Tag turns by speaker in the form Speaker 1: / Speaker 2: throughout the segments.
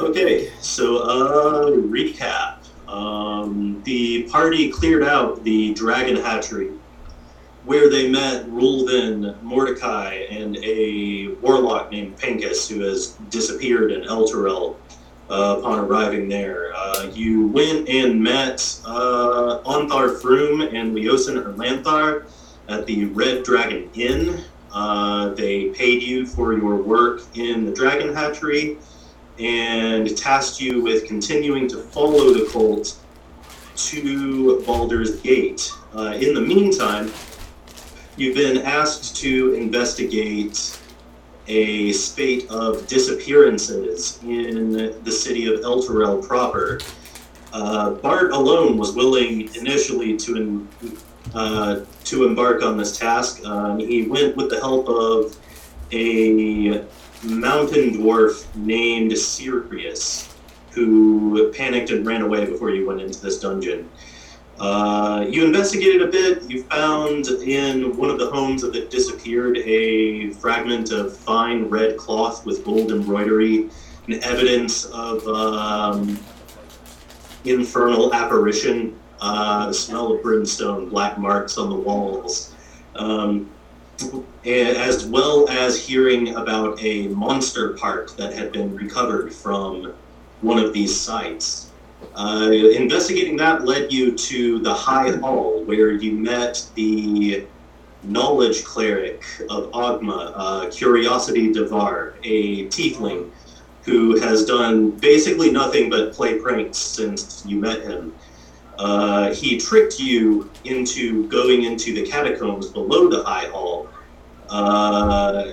Speaker 1: Okay, so uh, recap. Um, the party cleared out the dragon hatchery, where they met Rulvin, Mordecai, and a warlock named Pincus, who has disappeared in Elturel uh, upon arriving there. Uh, you went and met uh, Ontharr Froom and Leosin Erlanthar at the Red Dragon Inn. Uh, they paid you for your work in the dragon hatchery and tasked you with continuing to follow the cult to Baldur's Gate. Uh, in the meantime, you've been asked to investigate a spate of disappearances in the city of Elturel proper. Uh, Bart alone was willing initially to uh, to embark on this task. Um, he went with the help of a mountain dwarf named Sirius, who panicked and ran away before you went into this dungeon. Uh, you investigated a bit. You found in one of the homes of the disappeared a fragment of fine red cloth with gold embroidery, and evidence of um, infernal apparition, uh, the smell of brimstone, black marks on the walls, um, as well as hearing about a monster part that had been recovered from one of these sites. Uh, investigating that led you to the High Hall, where you met the knowledge cleric of Ogma, uh, Curiosity Devar, a tiefling who has done basically nothing but play pranks since you met him. Uh, he tricked you into going into the catacombs below the High Hall uh,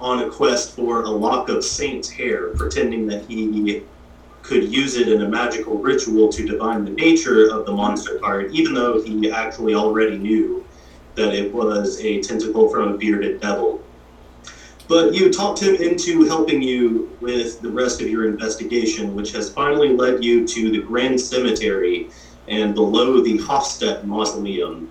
Speaker 1: on a quest for a lock of saint's hair, pretending that he could use it in a magical ritual to divine the nature of the monster card, even though he actually already knew that it was a tentacle from a bearded devil. But you talked him into helping you with the rest of your investigation, which has finally led you to the Grand Cemetery and below the Hofstedt Mausoleum,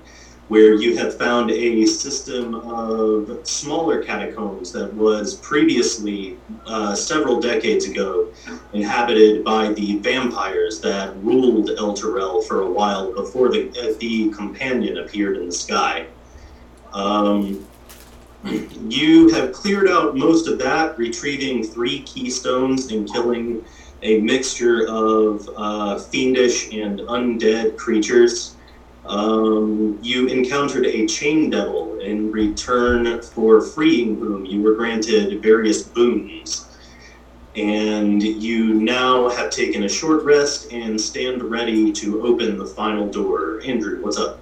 Speaker 1: where you have found a system of smaller catacombs that was previously, uh, several decades ago, inhabited by the vampires that ruled El Elturel for a while before the, uh, the companion appeared in the sky. Um, you have cleared out most of that, retrieving three keystones and killing a mixture of uh, fiendish and undead creatures. Um, you encountered a chain devil in return for freeing whom you were granted various boons. And you now have taken a short rest and stand ready to open the final door. Andrew, what's up?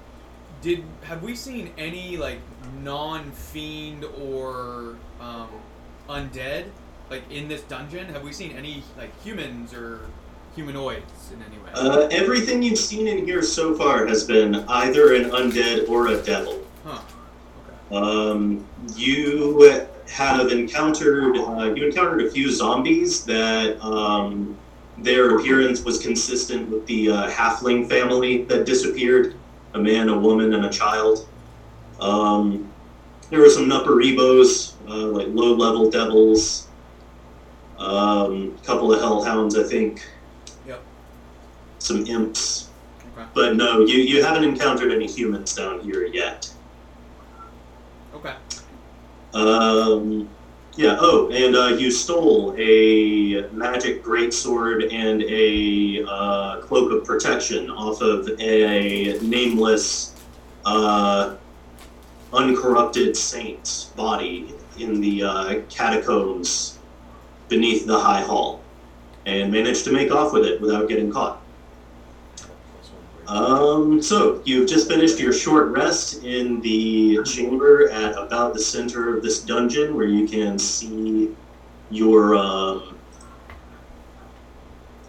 Speaker 2: Did have we seen any like non-fiend or um, undead like in this dungeon? Have we seen any like humans or humanoids in any way?
Speaker 1: Uh, everything you've seen in here so far has been either an undead or a devil.
Speaker 2: Huh.
Speaker 1: Um, you have encountered uh, you encountered a few zombies that um, their appearance was consistent with the uh, halfling family that disappeared a man, a woman, and a child. Um, there were some Nupperibos, uh, like low level devils, um, couple of hellhounds, I think.
Speaker 2: Yep.
Speaker 1: Some imps.
Speaker 2: Okay.
Speaker 1: But no, you, you haven't encountered any humans down here yet.
Speaker 2: Okay.
Speaker 1: Um, yeah. Oh, and uh, you stole a magic greatsword and a uh, cloak of protection off of a nameless, uh, uncorrupted saint's body in the uh, catacombs beneath the high hall, and managed to make off with it without getting caught. Um, so you've just finished your short rest in the chamber at about the center of this dungeon, where you can see your um,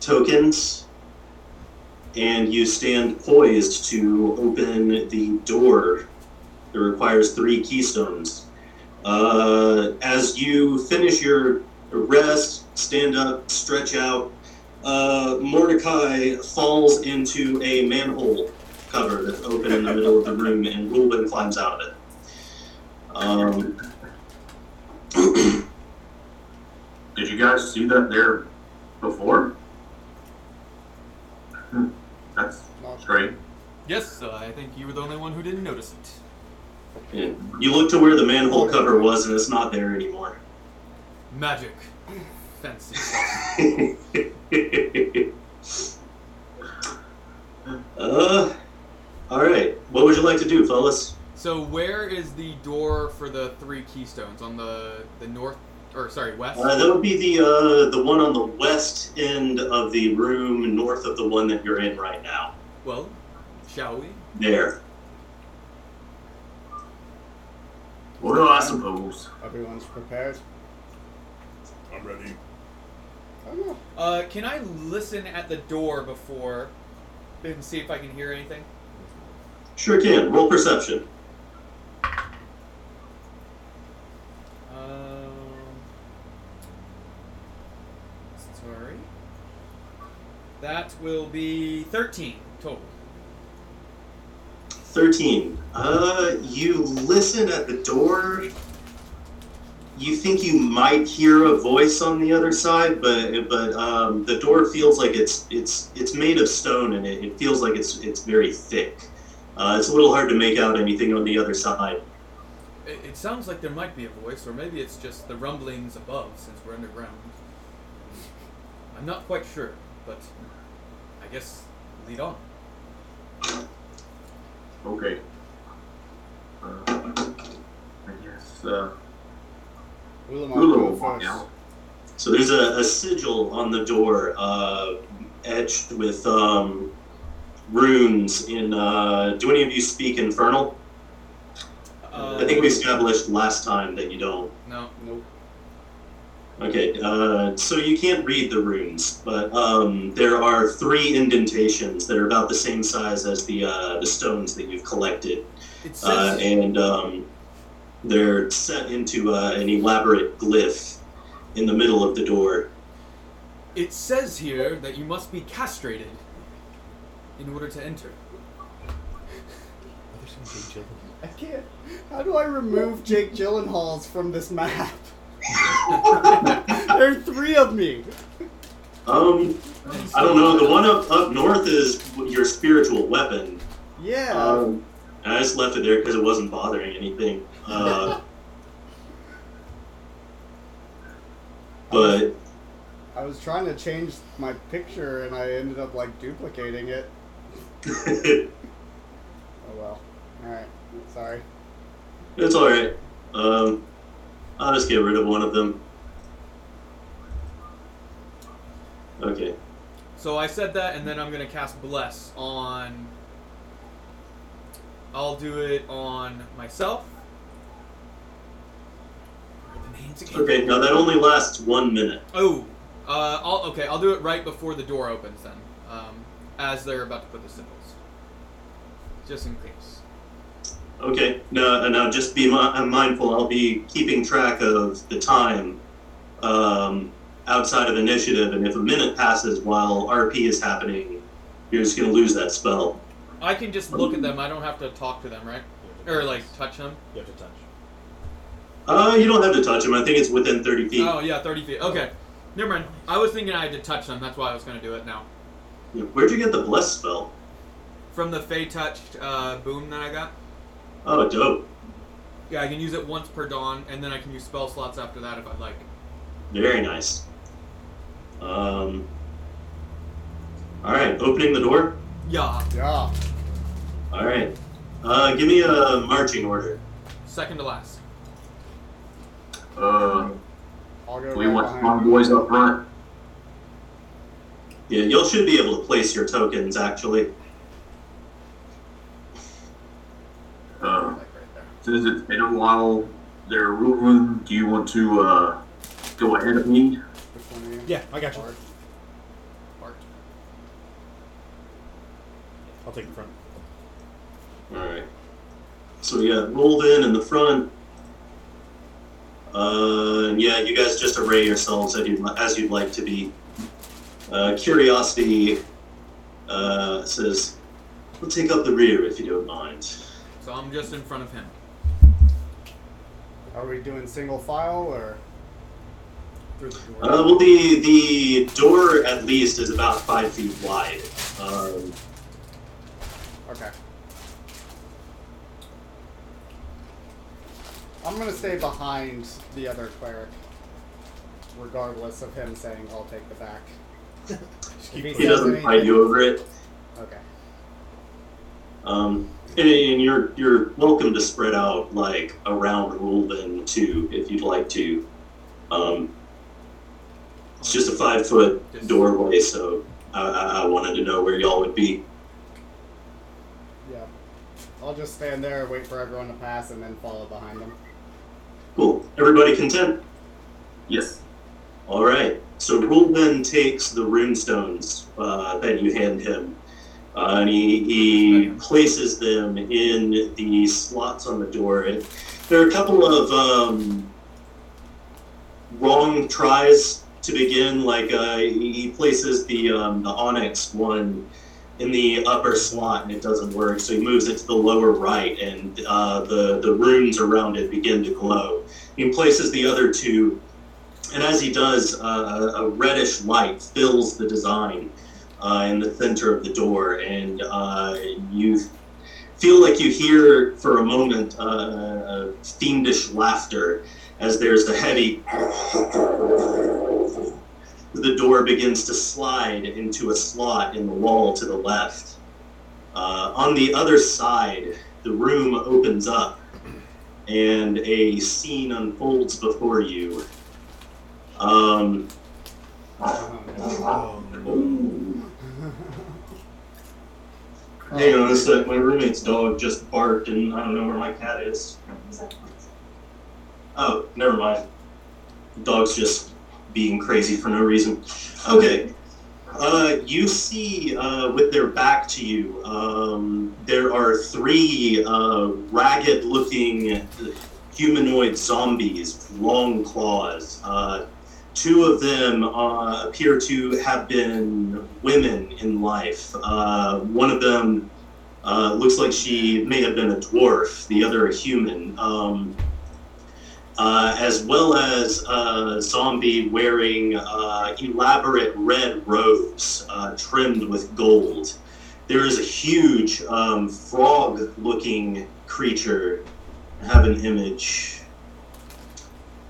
Speaker 1: tokens, and you stand poised to open the door. It requires three keystones. Uh, as you finish your rest, stand up, stretch out, uh, Mordecai falls into a manhole cover that's open in the middle of the room, and Reuben climbs out of it. Um,
Speaker 3: Did you guys see that there before? Hmm, That's
Speaker 4: Not
Speaker 3: strange.
Speaker 2: Yes, uh, I think you were the only one who didn't notice it.
Speaker 1: Yeah. You look to where the manhole cover was, and it's not there anymore.
Speaker 2: Magic. Fancy.
Speaker 1: uh, all right. What would you like to do, fellas?
Speaker 2: So where is the door for the three keystones on the the north or sorry west?
Speaker 1: Uh, that would be the uh, the one on the west end of the room, north of the one that you're in right now.
Speaker 2: well, shall we?
Speaker 1: There.
Speaker 3: Well, I suppose.
Speaker 4: Everyone's prepared.
Speaker 5: I'm ready.
Speaker 4: I don't.
Speaker 2: Uh, can I listen at the door before and see if I can hear anything?
Speaker 1: Sure can. Roll perception.
Speaker 2: Um, sorry. That will be thirteen total.
Speaker 1: 13. Uh, you listen at the door. You think you might hear a voice on the other side, but but um, the door feels like it's it's it's made of stone and it, it feels like it's it's very thick. Uh, it's a little hard to make out anything on the other side.
Speaker 2: It, it sounds like there might be a voice, or maybe it's just the rumblings above since we're underground. I'm not quite sure, but I guess lead on.
Speaker 3: Okay. Uh, I guess. Uh,
Speaker 4: Ulamog
Speaker 3: Ula walk out.
Speaker 1: So there's a, a sigil on the door, uh, etched with um, runes in. Uh, do any of you speak Infernal?
Speaker 2: Uh,
Speaker 1: I think we established last time that you don't.
Speaker 2: no.
Speaker 4: Nope.
Speaker 1: Okay, uh, so you can't read the runes, but um, there are three indentations that are about the same size as the uh, the stones that you've collected,
Speaker 2: It says
Speaker 1: uh, and um, they're set into uh, an elaborate glyph in the middle of the door.
Speaker 2: it says here that you must be castrated in order to enter.
Speaker 4: I can't. How do I remove Jake Gyllenhaal's from this map? there are three of me.
Speaker 1: Um, I don't know. The one up up north is your spiritual weapon.
Speaker 4: Yeah.
Speaker 1: Um, I just left it there because it wasn't bothering anything. Uh, but
Speaker 4: I was trying to change my picture and I ended up like duplicating it. Oh well. Alright. Sorry.
Speaker 1: it's all right. Um, I'll just get rid of one of them. Okay.
Speaker 2: So I said that, and then I'm gonna cast bless on. I'll do it on myself. What are the?
Speaker 1: Okay. Now that only lasts one minute.
Speaker 2: Oh, uh, I'll, okay. I'll do it right before the door opens then, um, as they're about to put the symbols, just in case.
Speaker 1: Okay. Now, now just be mi- uh, mindful. I'll be keeping track of the time um, outside of initiative, and if a minute passes while RP is happening, you're just gonna lose that spell.
Speaker 2: I can just look at them. I don't have to talk to them, right? Or like touch them.
Speaker 5: You have to touch.
Speaker 1: Uh, you don't have to touch him. I think it's within 30 feet.
Speaker 2: Oh yeah, thirty feet. Okay, never mind. I was thinking I had to touch them. That's why I was gonna do it now.
Speaker 1: Where'd you get the bless spell?
Speaker 2: From the Fey touched uh, boom that I got.
Speaker 1: Oh, dope.
Speaker 2: Yeah, I can use it once per dawn, and then I can use spell slots after that if I'd like.
Speaker 1: Very nice. Um. All right, opening the door.
Speaker 2: Yeah.
Speaker 4: Yeah.
Speaker 1: All right. Uh, give me a marching order.
Speaker 2: Second to last.
Speaker 3: Uh, we
Speaker 4: right
Speaker 3: want
Speaker 4: behind
Speaker 3: strong boys up front.
Speaker 1: Yeah, you should be able to place your tokens actually.
Speaker 3: Uh,
Speaker 2: Like
Speaker 3: since it's been a while, they're ruling. Do you want to uh, go ahead of me?
Speaker 4: Which one are you?
Speaker 5: Yeah, I got you.
Speaker 4: Bart.
Speaker 2: Bart.
Speaker 5: I'll take the front.
Speaker 1: All right. So we got rolled in in the front. Uh, yeah, you guys just array yourselves as you'd, as you'd like to be. Uh, Curiosity uh, says, "We'll take up the rear if you don't mind."
Speaker 2: So I'm just in front of him.
Speaker 4: Are we doing single file or?
Speaker 2: Through the door.
Speaker 1: Uh, well, the the door at least is about five feet wide. Um,
Speaker 4: Okay. I'm gonna stay behind the other cleric, regardless of him saying I'll take the back.
Speaker 5: Just
Speaker 4: If
Speaker 5: keep
Speaker 1: he doesn't
Speaker 4: anything-
Speaker 1: fight you over it.
Speaker 4: Okay.
Speaker 1: Um, and, and you're you're welcome to spread out like around Rulden too, if you'd like to. Um, it's just a five foot doorway, so I, I, I wanted to know where y'all would be.
Speaker 4: Yeah. I'll just stand there, and wait for everyone to pass, and then follow behind them.
Speaker 1: Cool. Everybody content?
Speaker 3: Yes.
Speaker 1: All right. So Rulden takes the runestones uh, that you hand him, uh, and he, he places them in the slots on the door. And there are a couple of um, wrong tries to begin. Like uh, he he places the um, the onyx one in the upper slot, and it doesn't work. So he moves it to the lower right, and uh, the the runes around it begin to glow. He places the other two and as he does, uh, a reddish light fills the design uh, in the center of the door, and uh, you feel like you hear for a moment uh, a fiendish laughter as there's the heavy. The door begins to slide into a slot in the wall to the left. Uh, on the other side, the room opens up, and a scene unfolds before you. Um,
Speaker 4: Oh.
Speaker 1: Hang on a sec, my roommate's dog just barked and I don't know where my cat is. Oh, never mind. Dog's just being crazy for no reason. Okay. Uh, you see, uh, with their back to you, um, there are three uh, ragged looking humanoid zombies, long claws. Uh, two of them uh, appear to have been women in life. Uh, one of them looks like she may have been a dwarf, the other a human. Um, uh, as well as a zombie wearing uh, elaborate red robes uh, trimmed with gold. There is a huge um, frog looking creature. I have an image.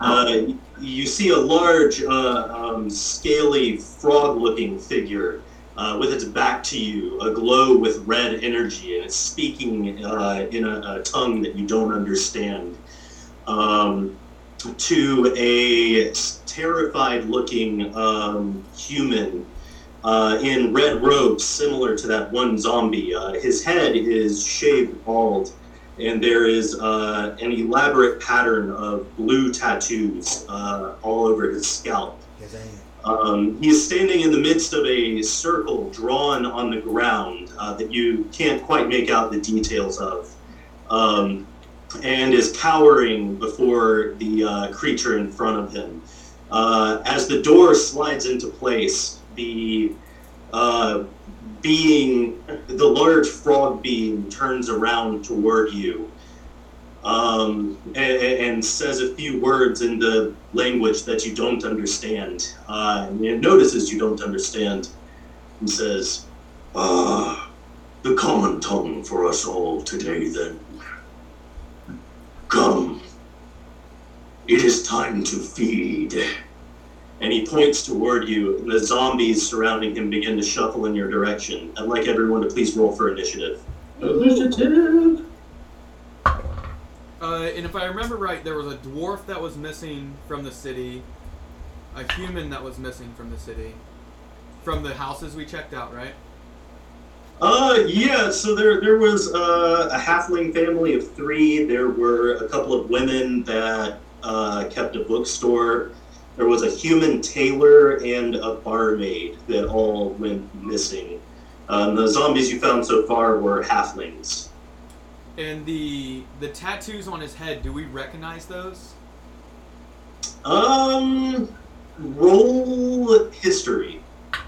Speaker 1: Uh, you see a large, uh, um, scaly, frog looking figure uh, with its back to you, aglow with red energy, and it's speaking uh, in a, a tongue that you don't understand. Um, to a terrified looking um, human uh, in red robes, similar to that one zombie. Uh, his head is shaved bald, and there is uh, an elaborate pattern of blue tattoos uh, all over his scalp.
Speaker 5: yes, I am.
Speaker 1: Um, he is standing in the midst of a circle drawn on the ground uh, that you can't quite make out the details of, um, and is cowering before the uh, creature in front of him. Uh, as the door slides into place, the uh, being, the large frog being, turns around toward you um, and, and says a few words in the language that you don't understand. Uh, and notices you don't understand and says, Ah, the common tongue for us all today, then. Come. It is time to feed. And he points toward you, the zombies surrounding him begin to shuffle in your direction. I'd like everyone to please roll for initiative.
Speaker 3: Initiative.
Speaker 2: Uh, and if I remember right, there was a dwarf that was missing from the city, a human that was missing from the city, from the houses we checked out, right?
Speaker 1: Uh, yeah. So there, there was uh, a halfling family of three. There were a couple of women that uh, kept a bookstore. There was a human tailor and a barmaid that all went missing. Um, the zombies you found so far were halflings.
Speaker 2: And the the tattoos on his head, do we recognize those?
Speaker 1: Um, roll history.
Speaker 5: I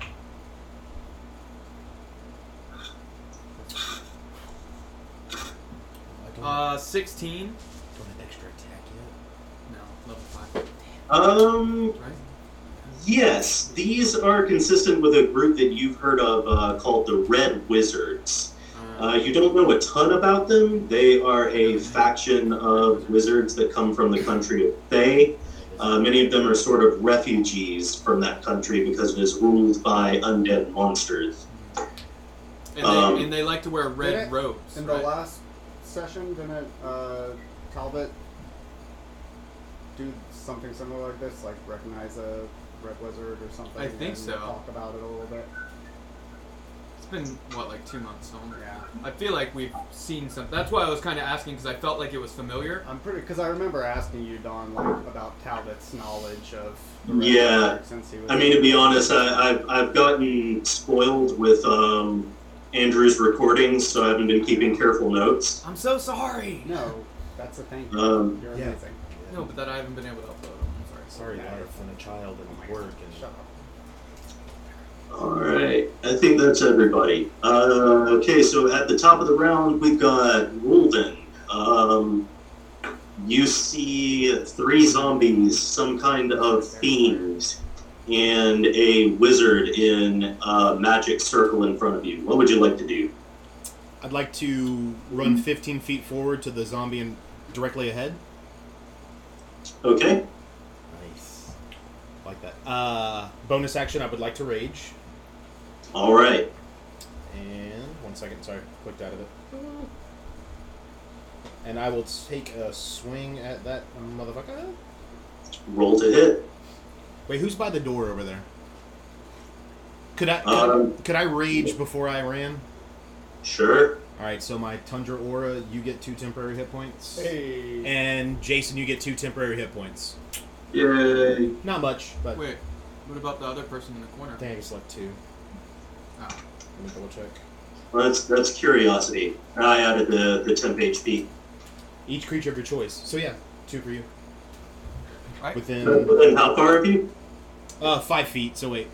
Speaker 5: don't,
Speaker 2: Uh, 16?
Speaker 5: don't have extra attack yet.
Speaker 2: No, level 5.
Speaker 1: Um,
Speaker 2: Right?
Speaker 1: Yes, these are consistent with a group that you've heard of uh, called the Red Wizards. Uh, you don't know a ton about them. They are a faction of wizards that come from the country of Thay. Uh, many of them are sort of refugees from that country because it is ruled by undead monsters.
Speaker 2: And,
Speaker 1: Um,
Speaker 2: they, and they like to wear red robes.
Speaker 4: In
Speaker 2: right?
Speaker 4: the last session, didn't uh, Talbot do something similar like this? Like recognize a red wizard or something?
Speaker 2: I think
Speaker 4: and
Speaker 2: so.
Speaker 4: Talk about it a little bit.
Speaker 2: It's been what, like two months. So
Speaker 4: Yeah.
Speaker 2: I feel like we've seen some. That's why I was kind of asking because I felt like it was familiar.
Speaker 4: I'm pretty because I remember asking you, Don, like about Talbot's knowledge of. the
Speaker 1: Yeah.
Speaker 4: since he was.
Speaker 1: I mean, to be honest, I, I've, I've gotten spoiled with um, Andrew's recordings, so I haven't been keeping careful notes.
Speaker 2: I'm so sorry.
Speaker 4: No, that's the thing.
Speaker 1: Um,
Speaker 4: You're
Speaker 5: Yeah.
Speaker 4: amazing.
Speaker 2: No, but that I haven't been able to upload them. I'm sorry.
Speaker 5: Sorry, Larf, and a child
Speaker 4: Oh my
Speaker 5: at work.
Speaker 4: God,
Speaker 5: And
Speaker 4: Shut up.
Speaker 1: All right, I think that's everybody. Uh, okay, so at the top of the round, we've got Wolden. Um, you see three zombies, some kind of fiend, and a wizard in a magic circle in front of you. What would you like to do?
Speaker 6: I'd like to run 15 feet forward to the zombie and directly ahead.
Speaker 1: Okay,
Speaker 6: Nice. Like that. Uh, bonus action, I would like to rage.
Speaker 1: all right.
Speaker 6: And one second, sorry, clicked out of it. And I will take a swing at that motherfucker.
Speaker 1: Roll to hit.
Speaker 6: Wait, who's by the door over there? Could I could,
Speaker 1: Um,
Speaker 6: I, could I rage before I ran?
Speaker 1: Sure.
Speaker 6: All right, so my Tundra Aura, you get two temporary hit points,
Speaker 4: Hey.
Speaker 6: and Jason, you get two temporary hit points.
Speaker 1: Yay.
Speaker 6: Not much, but
Speaker 2: Wait, what about the other person in the corner?
Speaker 6: I think I just left two.
Speaker 2: Oh.
Speaker 6: Let me double check.
Speaker 1: Well, that's that's curiosity. I added the the temp HP.
Speaker 6: Each creature of your choice. So yeah, two for you.
Speaker 2: Right.
Speaker 6: Within
Speaker 1: And how far of you?
Speaker 6: uh five feet. So wait,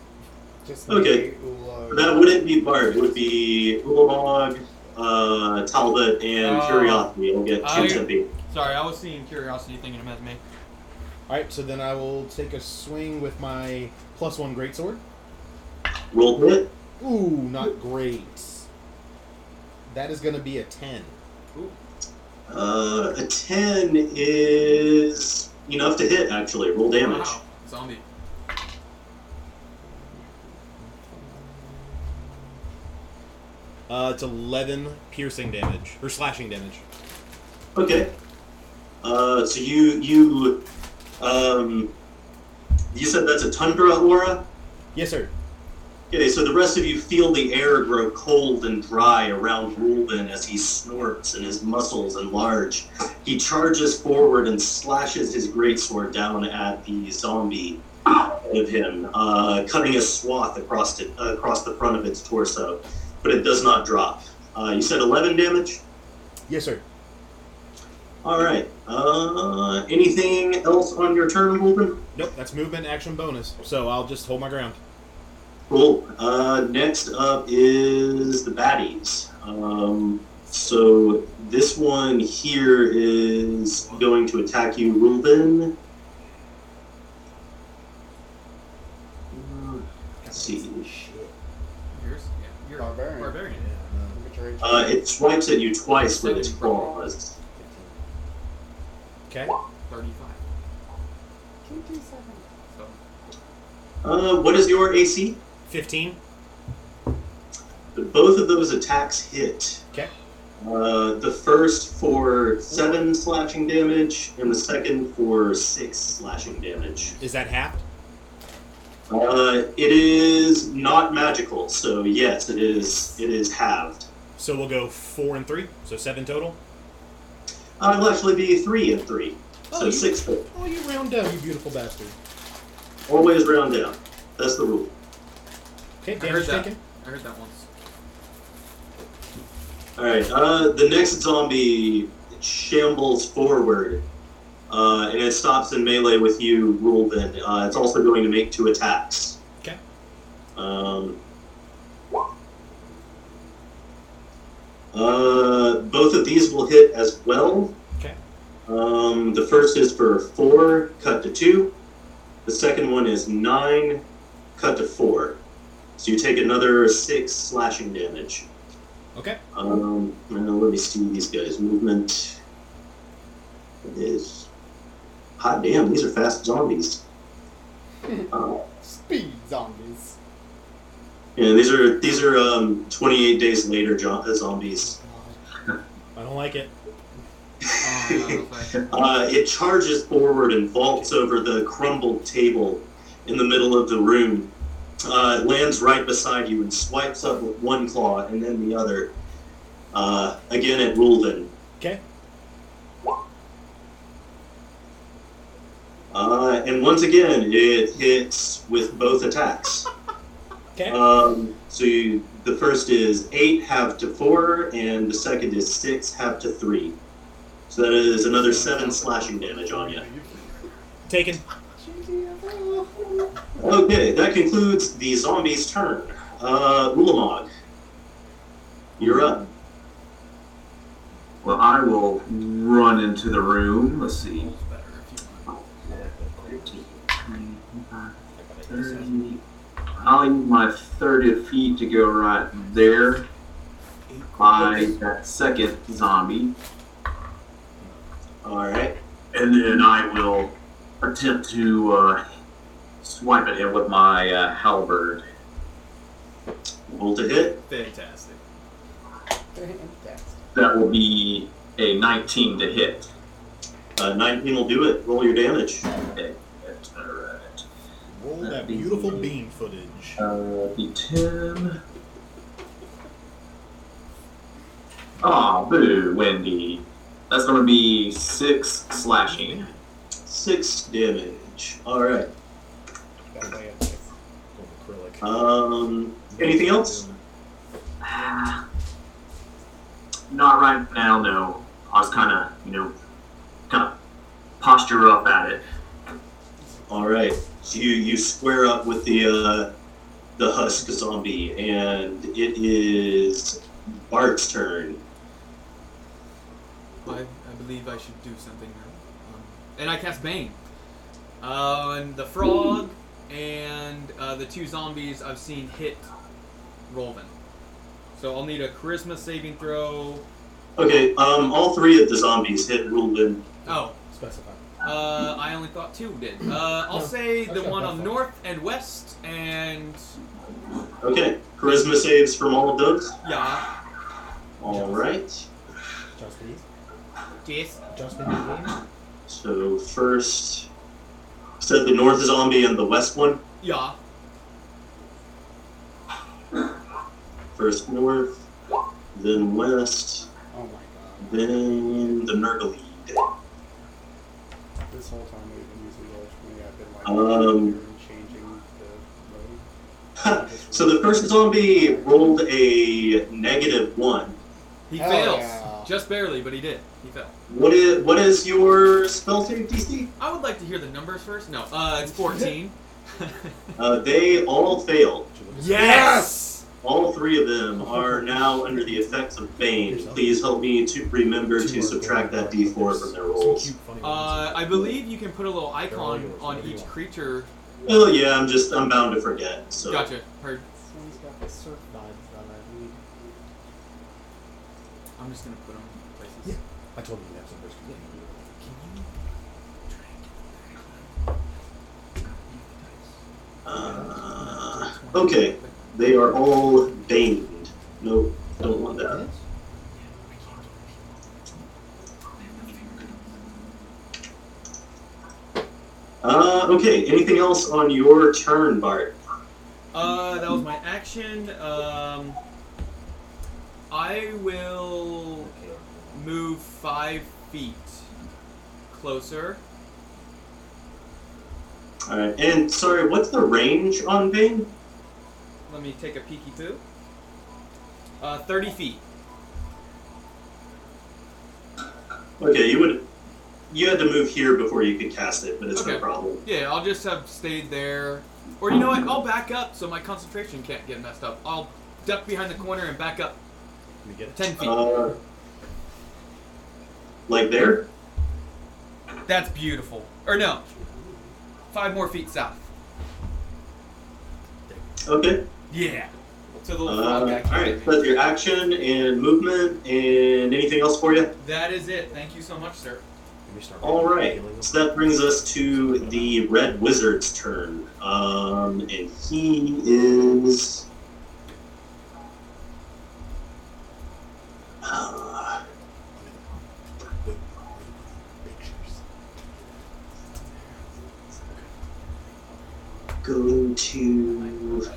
Speaker 4: Just
Speaker 1: Okay.
Speaker 4: me, Ula,
Speaker 1: That wouldn't be Bard. It would be Ulamog, uh, Talbot, and
Speaker 2: Oh.
Speaker 1: Curiosity. I'll get two
Speaker 2: I-
Speaker 1: temp.
Speaker 2: Sorry, I was seeing curiosity thinking him as me.
Speaker 6: all right. So then I will take a swing with my plus one greatsword.
Speaker 1: Roll to hit.
Speaker 6: Ooh, not great. That is going to be a ten.
Speaker 1: Uh, a 10 is enough to hit, actually. Roll damage.
Speaker 2: Wow. Zombie.
Speaker 6: Uh, it's eleven piercing damage or slashing damage.
Speaker 1: Okay. Uh, so you, you, um, you said that's a Tundra aura?
Speaker 6: Yes, sir.
Speaker 1: Okay, so the rest of you feel the air grow cold and dry around Rulven as he snorts and his muscles enlarge. He charges forward and slashes his greatsword down at the zombie of him, uh, cutting a swath across it, uh, across the front of its torso, but it does not drop. Uh, you said 11 damage?
Speaker 6: Yes, sir.
Speaker 1: All right. Uh, anything else on your turn, Rulven?
Speaker 6: Nope, that's movement action bonus. So I'll just hold my ground.
Speaker 1: Cool. Uh, next up is the baddies. Um, so this one here is going to attack you, Ruben. Uh, Let's see.
Speaker 5: Shit.
Speaker 2: Yours? Yeah. You're
Speaker 4: Barbarian.
Speaker 2: Barbarian.
Speaker 5: Yeah, no.
Speaker 4: Look at your HP.
Speaker 1: Uh, it swipes at you twice with its claws.
Speaker 6: Okay.
Speaker 2: 35. So,
Speaker 1: Uh, what is your AC?
Speaker 6: Fifteen.
Speaker 1: Both of those attacks hit.
Speaker 6: Okay.
Speaker 1: Uh, the first for seven slashing damage, and the second for six slashing damage.
Speaker 6: Is that halved?
Speaker 1: Uh, it is not magical, so yes, it is. It is halved.
Speaker 6: So we'll go four and three. So seven total.
Speaker 1: Uh, it'll actually be three and so
Speaker 6: Oh, you-
Speaker 1: six total.
Speaker 6: Oh, you round down, you beautiful bastard.
Speaker 1: Always round down. That's the rule.
Speaker 6: Okay,
Speaker 2: I heard that.
Speaker 6: taken.
Speaker 2: I heard that once.
Speaker 1: All right. Uh, the next zombie shambles forward, uh, and it stops in melee with you, Rulven. Uh, it's also going to make two attacks.
Speaker 6: Okay.
Speaker 1: Um, uh, both of these will hit as well.
Speaker 6: Okay.
Speaker 1: Um, the first is for four, cut to two. The The second one is nine, cut to four. So you take another six slashing damage.
Speaker 6: Okay.
Speaker 1: Um, now let me see these guys' movement. Is hot damn, these are fast zombies. Uh,
Speaker 4: Speed zombies.
Speaker 1: and these are these are um, 28 days later jo- uh, zombies.
Speaker 6: I don't like it.
Speaker 2: No, that's like-
Speaker 1: Uh, it charges forward and vaults over the crumbled table in the middle of the room. Uh, it lands right beside you and swipes up with one claw and then the other. Uh, again at Rulden.
Speaker 6: Okay.
Speaker 1: Uh, and once again, it hits with both attacks.
Speaker 6: Okay.
Speaker 1: Um, so you, the first is 8 half to 4, and the second is 6 half to 3. So that is another 7 slashing damage on you.
Speaker 6: Taken.
Speaker 1: Okay, that concludes the zombie's turn. Uh, Ulamog, you're up.
Speaker 3: Well, I will run into the room. Let's see.
Speaker 2: It's better if you want.
Speaker 3: 30. I'll use my 30 feet to go right there by that second zombie.
Speaker 1: Alright.
Speaker 3: And then I will attempt to uh, swipe at him with my uh, halberd.
Speaker 1: Roll to hit.
Speaker 2: Fantastic.
Speaker 3: That will be a 19 to hit.
Speaker 1: Uh, 19 will do it. Roll your damage.
Speaker 3: Okay, that's all right.
Speaker 6: Roll that beautiful beam footage.
Speaker 3: Uh, D10. Aw, boo, Wendy. That's gonna be six slashing.
Speaker 1: 6 damage. Alright.
Speaker 6: That way it's acrylic.
Speaker 1: Um, anything else?
Speaker 3: Ah, Not right now, no. I was kind of, you know, kind of posture up at it.
Speaker 1: Alright. So you, you square up with the, uh, the husk zombie, and it is Bart's turn.
Speaker 2: I, I believe I should do something now. Um, and I cast Bane. Uh, and the frog and uh, the two zombies I've seen hit Rolvin. So I'll need a charisma saving throw.
Speaker 1: Okay, um, all three of the zombies hit Rulden.
Speaker 2: Oh,
Speaker 5: Specify.
Speaker 2: uh, I only thought two did. Uh, I'll
Speaker 5: No,
Speaker 2: say the
Speaker 5: got
Speaker 2: one on
Speaker 5: far.
Speaker 2: north and west, and
Speaker 1: Okay, charisma saves from all of those.
Speaker 2: yeah,
Speaker 1: Alright.
Speaker 5: Justin.
Speaker 2: yes,
Speaker 5: Justin in the game.
Speaker 1: So first, said the north zombie and the west one.
Speaker 2: yeah.
Speaker 1: First north, then west,
Speaker 4: Oh my god.
Speaker 1: then the Nurgle.
Speaker 4: This whole time we've been using roll for me, I've been like
Speaker 1: Um,
Speaker 4: changing the road.
Speaker 1: So the first zombie rolled a negative one.
Speaker 2: He
Speaker 4: Hell
Speaker 2: fails.
Speaker 4: yeah.
Speaker 2: Just barely, but he did. He fell.
Speaker 1: What is what is your spell save DC?
Speaker 2: I would like to hear the numbers first. No, uh, it's 14.
Speaker 1: Uh, they all failed.
Speaker 2: yes!
Speaker 1: All three of them are now under the effects of Bane. Please help me to remember to subtract that D4 from their rolls.
Speaker 2: Uh, I believe you can put a little icon on each creature.
Speaker 1: Oh yeah, I'm just I'm bound to forget. So
Speaker 2: Gotcha. Heard.
Speaker 4: This one's got the surf vibes that I need.
Speaker 2: I'm just gonna put them places.
Speaker 5: Yeah. I told you to have some risk.
Speaker 1: Uh, okay, they are all baned. Nope, don't want that. Uh, okay, anything else on your turn, Bart?
Speaker 2: Uh, that was my action. Um, I will move five feet closer.
Speaker 1: Alright, and sorry, what's the range on Bane?
Speaker 2: Let me take a peeky poo. Uh, 30 feet.
Speaker 1: Okay, you would. You had to move here before you could cast it, but it's no problem.
Speaker 2: Yeah, I'll just have stayed there. Or you know what? I'll back up so my concentration can't get messed up. I'll duck behind the corner and back up
Speaker 5: Let me get it.
Speaker 2: 10 feet.
Speaker 1: Uh, like there?
Speaker 2: That's beautiful. Or no. Five more feet south.
Speaker 1: Okay.
Speaker 2: Yeah. So the
Speaker 1: Uh,
Speaker 2: little frog guy.
Speaker 1: all right. That's your action and movement, and anything else for you?
Speaker 2: That is it. Thank you so much, sir.
Speaker 5: Start
Speaker 1: All right. So that brings us to the Red Wizard's turn, um, and he is. Uh, going to.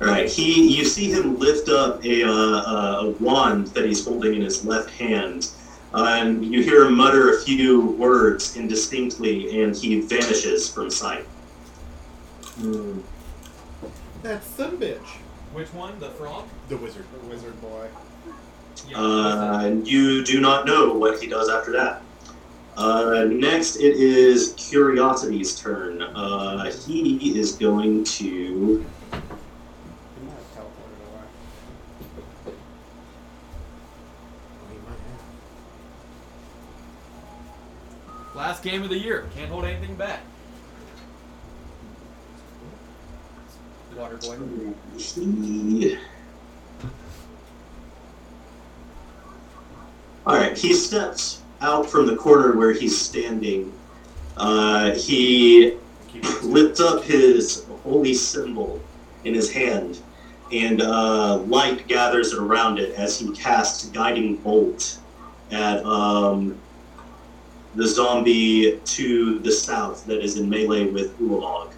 Speaker 1: All right, he. You see him lift up a, uh, a wand that he's holding in his left hand, uh, and you hear him mutter a few words indistinctly, and he vanishes from sight.
Speaker 6: Hmm.
Speaker 5: That's some bitch.
Speaker 2: Which one? The frog?
Speaker 6: The wizard.
Speaker 4: The wizard boy.
Speaker 2: Yeah.
Speaker 1: Uh, you do not know what he does after that. Uh, next, it is Curiosity's turn. Uh, he is going to.
Speaker 4: He might have teleported away.
Speaker 5: He might have.
Speaker 2: Last game of the year. Can't hold anything back. Water boy.
Speaker 1: He. Alright, he steps out from the corner where he's standing. Uh, he lifts up his holy symbol in his hand, and uh, light gathers around it as he casts Guiding Bolt at um, the zombie to the south that is in melee with Ulamog.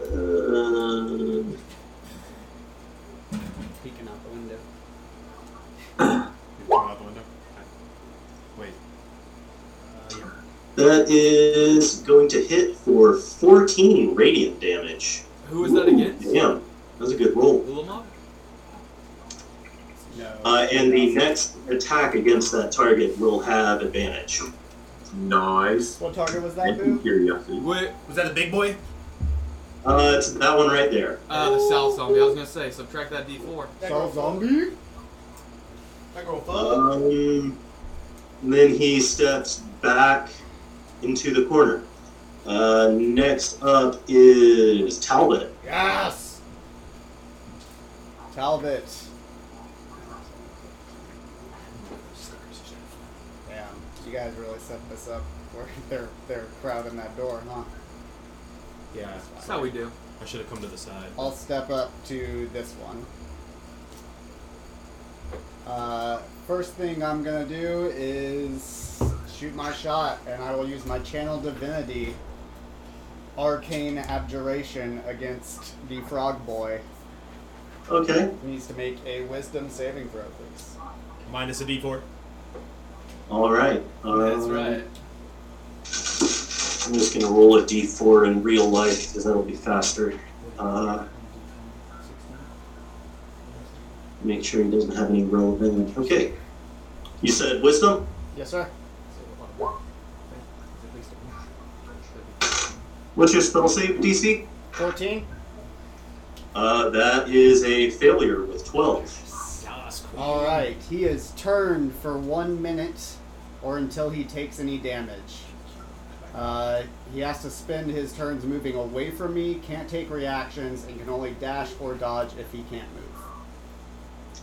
Speaker 1: Uh,
Speaker 4: Peeking out the window.
Speaker 6: You're coming out the window. Wait. Uh, yeah.
Speaker 1: That is going to hit for 14 radiant damage.
Speaker 2: Who is that against?
Speaker 1: Damn, that was a good roll.
Speaker 2: Ulamog?
Speaker 4: No.
Speaker 1: Uh, and the next attack against that target will have advantage.
Speaker 3: Nice.
Speaker 4: What target was that,
Speaker 3: Thank you,
Speaker 4: Boo?
Speaker 3: curiosity.
Speaker 2: Wait,
Speaker 6: Was that the big boy?
Speaker 1: Uh, it's that one right there.
Speaker 2: uh, the south zombie. I was gonna say, subtract that d4.
Speaker 4: So zombie?
Speaker 6: That girl
Speaker 1: Um, and then he steps back into the corner. Uh, next up is Talbot.
Speaker 4: Yes! Talbot. Damn, you guys really set this up where they're they're crowding that door, huh?
Speaker 6: Yeah.
Speaker 2: That's how we do.
Speaker 6: I should have come to the side.
Speaker 4: I'll step up to this one. Uh, first thing I'm gonna do is shoot my shot, and I will use my channel divinity, arcane abjuration against the frog boy.
Speaker 1: Okay.
Speaker 4: He needs to make a wisdom saving throw, please.
Speaker 6: Minus a d4.
Speaker 1: All right.
Speaker 2: That's
Speaker 1: Um,
Speaker 2: right.
Speaker 1: I'm just gonna roll a d4 in real life because that'll be faster. Uh, make sure he doesn't have any relevant. Okay. You said wisdom.
Speaker 4: Yes, sir.
Speaker 1: What's your spell save DC?
Speaker 4: 14.
Speaker 1: Uh, that is a failure with 12.
Speaker 4: All right. He is turned for one minute, or until he takes any damage. Uh, he has to spend his turns moving away from me, can't take reactions, and can only dash or dodge if he can't move.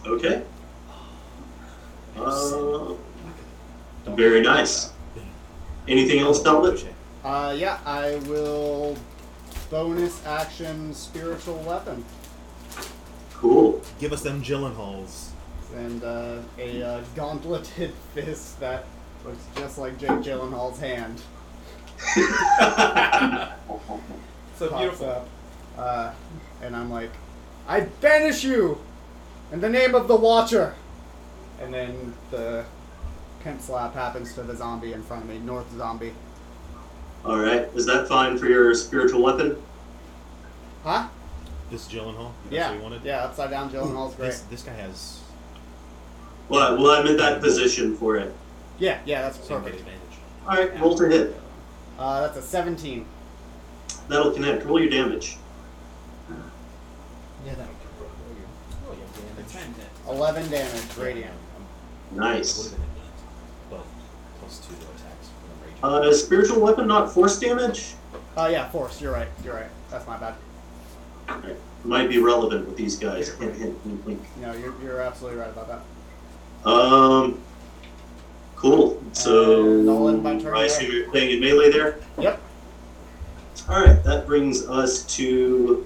Speaker 1: Okay. Uh, very nice. Anything else, Talbot?
Speaker 6: Touche.
Speaker 4: Uh, yeah, I will bonus action spiritual weapon
Speaker 1: Cool.
Speaker 6: Give us them Gyllenhaals.
Speaker 4: and uh, a uh, gauntleted fist that looks just like Jake Gyllenhaal's hand.
Speaker 2: So
Speaker 4: pops
Speaker 2: beautiful.
Speaker 4: up. Uh, and I'm like, I banish you in the name of the Watcher. And then the pimp slap happens to the zombie in front of me, North Zombie.
Speaker 1: All right. Is that fine for your spiritual weapon?
Speaker 4: Huh?
Speaker 6: This Gyllenhaal. That's
Speaker 4: Yeah.
Speaker 6: what you wanted.
Speaker 4: Yeah, upside down Gyllenhaal's great.
Speaker 6: This this guy has
Speaker 1: Well, well, I'm in that position for it.
Speaker 4: Yeah, yeah, that's
Speaker 6: same
Speaker 4: perfect.
Speaker 6: advantage.
Speaker 1: All right. Roll to hit.
Speaker 4: Uh, that's a 17.
Speaker 1: That'll connect. Roll your damage.
Speaker 5: Yeah, that would Oh, yeah, damage.
Speaker 2: 10 hit.
Speaker 4: 11 damage, radiant.
Speaker 6: Would
Speaker 1: Nice.
Speaker 6: Plus two to attacks.
Speaker 1: Uh, spiritual weapon, not force damage.
Speaker 4: Uh, yeah, force. You're right. You're right. That's my bad.
Speaker 1: Might be relevant with these guys. Hint, hint, wink, wink.
Speaker 4: No, you're, you're absolutely right about that.
Speaker 1: Um, cool. So
Speaker 4: And I'll end my turn
Speaker 1: I
Speaker 4: there.
Speaker 1: assume you're playing in melee there.
Speaker 4: Yep.
Speaker 1: All right, that brings us to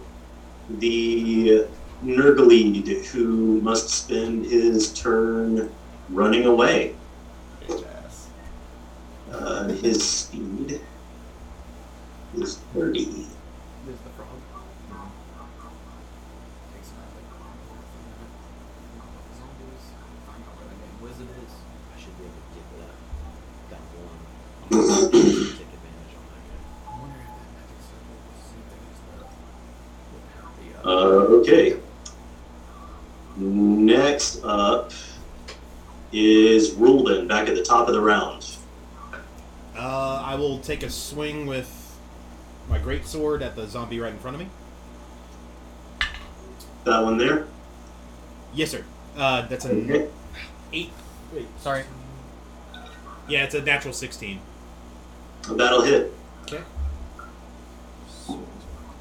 Speaker 1: the Nurglede, who must spend his turn running away.
Speaker 4: Bitch ass.
Speaker 1: Uh, his speed is 30.
Speaker 2: There's the frog. Takes Zombies. Find out where the main wizard is.
Speaker 5: I should be able to get that that one. I'm gonna take advantage on that guy.
Speaker 2: I wonder if that magic circle was the same thing as the. the
Speaker 1: Uh, okay. Next up is Rulden, back at the top of the round.
Speaker 6: Uh, I will take a swing with my great sword at the zombie right in front of me.
Speaker 1: That one there.
Speaker 6: Yes, sir. Uh, that's an
Speaker 1: Okay.
Speaker 6: eight.
Speaker 2: Wait, sorry.
Speaker 6: Yeah, it's a natural sixteen.
Speaker 1: That'll hit.
Speaker 6: Okay.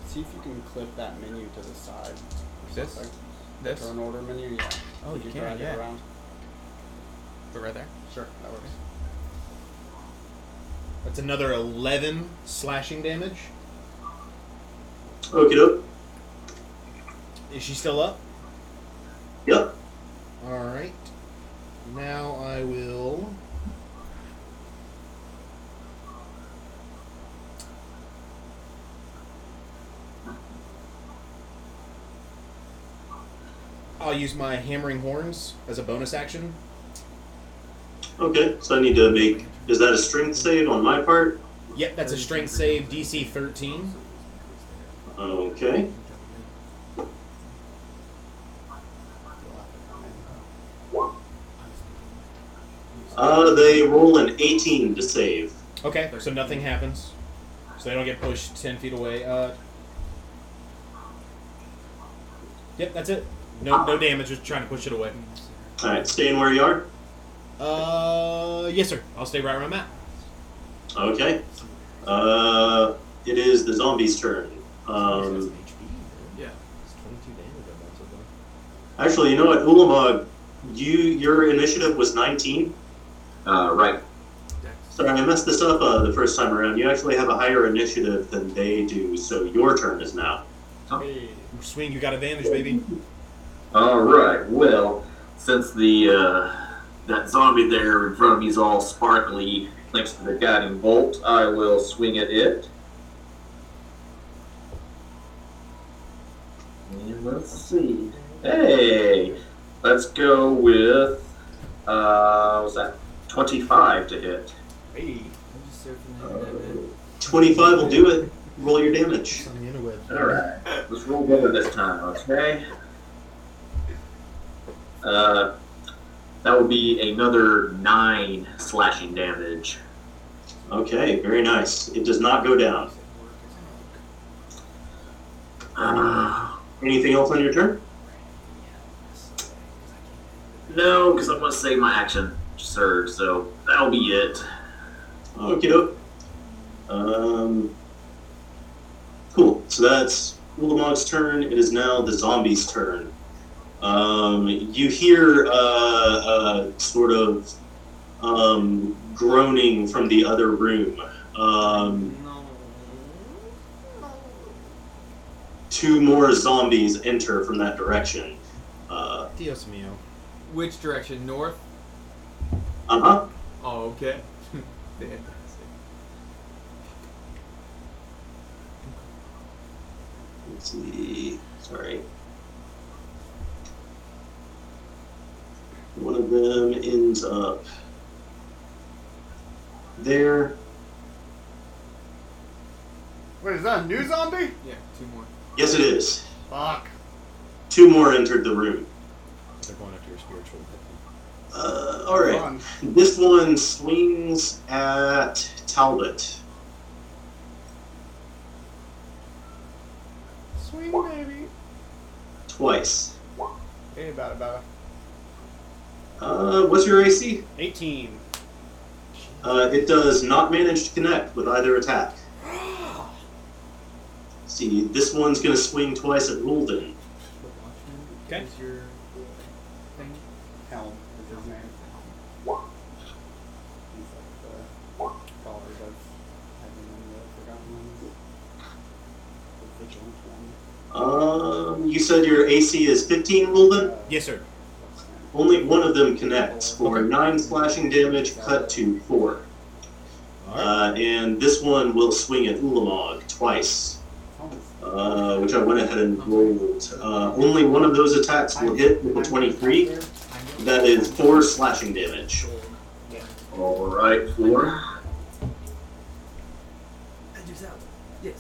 Speaker 4: See if you can clip that menu to the side.
Speaker 2: This?
Speaker 4: Like,
Speaker 2: This?
Speaker 4: Turn order menu, yeah.
Speaker 2: Oh,
Speaker 4: Could
Speaker 2: you
Speaker 4: drag
Speaker 2: can,
Speaker 4: it
Speaker 2: yeah.
Speaker 4: around?
Speaker 2: But right there.
Speaker 4: Sure, that works.
Speaker 6: That's another eleven slashing damage.
Speaker 1: Okay, doke.
Speaker 6: Is she still up?
Speaker 1: Yep.
Speaker 6: All right. Now I will. I'll use my hammering horns as a bonus action.
Speaker 1: Okay, so I need to make. Is that a strength save on my part?
Speaker 6: Yep, that's a strength save, DC 13.
Speaker 1: Okay. Uh, they roll an 18 to save.
Speaker 6: Okay, so nothing happens. So they don't get pushed 10 feet away. Uh, yep, that's it. No, no damage, just trying to push it away.
Speaker 1: All right, staying where you are.
Speaker 6: Uh, yes, sir. I'll stay right where I'm at.
Speaker 1: Okay. Uh, it is the zombie's turn. Um.
Speaker 2: Yeah.
Speaker 5: It's 22 damage on that so far.
Speaker 1: actually, you know what, Ulamog, you your initiative was 19.
Speaker 3: Uh, right.
Speaker 1: Sorry, I messed this up uh, the first time around. You actually have a higher initiative than they do, so your turn is now.
Speaker 4: Hey,
Speaker 6: Swing, you got advantage, baby.
Speaker 3: All right. Well, since the uh, that zombie there in front of me is all sparkly, thanks to the guiding bolt, I will swing at it. And let's see. Hey, let's go with uh, what's that? Twenty-five to hit.
Speaker 6: Hey.
Speaker 2: I'm just surfing the internet.
Speaker 1: 25 will do it. Roll your damage.
Speaker 6: On the interweb.
Speaker 3: All right. Let's roll better this time, okay? Uh, that would be another nine slashing damage.
Speaker 1: Okay, very nice. It does not go down.
Speaker 3: Uh,
Speaker 1: Anything else on your turn?
Speaker 3: no, because I'm gonna save my action surge, so that'll be it.
Speaker 1: Doke. Um, cool. So that's Ulamog's turn. It is now the zombie's turn. Um, you hear uh, uh, sort of um, groaning from the other room. Um, two more zombies enter from that direction. Uh
Speaker 6: Dios mío.
Speaker 2: Which direction? North?
Speaker 1: Uh huh.
Speaker 2: Oh, okay. Fantastic.
Speaker 1: Let's see. Sorry. One of them ends up there.
Speaker 4: Wait, is that a new zombie?
Speaker 2: Yeah, two more.
Speaker 1: Yes, it is.
Speaker 4: Fuck.
Speaker 1: Two more entered the room.
Speaker 6: They're going after your spiritual.
Speaker 1: Uh, all right.
Speaker 4: Run.
Speaker 1: This one swings at Talbot.
Speaker 4: Swing, baby.
Speaker 1: Twice.
Speaker 4: Hey, about about it.
Speaker 1: Uh, what's your AC?
Speaker 6: 18.
Speaker 1: Uh, it does not manage to connect with either attack. See, this one's going to swing twice at Rulden.
Speaker 6: Okay.
Speaker 2: Is your thing?
Speaker 4: Helm is his name. He's like the scholars of having in the Forgotten Lands. The vigilant one.
Speaker 1: Um, you said your AC is 15, Rulden?
Speaker 6: Yes, sir.
Speaker 4: What's his name?
Speaker 1: Only one of them connects for
Speaker 6: Okay.
Speaker 1: 9 slashing damage cut to 4.
Speaker 6: All right.
Speaker 1: Uh, and this one will swing at Ulamog twice, uh, which I went ahead and rolled. Uh, only one of those attacks will hit with a 23. That is 4 slashing damage.
Speaker 3: All right, four.
Speaker 2: Yes.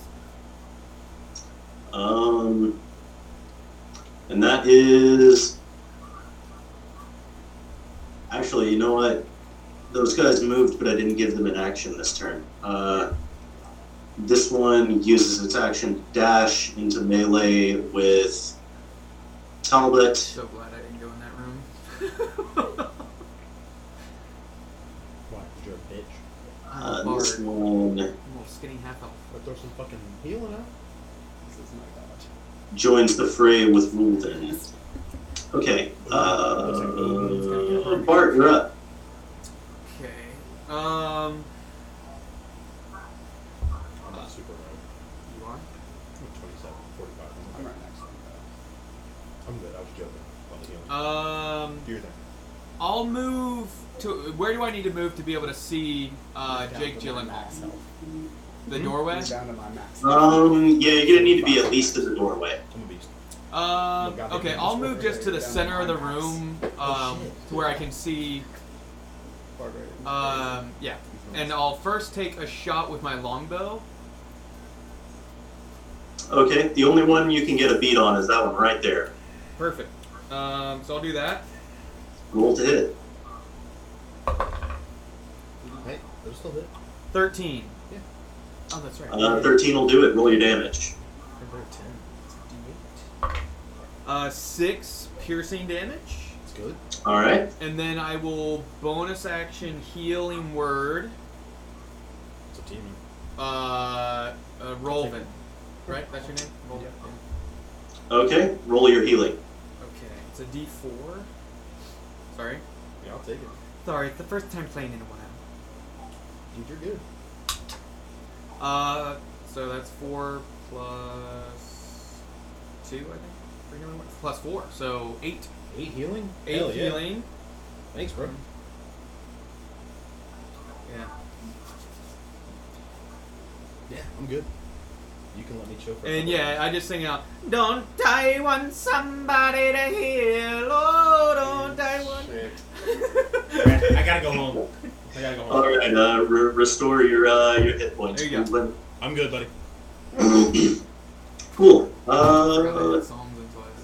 Speaker 1: Um, and that is. Actually, you know what? Those guys moved, but I didn't give them an action this turn. Uh, this one uses its action to dash into melee with Talbot.
Speaker 2: So glad I didn't go in that room.
Speaker 6: what? you're a bitch.
Speaker 2: I'm
Speaker 1: Uh,
Speaker 2: a bard.
Speaker 1: this one
Speaker 2: I'm a skinny half elf.
Speaker 6: Or throw some fucking healing out.
Speaker 4: This is my god.
Speaker 1: joins the fray with Rulden. Okay, uh, Bart, you're up.
Speaker 2: Okay. Um.
Speaker 6: I'm not super right.
Speaker 2: You are?
Speaker 6: I'm 27, 45.
Speaker 4: I'm
Speaker 6: I'm,
Speaker 4: right next to him.
Speaker 6: I'm good. I was joking. About the healing.
Speaker 2: Um.
Speaker 6: Do your thing.
Speaker 2: I'll move to. Where do I need to move to be able to see uh,
Speaker 4: Down
Speaker 2: Jake
Speaker 4: to my max
Speaker 2: Gyllenhaal?
Speaker 4: health.
Speaker 2: The doorway.
Speaker 4: Down to my max.
Speaker 1: Um, yeah, you're gonna need to be at least to the doorway.
Speaker 6: I'm a beast.
Speaker 2: Um. Okay, I'll move just to the center of the room, um,
Speaker 6: Oh,
Speaker 2: to where I can see. Um. Yeah. And I'll first take a shot with my longbow.
Speaker 1: Okay, the only one you can get a beat on is that one right there.
Speaker 2: Perfect. Um. So I'll do that.
Speaker 1: Roll to hit.
Speaker 6: Hey, those still hit.
Speaker 2: Thirteen.
Speaker 6: Yeah.
Speaker 2: Oh, that's right.
Speaker 1: Uh, 13 will do it. Roll your damage.
Speaker 6: Number 10.
Speaker 2: Uh, six piercing damage,
Speaker 6: It's good.
Speaker 1: All right.
Speaker 2: and then I will bonus action healing word.
Speaker 6: It's a team.
Speaker 2: Uh, uh Rolvin. Right? That's your name? Rolvin.
Speaker 4: Yep.
Speaker 2: Yeah.
Speaker 1: Okay, roll your healing.
Speaker 2: Okay. It's a D4. Sorry.
Speaker 6: Yeah, I'll take it.
Speaker 2: Sorry, it's the first time playing in a while.
Speaker 6: Dude, you're good.
Speaker 2: Uh, so that's four plus two, I think. For healing word? Plus four, so eight.
Speaker 6: Eight healing?
Speaker 2: Eight
Speaker 6: Hell yeah.
Speaker 2: healing.
Speaker 6: Thanks, bro.
Speaker 2: Yeah.
Speaker 6: Yeah, I'm good. You can let me chill for a
Speaker 2: And
Speaker 6: couple
Speaker 2: yeah, I just sing out, Don't I want somebody to heal? Oh, don't I want.
Speaker 4: Shit.
Speaker 6: I gotta go home. I gotta go home.
Speaker 1: All right, uh, re- restore your uh, your hit points.
Speaker 2: There you go.
Speaker 6: I'm good, buddy.
Speaker 1: cool.
Speaker 2: I
Speaker 1: Uh,
Speaker 2: had songs until I was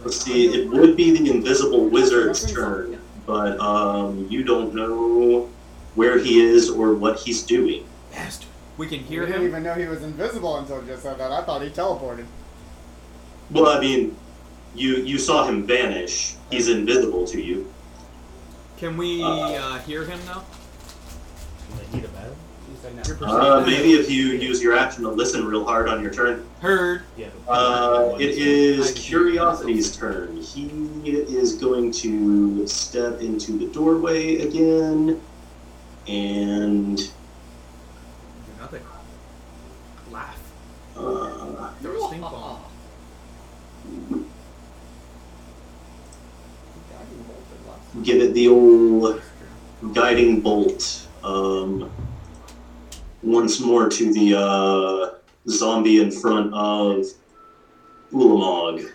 Speaker 1: let's see. It would be the invisible wizard's turn, but um, you don't know where he is or what he's doing.
Speaker 6: Bastard.
Speaker 2: We can
Speaker 4: You
Speaker 2: hear
Speaker 4: didn't
Speaker 2: him.
Speaker 4: even know he was invisible until just said that. I thought he teleported.
Speaker 1: Well, I mean, you you saw him vanish. He's invisible to you.
Speaker 2: Can we uh, hear him now?
Speaker 6: In the heat of battle?
Speaker 4: He said no.
Speaker 2: Your
Speaker 1: Uh, maybe if you use your action to listen real hard on your turn.
Speaker 2: Heard.
Speaker 6: Yeah.
Speaker 1: Uh, it
Speaker 2: I
Speaker 1: is
Speaker 2: can hear
Speaker 1: Curiosity's turn. He is going to step into the doorway again, and
Speaker 2: nothing. Laugh.
Speaker 1: uh,
Speaker 2: Throw a stink bomb.
Speaker 4: Guiding bolted last
Speaker 1: give it the old guiding bolt. Um, once more to the uh, zombie in front of Ulamog.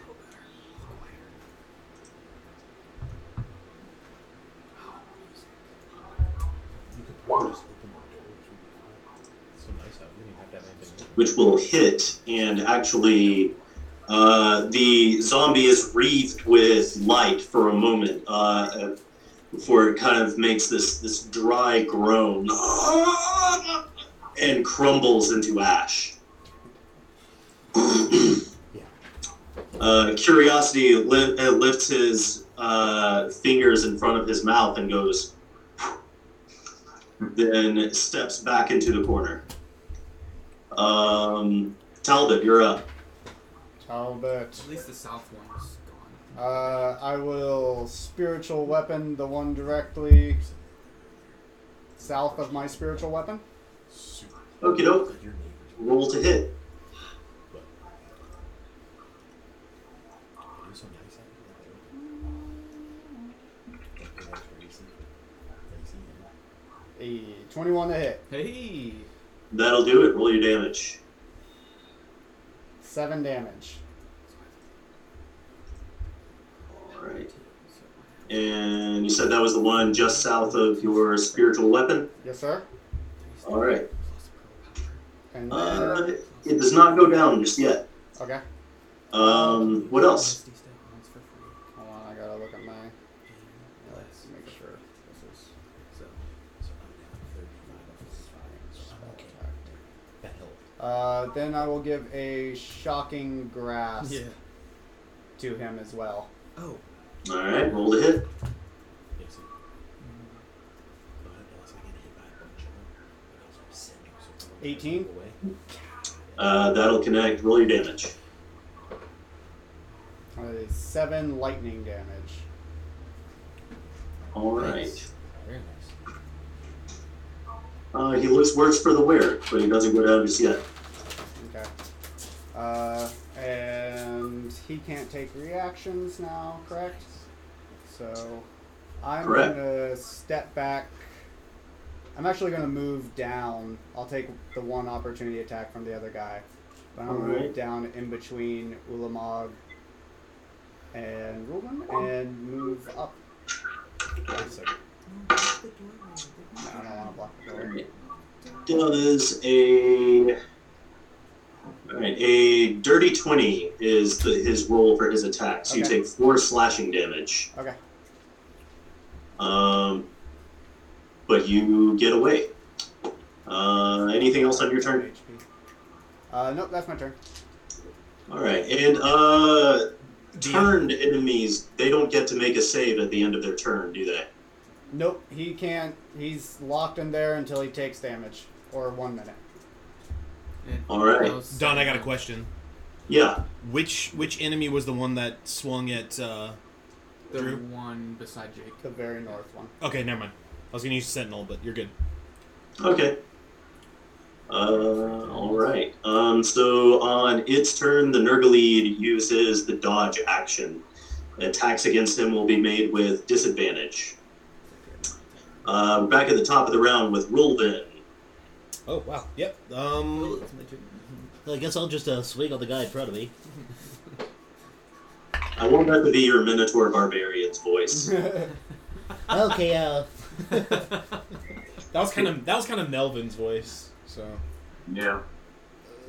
Speaker 1: Which will hit and actually uh, the zombie is wreathed with light for a moment uh, before it kind of makes this this dry groan and crumbles into ash. uh, Curiosity li- uh, lifts his uh, fingers in front of his mouth and goes, then steps back into the corner. Um, Talbot, you're up.
Speaker 4: Talbot.
Speaker 2: At least the south one's gone.
Speaker 4: Uh, I will spiritual weapon the one directly south of my spiritual weapon.
Speaker 1: Okie doke.
Speaker 5: Your neighbors.
Speaker 1: Roll to hit.
Speaker 5: Do some nice out
Speaker 4: A 21 to hit.
Speaker 2: Hey.
Speaker 1: That'll do it. Roll your damage.
Speaker 4: 7 damage.
Speaker 1: All right. And you said that was the one just south of your spiritual weapon.
Speaker 4: Yes, sir.
Speaker 1: All right.
Speaker 4: And then,
Speaker 1: Uh, it does not go down just yet.
Speaker 4: okay.
Speaker 1: Um, what else?
Speaker 4: Hold on, I gotta look at my. Let's make sure this is.
Speaker 5: So, so I'm down 35. So I'm okay.
Speaker 4: Uh, then I will give a shocking grasp
Speaker 2: Yeah.
Speaker 4: to him as well.
Speaker 2: Oh.
Speaker 1: All right. Roll to hit.
Speaker 5: Yeah, so, go ahead, unless I get hit by a bunch of them. But also I'm sending, so if I
Speaker 4: 18?
Speaker 1: Uh, that'll connect. Roll your damage.
Speaker 4: Uh, seven lightning damage.
Speaker 1: All right.
Speaker 5: Nice. Very nice.
Speaker 1: Uh, he looks worse for the wear, but he doesn't go down just yet.
Speaker 4: Okay. Uh, and he can't take reactions now, correct? So I'm
Speaker 1: Correct.
Speaker 4: gonna step back. I'm actually gonna move down. I'll take the one opportunity attack from the other guy. But I'm gonna move down in between Ulamog and Ruben and move up. Wait a second. No, I don't want to block the door.
Speaker 1: Does a all right a dirty twenty is the, his roll for his attack. So you
Speaker 4: Okay.
Speaker 1: take four slashing damage.
Speaker 4: Okay.
Speaker 1: Um, but you get away. Uh, anything else on your turn?
Speaker 4: HP. Uh, nope, that's my turn.
Speaker 1: All right, and uh, turned enemies they don't get to make a save at the end of their turn, do they?
Speaker 4: Nope, he can't. He's locked in there until he takes damage, or one minute.
Speaker 1: All right.
Speaker 6: Don, I got a question.
Speaker 1: Yeah.
Speaker 6: Which which enemy was the one that swung at? Uh...
Speaker 2: The
Speaker 6: Drew?
Speaker 2: one beside Jake.
Speaker 4: The very north one.
Speaker 6: Okay, never mind. I was gonna use Sentinel, but you're good.
Speaker 1: Okay. Uh, all right. Um, so on its turn, the Nurglede uses the dodge action. Attacks against him will be made with disadvantage. Uh, back at the top of the round with Rulvin.
Speaker 6: Oh wow. Yep. Um.
Speaker 7: I guess I'll just uh, swing on the guy in front of me.
Speaker 1: I want that to be your Minotaur Barbarian's voice.
Speaker 7: Okay, uh,
Speaker 6: That was kind of that was kind of Melvin's voice. So
Speaker 3: Yeah.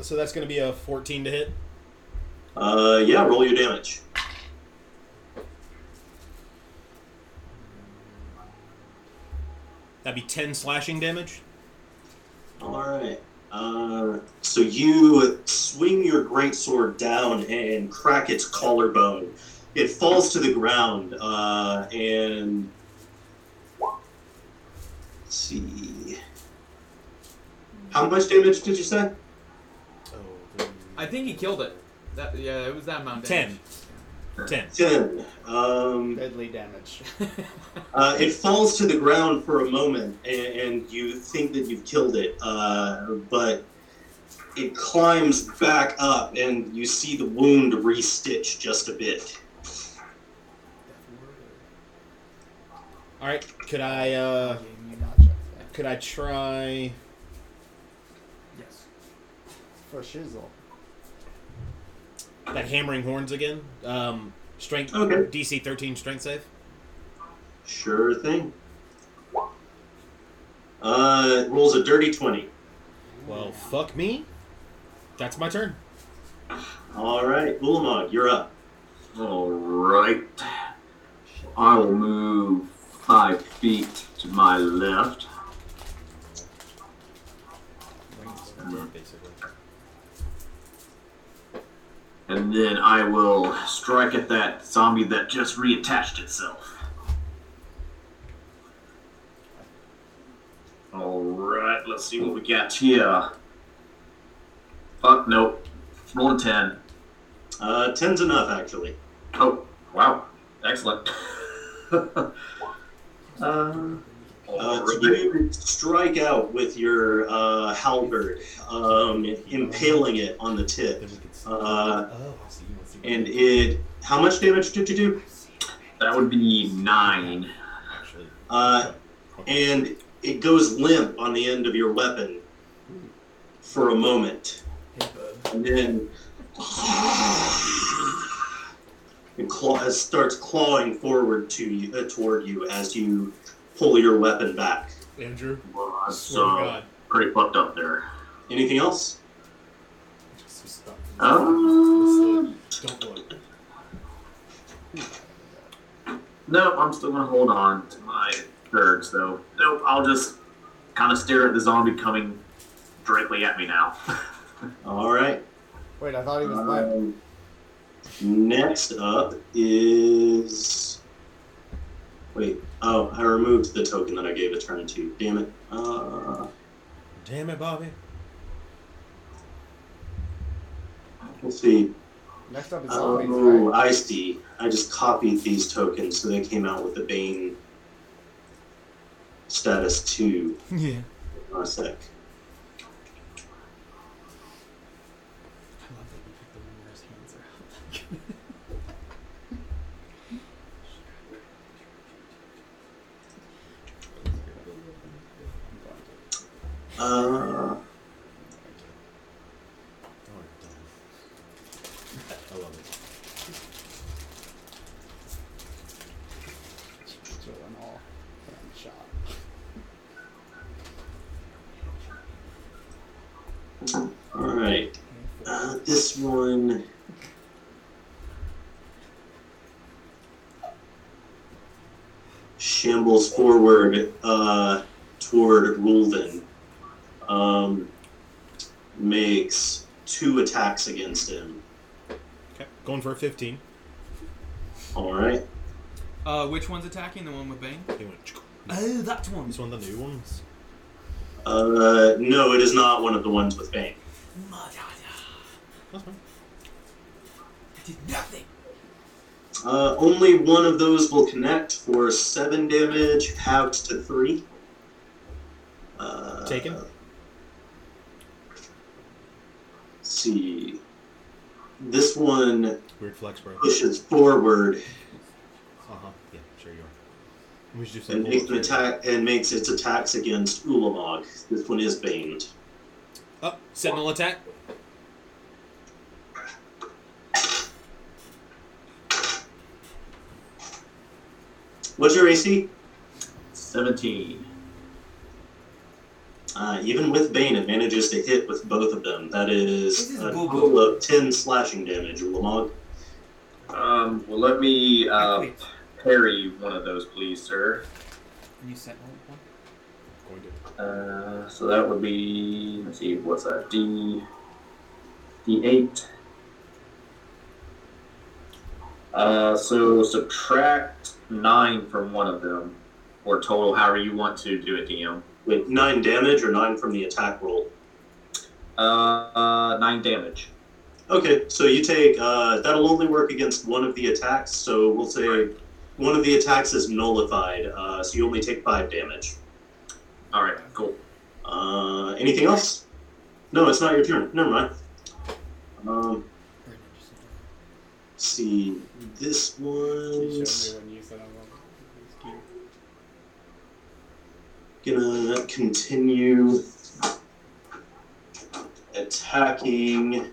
Speaker 6: so that's gonna be a 14 to hit.
Speaker 1: Uh, yeah, roll your damage.
Speaker 6: That'd be 10 slashing damage.
Speaker 1: All right. Uh, so you swing your greatsword down and crack its collarbone. It falls to the ground, uh, and let's see. How much damage did you say?
Speaker 5: Oh,
Speaker 2: I think he killed it. That yeah, it was that amount. of
Speaker 6: Ten.
Speaker 2: damage.
Speaker 6: 10.
Speaker 1: Ten. Um,
Speaker 4: Deadly damage.
Speaker 1: uh, it falls to the ground for a moment, and, and you think that you've killed it, uh, but it climbs back up, and you see the wound restitched just a bit.
Speaker 6: All right. Could I uh
Speaker 4: Gotcha.
Speaker 6: Could I try
Speaker 2: yes.
Speaker 4: For shizzle.
Speaker 6: that hammering horns again? Um, strength
Speaker 1: Okay.
Speaker 6: DC 13 strength save.
Speaker 1: Sure thing. Uh, it rolls a dirty 20.
Speaker 6: Well, fuck me. That's my turn.
Speaker 1: All right, Ulamog, you're up.
Speaker 3: All right. I will move five feet to my left.
Speaker 5: Basically.
Speaker 3: And then I will strike at that zombie that just reattached itself. All right, let's see what we got here. Fuck, nope. Rolling 10.
Speaker 1: Uh, ten's enough, actually.
Speaker 3: Oh, wow. Excellent. uh,
Speaker 1: Uh, you strike out with your uh, halberd, um, impaling it on the tip.
Speaker 5: Then we could see.
Speaker 1: Uh,
Speaker 5: oh, I see. You want to see.
Speaker 1: and it. How much damage did you do?
Speaker 3: that would be 9.
Speaker 5: Actually.
Speaker 1: Uh, and it goes limp on the end of your weapon for a moment, and then it claw, starts clawing forward to you, uh, toward you as you pull your weapon back.
Speaker 6: Andrew,
Speaker 3: Well, that's
Speaker 6: swear to
Speaker 3: uh,
Speaker 6: God.
Speaker 3: pretty fucked up there.
Speaker 1: Anything else?
Speaker 5: Just stop.
Speaker 3: Um,
Speaker 5: Don't look.
Speaker 3: no, I'm still gonna hold on to my thirds though. Nope, I'll just kind of stare at the zombie coming directly at me now.
Speaker 1: All right.
Speaker 4: Wait, I thought he was my.
Speaker 1: Um, next up is. Wait. Oh, I removed the token that I gave a turn to. Damn it. Uh,
Speaker 5: Damn it, Bobby.
Speaker 1: let's see.
Speaker 4: Next up is zombies,
Speaker 1: Oh,
Speaker 4: right?
Speaker 1: I see. I just copied these tokens, so they came out with the Bane status 2.
Speaker 6: Yeah.
Speaker 1: One sec.
Speaker 2: I love that you picked the one where his hands are out.
Speaker 1: Uh.
Speaker 5: I love it.
Speaker 4: All.
Speaker 1: Alright. Uh, this one. Shambles forward uh, toward Rulden. Um, makes two attacks against him.
Speaker 6: Okay. Going for a 15.
Speaker 1: Alright.
Speaker 2: Uh, which one's attacking? The one with Bane?
Speaker 6: They went.
Speaker 2: Oh, that one.
Speaker 6: This one, the new ones.
Speaker 1: Uh, no, it is not one of the ones with Bane.
Speaker 6: That's fine.
Speaker 2: I did nothing.
Speaker 1: Uh, only one of those will connect for seven damage, halved to three. Uh,
Speaker 6: Taken.
Speaker 1: let's see. This one
Speaker 6: Weird flex, bro.
Speaker 1: pushes forward
Speaker 6: Uh huh. Yeah, sure you are. We should do some
Speaker 1: and
Speaker 6: cool
Speaker 1: makes an attack and makes its attacks against Ulamog. This one is baned.
Speaker 6: Up. Sentinel attack.
Speaker 1: What's your AC?
Speaker 3: 17.
Speaker 1: Uh, even with Bane, it manages to hit with both of them. That
Speaker 2: is,
Speaker 1: is
Speaker 2: is
Speaker 1: a
Speaker 2: boo-boo.
Speaker 1: total of 10 slashing damage, Ulamog.
Speaker 3: Um, well, let me uh,
Speaker 2: Wait,
Speaker 3: parry one of those, please, sir.
Speaker 2: can you set one?
Speaker 6: Going to.
Speaker 3: Uh, so that would be, let's see, what's that? D, D8. Uh, so subtract 9 from one of them, or total, however you want to do it, DM.
Speaker 1: Wait, 9 damage or 9 from the attack roll?
Speaker 3: Uh, uh 9 damage.
Speaker 1: Okay, so you take uh, that'll only work against one of the attacks. So we'll say one of the attacks is nullified, uh, so you only take five damage.
Speaker 3: Alright, cool.
Speaker 1: Uh, anything else? No, it's not your turn. Never mind. Um, let's see, this
Speaker 4: He
Speaker 1: one's
Speaker 4: showed me when you said I love it. It was cute.
Speaker 1: Gonna continue attacking.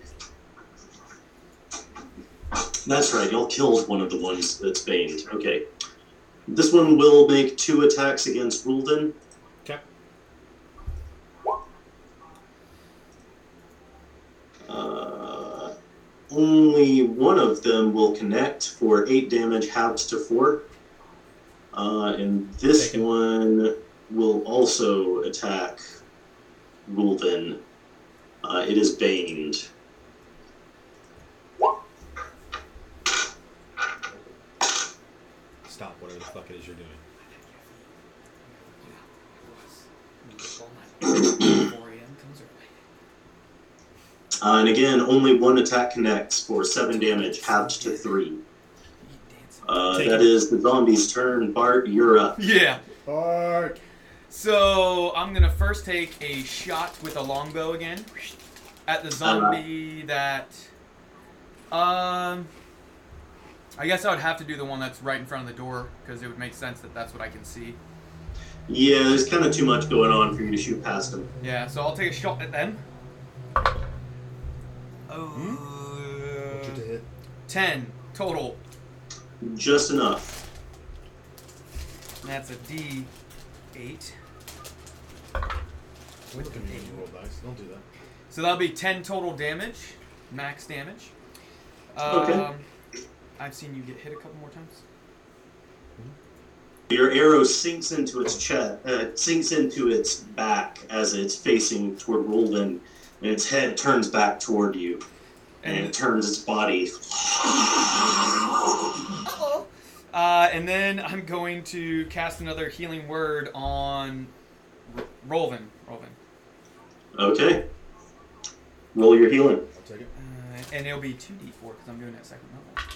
Speaker 1: That's right, y'all killed one of the ones that's baned. Okay. This one will make two attacks against Rulden.
Speaker 6: Okay.
Speaker 1: Uh, only one of them will connect for eight damage, halves to four. Uh, and this
Speaker 6: Taken.
Speaker 1: one will also attack Rulden. Uh, it is baned.
Speaker 6: Stop whatever the fuck it is you're doing.
Speaker 2: All night. 4 a.m. comes early.
Speaker 1: Uh, and again, only one attack connects for seven damage, halved to three.
Speaker 2: Eat dancing.
Speaker 1: Uh,
Speaker 6: Take
Speaker 1: that
Speaker 6: it.
Speaker 1: is the zombie's turn. Bart, you're up.
Speaker 2: Yeah.
Speaker 4: Bart.
Speaker 2: So I'm gonna first take a shot with a longbow again at the zombie that. Um. I guess I would have to do the one that's right in front of the door because it would make sense that that's what I can see.
Speaker 1: Yeah, there's kind of too much going on for you to shoot past him.
Speaker 2: Yeah, so I'll take a shot at them. Oh.
Speaker 6: Get to hit.
Speaker 2: 10 total.
Speaker 1: Just enough.
Speaker 2: That's a D8.
Speaker 6: Look at me when roll dice. Don't do that.
Speaker 2: So that'll be 10 total damage, max damage.
Speaker 1: Okay.
Speaker 2: Um, I've seen you get hit a couple more times.
Speaker 1: Your arrow sinks into its chest, uh, sinks into its back as it's facing toward Rolden, and its head turns back toward you, and it turns its body.
Speaker 2: uh, and then I'm going to cast another healing word on R- Rolvin. Rolvin.
Speaker 1: Okay. Roll your healing.
Speaker 6: I'll take it.
Speaker 2: Uh, and it'll be 2d4 because I'm doing it at second level.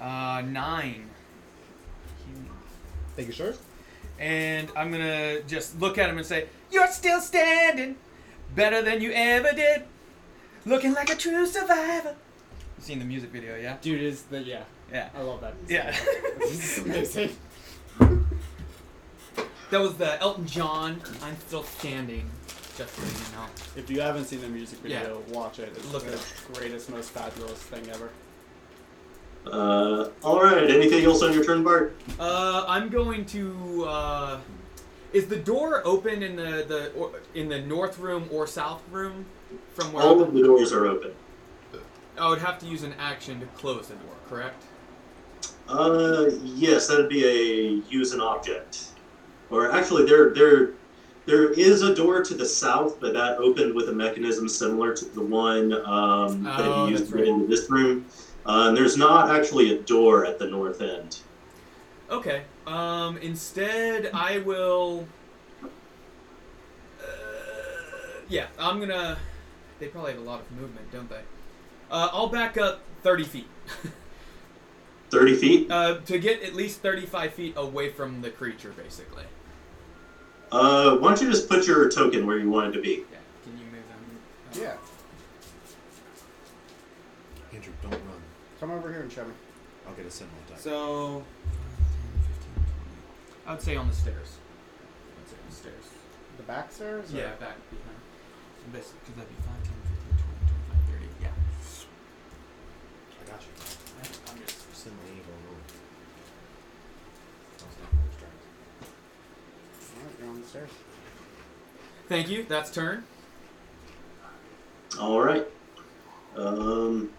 Speaker 2: Uh, 9. Healing.
Speaker 6: Thank you, sir.
Speaker 2: And I'm gonna just look at him and say, You're still standing, better than you ever did, looking like a true survivor. You seen the music video, yeah?
Speaker 4: Dude is the yeah.
Speaker 2: Yeah.
Speaker 4: I love that.
Speaker 2: Yeah.
Speaker 4: This is amazing.
Speaker 2: that was the Elton John, I'm Still Standing, just so you know.
Speaker 4: If you haven't seen the music
Speaker 2: Yeah.
Speaker 4: video, watch it. It's
Speaker 2: Look
Speaker 4: the
Speaker 2: it up.
Speaker 4: greatest, most fabulous thing ever.
Speaker 1: Uh, all right. Anything else on your turn, Bart?
Speaker 2: Uh, I'm going to. Uh, is the door open in the the or, in the north room or south room from where?
Speaker 1: All of the doors are open.
Speaker 2: I would have to use an action to close the door, correct?
Speaker 1: Uh, yes, that'd be a use an object. Or actually, there there there is a door to the south, but that opened with a mechanism similar to the one um, that
Speaker 2: Oh,
Speaker 1: you used to get
Speaker 2: right.
Speaker 1: into this room. Uh, and there's not actually a door at the north end.
Speaker 2: Okay. Um, instead, I will. Uh, yeah, I'm gonna. They probably have a lot of movement, don't they? Uh, I'll back up 30 feet.
Speaker 1: Thirty feet.
Speaker 2: uh, to get at least 35 feet away from the creature, basically.
Speaker 1: Uh, why don't you just put your token where you want it to be?
Speaker 2: Yeah. Can you move them? Uh,
Speaker 4: Yeah.
Speaker 6: Andrew, don't run.
Speaker 4: Come over here and show me.
Speaker 6: I'll get a sentinel attack.
Speaker 2: So. 10, 15, 20. I would say on the stairs. I'd say on the stairs.
Speaker 4: The back stairs? or-
Speaker 2: Yeah, back behind. Because that'd be 5, 10, 15, 20, 25, 30. Yeah.
Speaker 6: I got you.
Speaker 2: I'm just.
Speaker 6: Send the evil room. Sounds like more strength.
Speaker 4: Alright, you're on the stairs.
Speaker 2: Thank you. That's turn.
Speaker 1: All right. Um.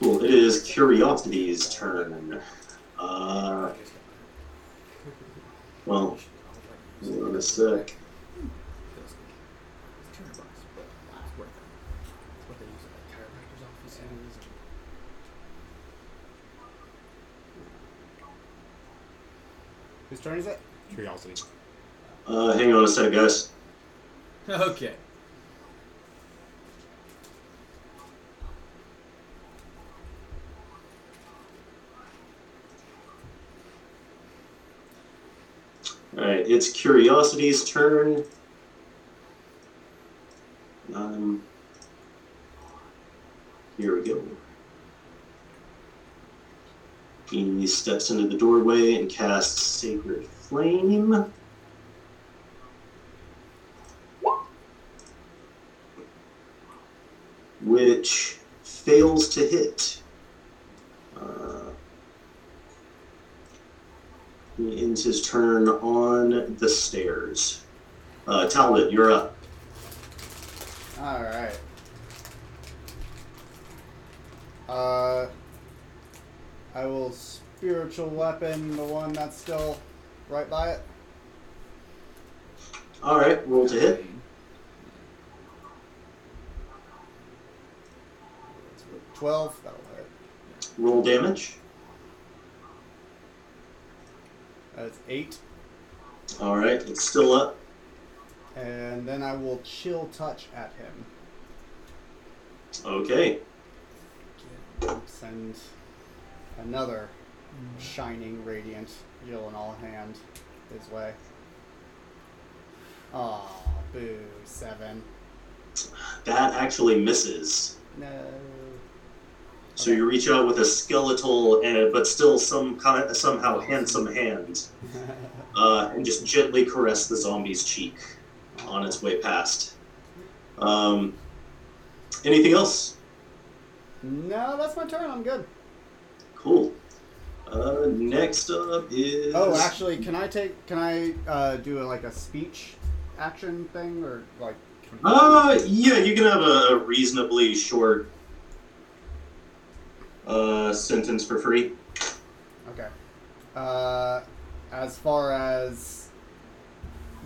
Speaker 1: Cool. It is Curiosity's turn. Uh, well, hold on a sec.
Speaker 4: Whose turn is it?
Speaker 6: Curiosity.
Speaker 1: Uh, hang on a sec, guys.
Speaker 2: Okay.
Speaker 1: All right, it's Curiosity's turn. Um, here we go. He steps into the doorway and casts Sacred Flame. Which fails to hit. Uh, he ends his turn on the stairs. Uh, Talbot, you're up.
Speaker 4: Alright. Uh, I will spiritual weapon the one that's still right by it.
Speaker 1: All right, roll to hit.
Speaker 4: 12. That'll hit.
Speaker 1: Roll damage.
Speaker 4: That's 8.
Speaker 1: All right, it's still up.
Speaker 4: And then I will chill touch at him.
Speaker 1: Okay.
Speaker 4: Send another shining, radiant Gyllenhaal hand his way. Aw, boo. 7.
Speaker 1: That actually misses.
Speaker 4: No.
Speaker 1: So you reach out with a skeletal, and but still some kind, of, somehow handsome hand, uh, and just gently caress the zombie's cheek on its way past. Um, anything else?
Speaker 4: no, that's my turn. I'm good.
Speaker 1: Cool. Uh, next up is.
Speaker 4: Oh, actually, can I take? Can I uh, do a, like a speech action thing or like?
Speaker 1: Uh, yeah, you can have a, a reasonably short uh, sentence for free.
Speaker 4: Okay. Uh, as far as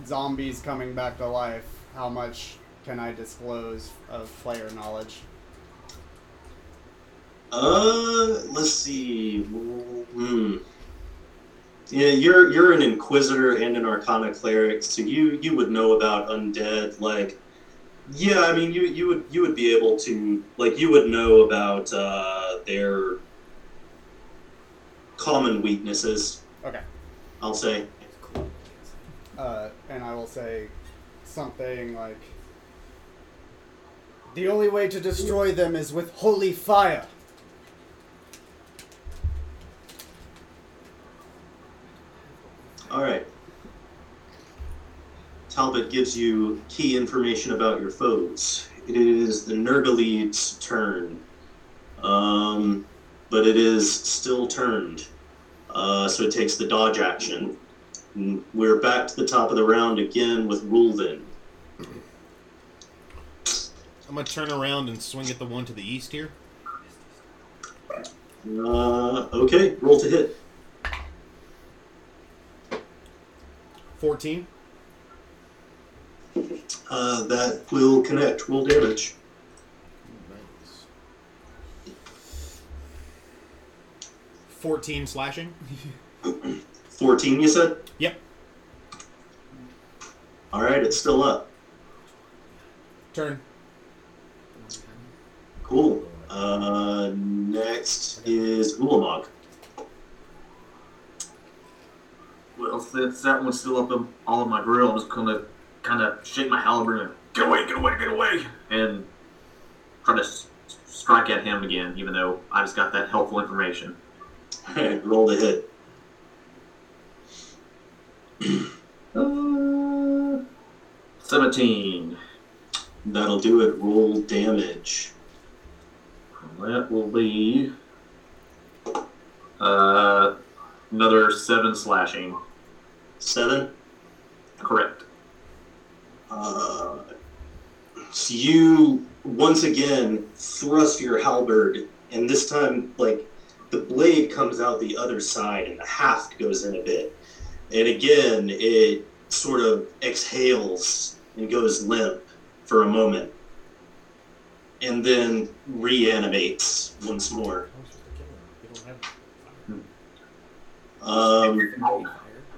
Speaker 4: zombies coming back to life, how much can I disclose of player knowledge?
Speaker 1: Uh, let's see. Hmm. Yeah, you're you're an inquisitor and an arcana cleric, so you you would know about undead. Like, yeah, I mean, you you would you would be able to like you would know about uh, their common weaknesses.
Speaker 4: Okay.
Speaker 1: I'll say.
Speaker 4: Uh, and I will say something like, "The only way to destroy them is with holy fire."
Speaker 1: All right. Talbot gives you key information about your foes. It is the Nurgaleed's turn, um, but it is still turned, uh, so it takes the dodge action. And we're back to the top of the round again with Rulvin.
Speaker 6: I'm gonna turn around and swing at the one to the east here.
Speaker 1: Uh, okay, roll to hit.
Speaker 6: 14.
Speaker 1: Uh, that will connect. will damage.
Speaker 6: Nice. 14 slashing.
Speaker 1: 14, you said?
Speaker 6: Yep.
Speaker 1: All right, it's still up.
Speaker 6: Turn.
Speaker 1: Cool. Uh, next is Ulamog.
Speaker 3: Well, since that one's still up in, all in my grill, I'm just gonna kind of shake my halberd and get away, get away, get away, and try to s- strike at him again, even though I just got that helpful information.
Speaker 1: Roll to hit.
Speaker 3: Uh, 17.
Speaker 1: That'll do it. Roll damage.
Speaker 3: That will be uh, another 7 slashing.
Speaker 1: Seven.
Speaker 3: Correct.
Speaker 1: Uh, so you once again thrust your halberd, and this time, like the blade comes out the other side, and the haft goes in a bit. And again, it sort of exhales and goes limp for a moment, and then reanimates once more. Um,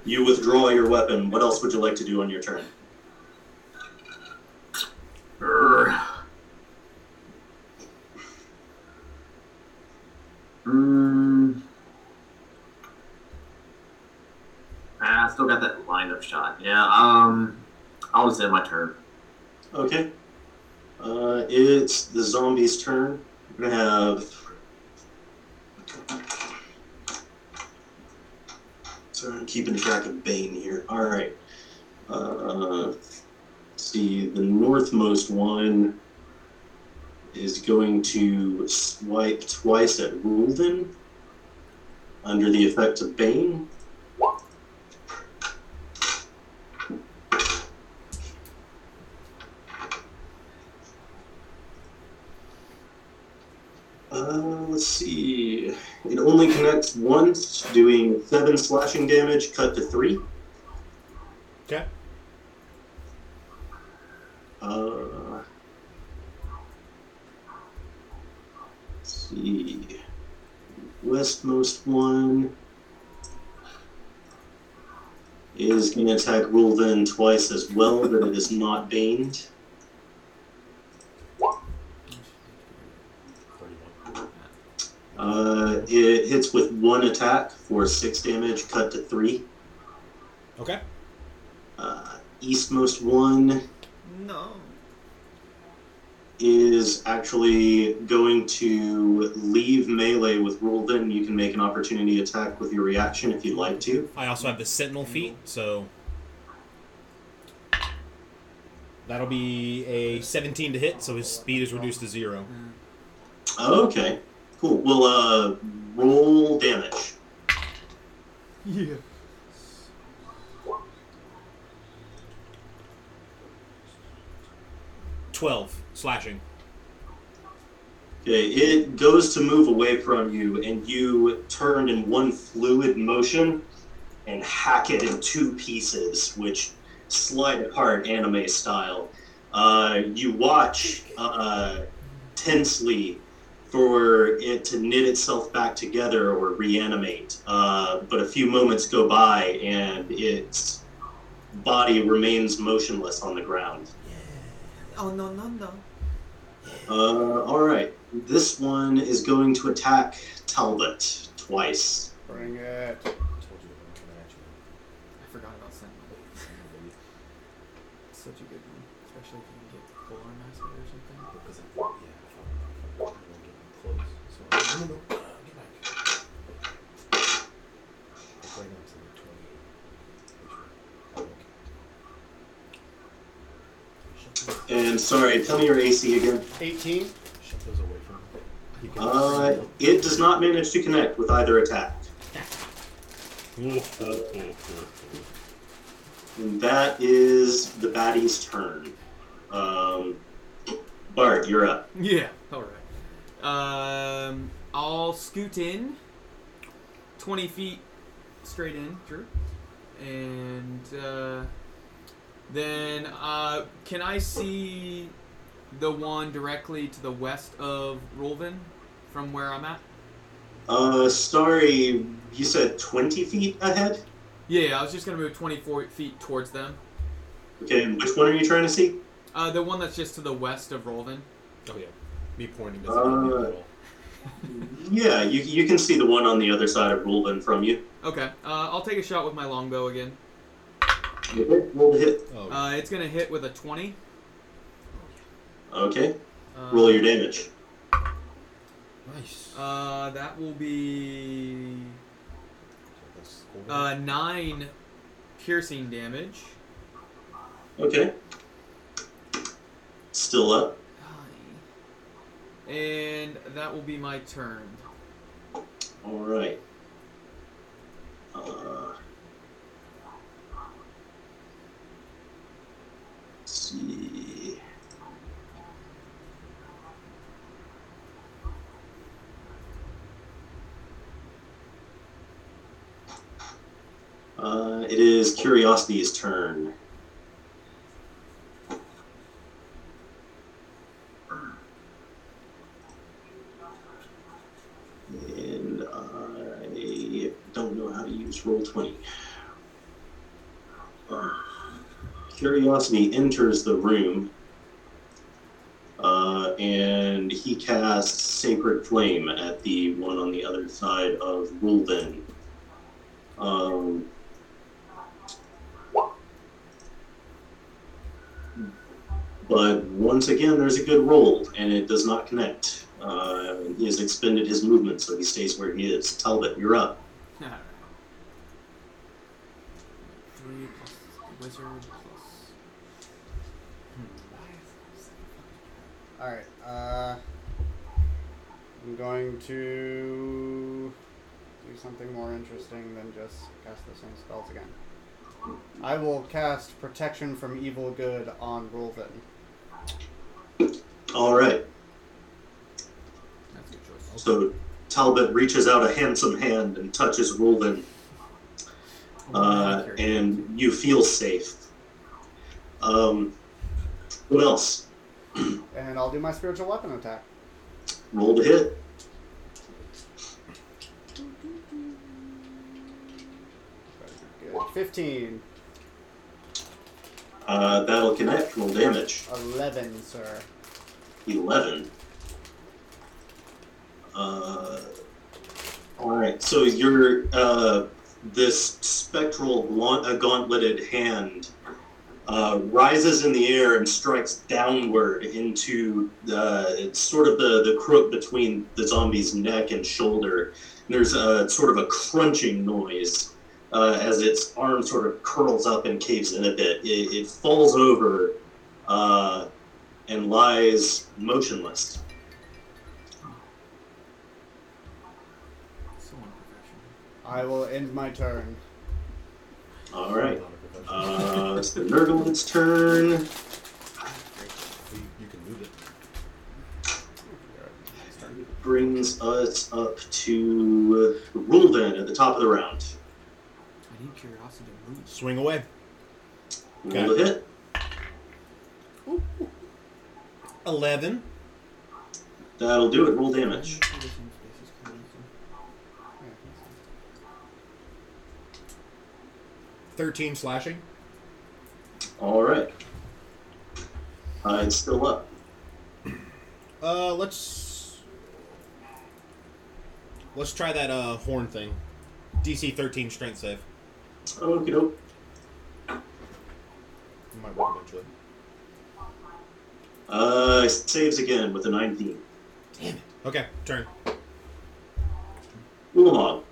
Speaker 1: you withdraw your weapon. What else would you like to do on your turn?
Speaker 3: Mm. I still got that line of shot. Yeah, um, I'll just end my turn.
Speaker 1: Okay. Uh, it's the zombie's turn. We're gonna have. Sorry, I'm keeping track of Bane here. All right. Uh, see, the northmost one is going to swipe twice at Rulden under the effect of Bane. Uh, let's see. It only connects once, doing seven slashing damage, cut to three.
Speaker 6: Okay.
Speaker 1: Uh, let's see. Westmost one is going to attack Rulven twice as well, but it is not baned. Uh, it hits with one attack for six damage, cut to three.
Speaker 6: Okay.
Speaker 1: Uh, Eastmost one
Speaker 2: No.
Speaker 1: is actually going to leave melee with Rulven. You can make an opportunity attack with your reaction if you'd like to.
Speaker 6: I also have the Sentinel feat, so that'll be a 17 to hit. So his speed is reduced to zero.
Speaker 1: Okay, cool. Well, uh, roll damage.
Speaker 2: Yeah.
Speaker 6: Twelve slashing.
Speaker 1: Okay, it goes to move away from you, and you turn in one fluid motion and hack it in two pieces, which slide apart anime style. Uh, you watch uh, tensely for it to knit itself back together or reanimate, uh, but a few moments go by and its body remains motionless on the ground.
Speaker 2: Oh no no no.
Speaker 1: Uh, all right. This one is going to attack Talbot twice.
Speaker 4: Bring it.
Speaker 5: I told you they weren't coming at you.
Speaker 2: I forgot about Sentinel. Such a good one, especially if you can get Polearm Master or something.
Speaker 5: Because I thought, yeah, I thought, I thought we were getting close. So I was like, no, no, no, uh, get back. Right now it's like 28. Which way? Oh, okay. Shut those,
Speaker 1: And sorry, tell me your AC again.
Speaker 4: 18.
Speaker 5: shut those away from me. You can
Speaker 1: Uh, it does not manage to connect with either attack. And that is the baddie's turn. Um, Bart, you're up.
Speaker 2: Yeah. All right. Um, I'll scoot in. Twenty feet straight in, sure. And uh, then, uh, can I see the one directly to the west of Rolvin from where I'm at?
Speaker 1: Uh, sorry, you said 20 feet ahead?
Speaker 2: Yeah, I was just gonna move 24 feet towards them.
Speaker 1: Okay, and which one are you trying to see?
Speaker 2: Uh, the one that's just to the west of Rolvin.
Speaker 6: Oh yeah. Me pointing doesn't
Speaker 1: Uh,
Speaker 6: at.
Speaker 1: Yeah, you, you can see the one on the other side of Rulven from you.
Speaker 2: Okay. Uh, I'll take a shot with my longbow again.
Speaker 1: Okay, roll to hit.
Speaker 6: Oh.
Speaker 2: Uh, it's gonna hit with a 20.
Speaker 1: Okay,
Speaker 2: Uh,
Speaker 1: roll your damage.
Speaker 6: nice.
Speaker 2: Uh, that will be
Speaker 5: So that's cool.
Speaker 2: uh, nine piercing damage.
Speaker 1: Okay. Still up.
Speaker 2: And that will be my turn.
Speaker 1: All right. Uh, let's see. Uh, it is Curiosity's turn. And I don't know how to use Roll20. Uh, Curiosity enters the room uh, and he casts Sacred Flame at the one on the other side of Rulven. Um, once again, there's a good roll, and it does not connect. Uh, he has expended his movement, so he stays where he is. Talbot, you're up.
Speaker 2: Alright. Three plus wizard plus.
Speaker 4: Alright, uh. I'm going to do something more interesting than just cast the same spells again. I will cast Protection from Evil Good on Rulven.
Speaker 1: All right. So Talbot reaches out a handsome hand and touches Rulden, Uh, and you feel safe. Um, what else?
Speaker 4: and I'll do my spiritual weapon attack.
Speaker 1: Roll to hit.
Speaker 4: 15.
Speaker 1: Uh, that'll connect. Roll damage.
Speaker 4: 11, sir.
Speaker 1: 11. Uh, Alright, so your, uh, this spectral gaunt- uh, gauntleted hand uh, rises in the air and strikes downward into uh, sort of the, the crook between the zombie's neck and shoulder. There's a sort of a crunching noise uh, as its arm sort of curls up and caves in a bit. It, it falls over uh, and lies motionless.
Speaker 4: I will end my turn.
Speaker 1: All right.
Speaker 5: Not a professional.
Speaker 1: Uh, it's the Nurgleman's turn.
Speaker 5: you, you can move it.
Speaker 1: Brings us up to Rulven at the top of the round.
Speaker 2: I need curiosity to move.
Speaker 6: Swing away.
Speaker 1: Roll the hit.
Speaker 6: 11.
Speaker 1: That'll do it. Roll damage.
Speaker 6: Thirteen slashing.
Speaker 1: All right. Uh, it's still up.
Speaker 6: Uh, let's let's try that uh horn thing. DC 13 strength save.
Speaker 1: Okie doke.
Speaker 6: Might work eventually.
Speaker 1: Uh, saves again with a 19.
Speaker 6: Damn it. Okay, turn.
Speaker 1: Ulamog.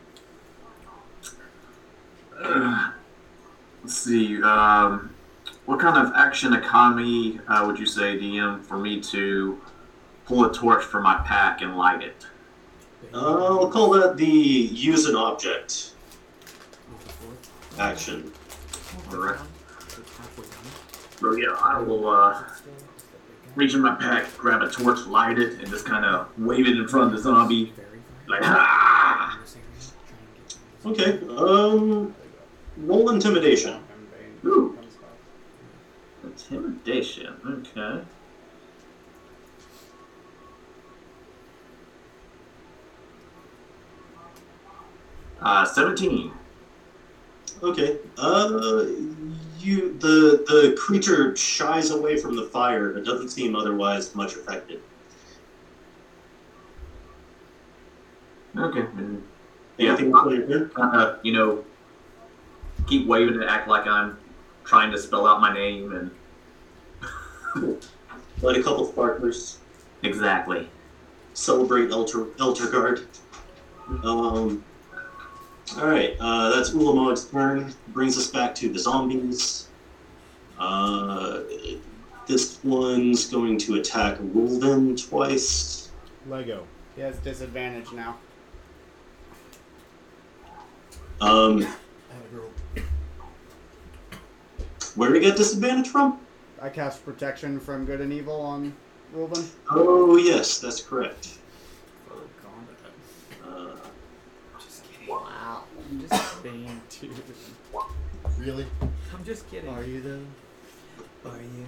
Speaker 3: Uh, let's see. Um, what kind of action economy uh, would you say, DM, for me to pull a torch from my pack and light it?
Speaker 1: Uh, I'll call that the use an object action.
Speaker 3: Alright. So yeah, I will uh, reach in my pack, grab a torch, light it, and just kind of wave it in front of the zombie. Like, ah!
Speaker 1: Okay. Um, roll intimidation.
Speaker 3: Ooh. Intimidation. Okay. Uh, 17.
Speaker 1: Okay. Uh, you the the creature shies away from the fire, but doesn't seem otherwise much affected.
Speaker 3: Okay. Yeah,
Speaker 1: Anything on your turn?
Speaker 3: uh, you know, keep waving and act like I'm trying to spell out my name and
Speaker 1: Light a couple sparklers.
Speaker 3: exactly.
Speaker 1: Celebrate Elter Elturgard. Um. All right. Uh, that's Ulamog's turn. Brings us back to the zombies. Uh, this one's going to attack Wolven twice.
Speaker 6: Lego.
Speaker 4: He has disadvantage now.
Speaker 1: Um, where did he get disadvantage from?
Speaker 4: I cast protection from good and evil on Reuben.
Speaker 1: Oh yes, that's correct.
Speaker 2: Full combat.
Speaker 1: Uh,
Speaker 2: Just kidding.
Speaker 4: Wow.
Speaker 2: I'm just being.
Speaker 6: Really?
Speaker 2: I'm just kidding.
Speaker 4: Are you though?
Speaker 2: Are you?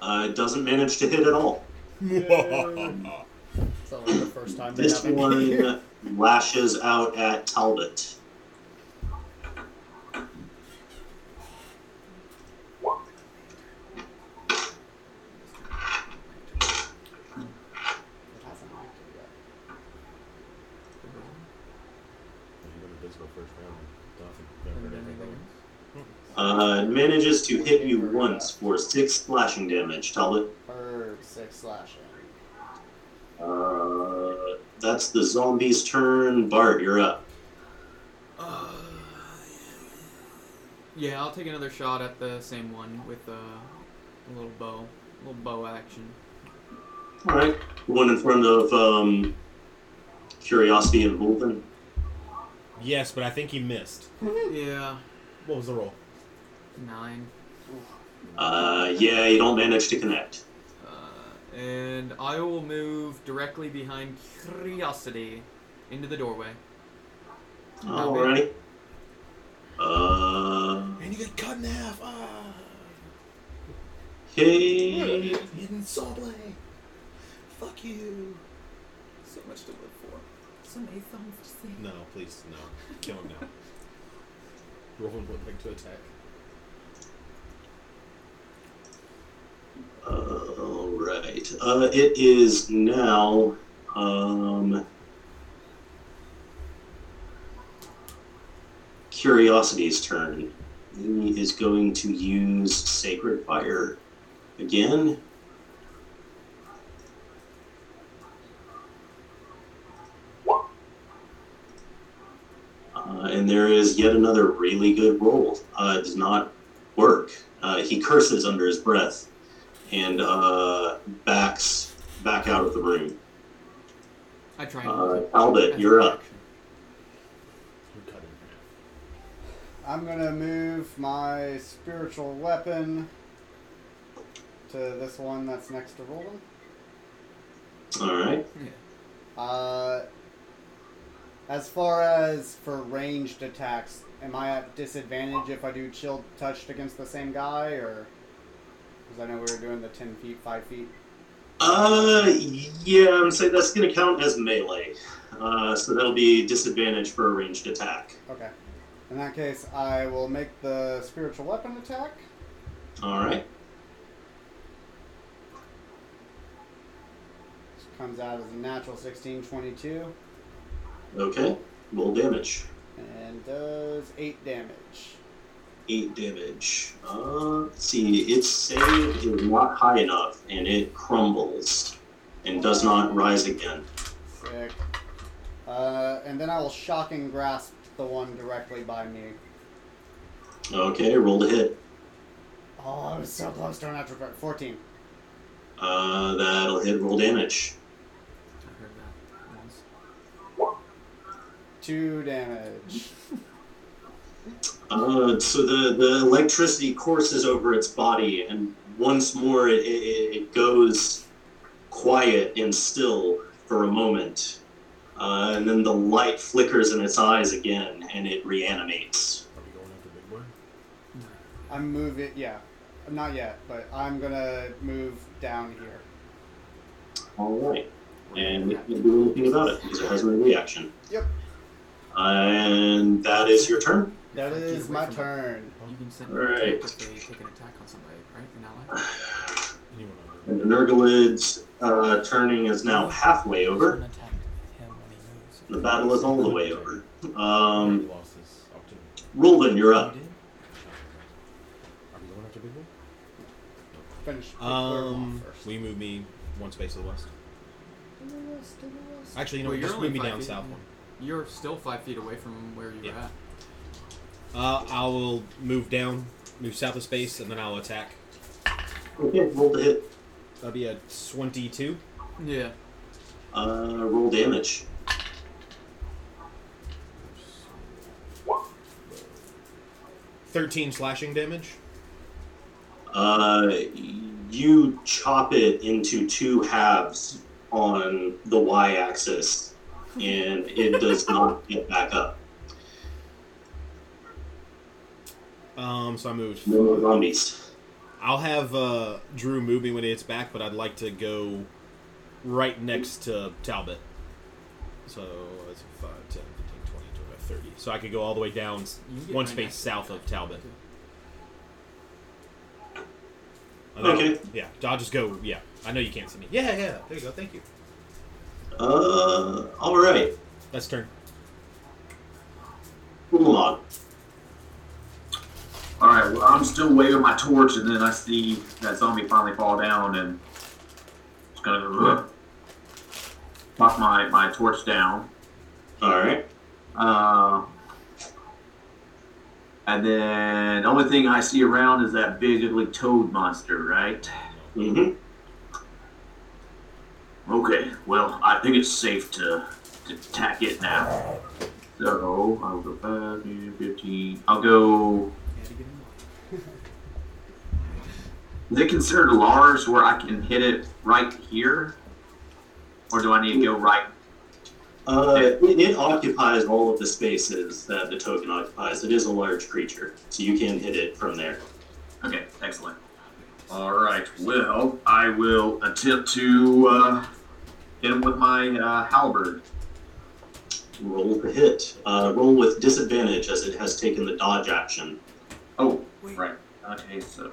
Speaker 1: uh, it doesn't manage to hit at all.
Speaker 4: It's only the first time
Speaker 1: This one lashes out at Talbot.
Speaker 4: It hasn't acted yet.
Speaker 5: You went invisible first round. Nothing. Never heard anything.
Speaker 1: Uh, manages to hit you once for six slashing damage, Talbot.
Speaker 4: Or six slashing.
Speaker 1: Uh, that's the zombie's turn. Bard, you're up.
Speaker 2: Uh, yeah, I'll take another shot at the same one with uh, a little bow, a little bow action.
Speaker 1: All right. One in front of um, Curiosity and Wolven.
Speaker 6: yes, but I think he missed.
Speaker 2: Yeah,
Speaker 6: What was the roll?
Speaker 2: nine.
Speaker 1: Uh, yeah, you don't manage to connect.
Speaker 2: Uh, and I will move directly behind Curiosity into the doorway.
Speaker 1: Alrighty. Uh,
Speaker 5: And you get cut in half. Ah.
Speaker 1: okay.
Speaker 5: Hidden saw blade. Fuck you.
Speaker 2: So much to live for. some Aethon thing?
Speaker 6: No, please, no. Kill him now. Roland would like to attack.
Speaker 1: All right. Uh, it is now. Um, Curiosity's turn. He is going to use Sacred Fire again. Uh, and there is yet another really good roll. Uh, it does not work. Uh, he curses under his breath and uh, backs back out of the room.
Speaker 2: I tried.
Speaker 1: Uh, Albert, you're up.
Speaker 4: I'm gonna move my spiritual weapon to this one that's next to Roland.
Speaker 1: All right.
Speaker 4: Uh, as far as for ranged attacks, am I at disadvantage if I do chill touched against the same guy, or because I know we were doing the ten feet, five feet.
Speaker 1: Uh, yeah, I'm saying that's going to count as melee. Uh, so that'll be disadvantage for a ranged attack.
Speaker 4: Okay. In that case, I will make the spiritual weapon attack.
Speaker 1: All right.
Speaker 4: Comes out as a natural 16, 22,
Speaker 1: Okay. Roll damage.
Speaker 4: and does eight damage.
Speaker 1: Eight damage. Uh, let's see. Its save is not high enough, and it crumbles and does not rise again.
Speaker 4: Sick. Uh, and then I will shocking grasp the one directly by me.
Speaker 1: Okay. Roll to hit.
Speaker 4: Oh, I was so close to an natural crit. 14.
Speaker 1: Uh, that'll hit. Roll damage.
Speaker 2: I heard that once.
Speaker 4: Two damage.
Speaker 1: Uh, so the, the electricity courses over its body, and once more it, it, it goes quiet and still for a moment. Uh, and then the light flickers in its eyes again, and it reanimates.
Speaker 5: Are we going after Big Boy?
Speaker 4: I'm moving. Yeah. Not yet, but I'm gonna move down here.
Speaker 1: All right. And we can't do anything about it because it has no reaction.
Speaker 4: Yep.
Speaker 1: And that is your turn.
Speaker 4: That
Speaker 2: Get
Speaker 4: is my
Speaker 2: from it.
Speaker 4: turn.
Speaker 2: You can send
Speaker 1: Alright.
Speaker 2: an attack if they take an attack on somebody, right? In ally.
Speaker 5: Anyone over
Speaker 1: And the Nurglid's uh, turning is now halfway over.
Speaker 8: Shouldn't him when he moves.
Speaker 1: The battle is all the way over. Um,
Speaker 5: He lost his opportunity.
Speaker 1: Rolden, you're up.
Speaker 8: You did?
Speaker 5: Are we going after Big Boy?
Speaker 4: Finish. pick
Speaker 6: Um,
Speaker 4: where first.
Speaker 6: will you move me one space to the west?
Speaker 4: To the west, to the west.
Speaker 6: Actually, you know,
Speaker 2: Well,
Speaker 6: what,
Speaker 2: you're
Speaker 6: just
Speaker 2: only
Speaker 6: move me
Speaker 2: five
Speaker 6: down
Speaker 2: feet.
Speaker 6: south one.
Speaker 2: You're still five feet away from where you were
Speaker 6: Yeah.
Speaker 2: at.
Speaker 6: Uh, I will move down, move south of space, and then I'll attack.
Speaker 1: Okay, roll to hit.
Speaker 6: That'll be a 22.
Speaker 2: Yeah.
Speaker 1: Uh, roll damage.
Speaker 6: Thirteen slashing damage.
Speaker 1: Uh, you chop it into two halves on the y-axis, and it does not get back up.
Speaker 6: Um, so I moved.
Speaker 1: No more zombies.
Speaker 6: I'll have uh, Drew move me when he gets back, but I'd like to go right next to Talbot. So that's 5, 10, 15, 20, 25, 30. So I could go all the way down s-
Speaker 2: You can get
Speaker 6: one space
Speaker 2: next
Speaker 6: south of Talbot.
Speaker 2: Okay.
Speaker 1: Okay.
Speaker 6: Yeah, I'll just go. Yeah, I know you can't see me. Yeah, yeah. There you go. Thank you.
Speaker 1: Uh, all right.
Speaker 6: That's turn.
Speaker 1: Ulamog.
Speaker 3: Alright, well, I'm still waving my torch, and then I see that zombie finally fall down, and just gonna uh, knock my, my torch down.
Speaker 1: All right.
Speaker 3: Uh, and then the only thing I see around is that big ugly toad monster, right?
Speaker 1: Mm-hmm.
Speaker 3: Okay, well, I think it's safe to, to attack it now. So, I'll go 5, 10, 15. I'll go.
Speaker 2: Had to get him off.
Speaker 3: Is it considered large where I can hit it right here? Or do I need to go right?
Speaker 1: Uh, it, it occupies all of the spaces that the token occupies. It is a large creature, so you can hit it from there.
Speaker 3: Okay, excellent. Alright, well, I will attempt to uh, hit him with my uh, halberd.
Speaker 1: roll the hit. Uh, roll with disadvantage as it has taken the dodge action.
Speaker 3: Oh,
Speaker 2: Wait.
Speaker 3: right. Okay, so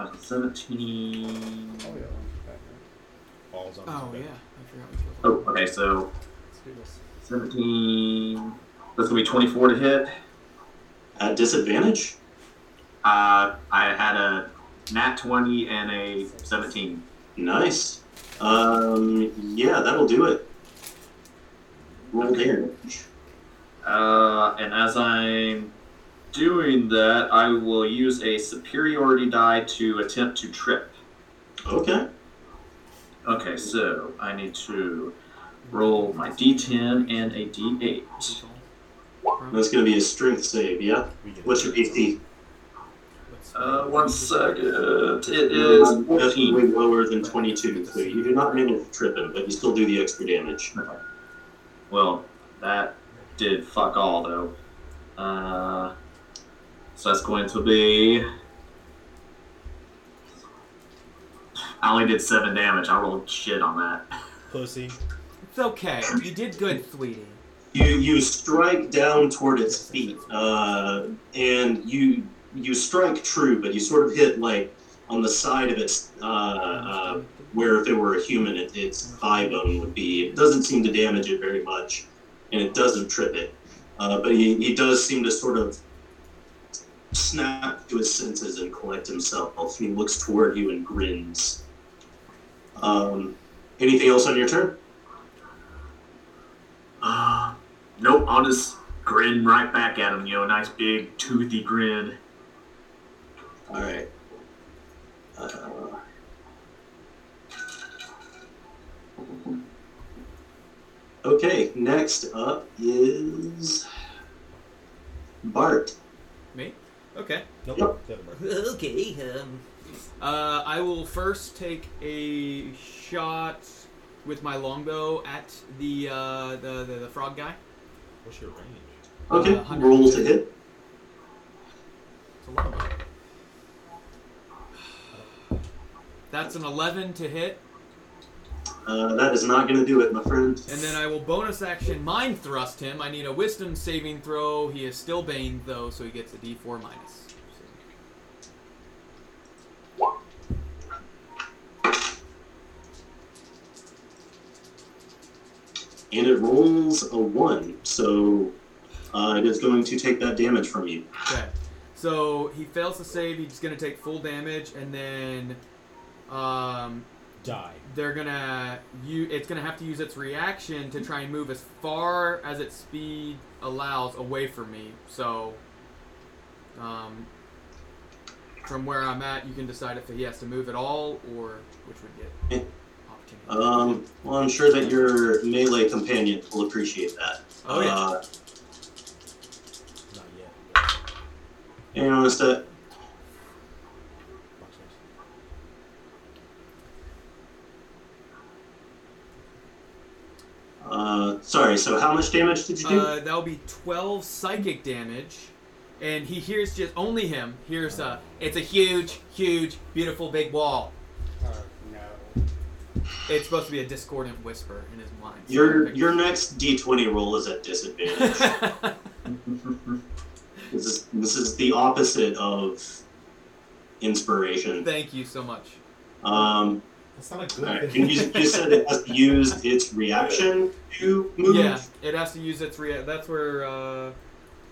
Speaker 6: Let him do it.
Speaker 3: I have a 17.
Speaker 4: Oh, yeah.
Speaker 6: Balls on
Speaker 2: Oh yeah. I forgot we killed
Speaker 3: Oh, okay, so
Speaker 4: Let's do this.
Speaker 3: 17. That's gonna be 24 to hit.
Speaker 1: At disadvantage?
Speaker 3: Uh, I had a nat 20 and a 17.
Speaker 1: Nice. Um, yeah, that'll do it. Roll damage.
Speaker 3: Uh, and as I'm doing that, I will use a superiority die to attempt to trip.
Speaker 1: Okay.
Speaker 3: Okay, so I need to roll my d10 and a d8.
Speaker 1: That's going to be a strength save, yeah? What's your DC?
Speaker 3: Uh, one second. It is
Speaker 1: That's
Speaker 3: 14.
Speaker 1: way lower than 22, so you do not manage to trip him, but you still do the extra damage.
Speaker 3: Well, that did fuck all though. Uh, so that's going to be. I only did seven damage. I rolled shit on that.
Speaker 6: Pussy.
Speaker 2: It's okay. You did good, sweetie.
Speaker 1: You you strike down toward its feet, uh, and you you strike true, but you sort of hit like on the side of its uh, uh, where if it were a human, it, its thigh bone would be. It doesn't seem to damage it very much, and it doesn't trip it. Uh, but he, he does seem to sort of snap to his senses and collect himself. He looks toward you and grins. Um, anything else on your turn?
Speaker 3: Uh, nope. I'll just grin right back at him. You know, nice big toothy grin.
Speaker 1: All right. Uh, okay, next up is Bart.
Speaker 2: Me? Okay.
Speaker 6: Nope.
Speaker 1: Yep.
Speaker 6: Never mind.
Speaker 7: Okay, um,
Speaker 2: Uh, I will first take a shot with my longbow at the uh, the, the the frog guy.
Speaker 6: What's your range?
Speaker 1: Okay,
Speaker 2: Uh, 100.
Speaker 1: roll to hit.
Speaker 2: It's a longbow. That's an 11 to hit,
Speaker 1: Uh, that is not going to do it, my friend.
Speaker 2: and then I will bonus action mind thrust him. I need a wisdom saving throw. He is still baned though, so he gets a D4 minus.
Speaker 1: And it rolls a one, so uh, it is going to take that damage from you.
Speaker 2: Okay. So he fails to save. He's gonna take full damage, and then um,
Speaker 6: Die.
Speaker 2: they're gonna you it's gonna have to use its reaction to try and move as far as its speed allows away from me so um, from where i'm at you can decide if he has to move at all or which would get opportunity
Speaker 1: Um, well, I'm sure that your melee companion will appreciate that.
Speaker 2: Oh, yeah.
Speaker 1: Uh,
Speaker 6: Not yet.
Speaker 1: hang on a sec.
Speaker 6: Watch
Speaker 1: Uh, sorry, so how much damage did you do?
Speaker 2: uh, that'll be 12 psychic damage and he hears just only him hears uh it's a huge huge beautiful big wall
Speaker 4: Oh, no.
Speaker 2: it's supposed to be a discordant whisper in his mind so
Speaker 1: your your next d20 roll is at disadvantage. this is this is the opposite of inspiration.
Speaker 2: Thank you so much.
Speaker 1: Um,
Speaker 5: That's not a good
Speaker 1: alright,
Speaker 5: thing.
Speaker 1: you, you said it has used its reaction to move.
Speaker 2: Yeah, it has to use its rea- That's where uh,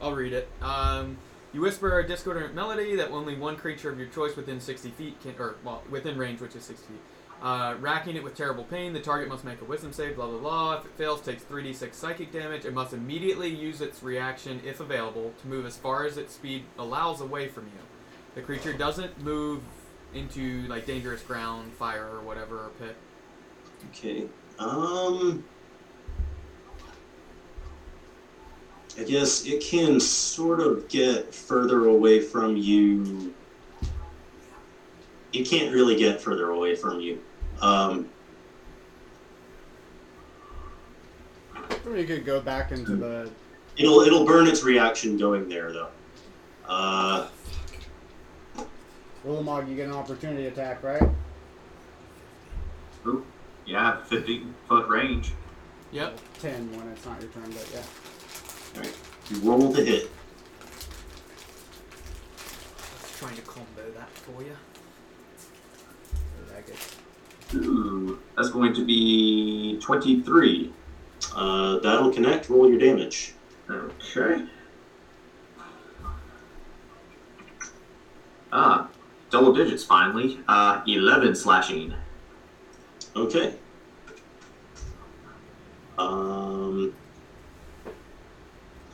Speaker 2: I'll read it. Um, you whisper a discordant melody that only one creature of your choice within 60 feet can, or well, within range, which is 60 feet. Uh, racking it with terrible pain, the target must make a wisdom save. Blah blah blah. If it fails, takes 3d6 psychic damage. It must immediately use its reaction, if available, to move as far as its speed allows away from you. The creature doesn't move into like dangerous ground, fire, or whatever, or pit.
Speaker 1: Okay. Um. I guess it can sort of get further away from you. It can't really get further away from you. Um,
Speaker 4: Or you could go back into the.
Speaker 1: it'll it'll burn its reaction going there though. Uh,
Speaker 4: Ulamog, you get an opportunity attack, right?
Speaker 3: Ooh, Yeah, 50 foot range.
Speaker 2: Yep.
Speaker 4: Ten when it's not your turn, but yeah.
Speaker 1: Alright. You roll to hit.
Speaker 2: Trying to combo that for you.
Speaker 4: That gets
Speaker 3: Ooh, that's going to be 23.
Speaker 1: Uh, that'll connect. Roll your damage.
Speaker 3: Okay. Ah, double digits finally. Uh, 11 slashing.
Speaker 1: Okay. Um.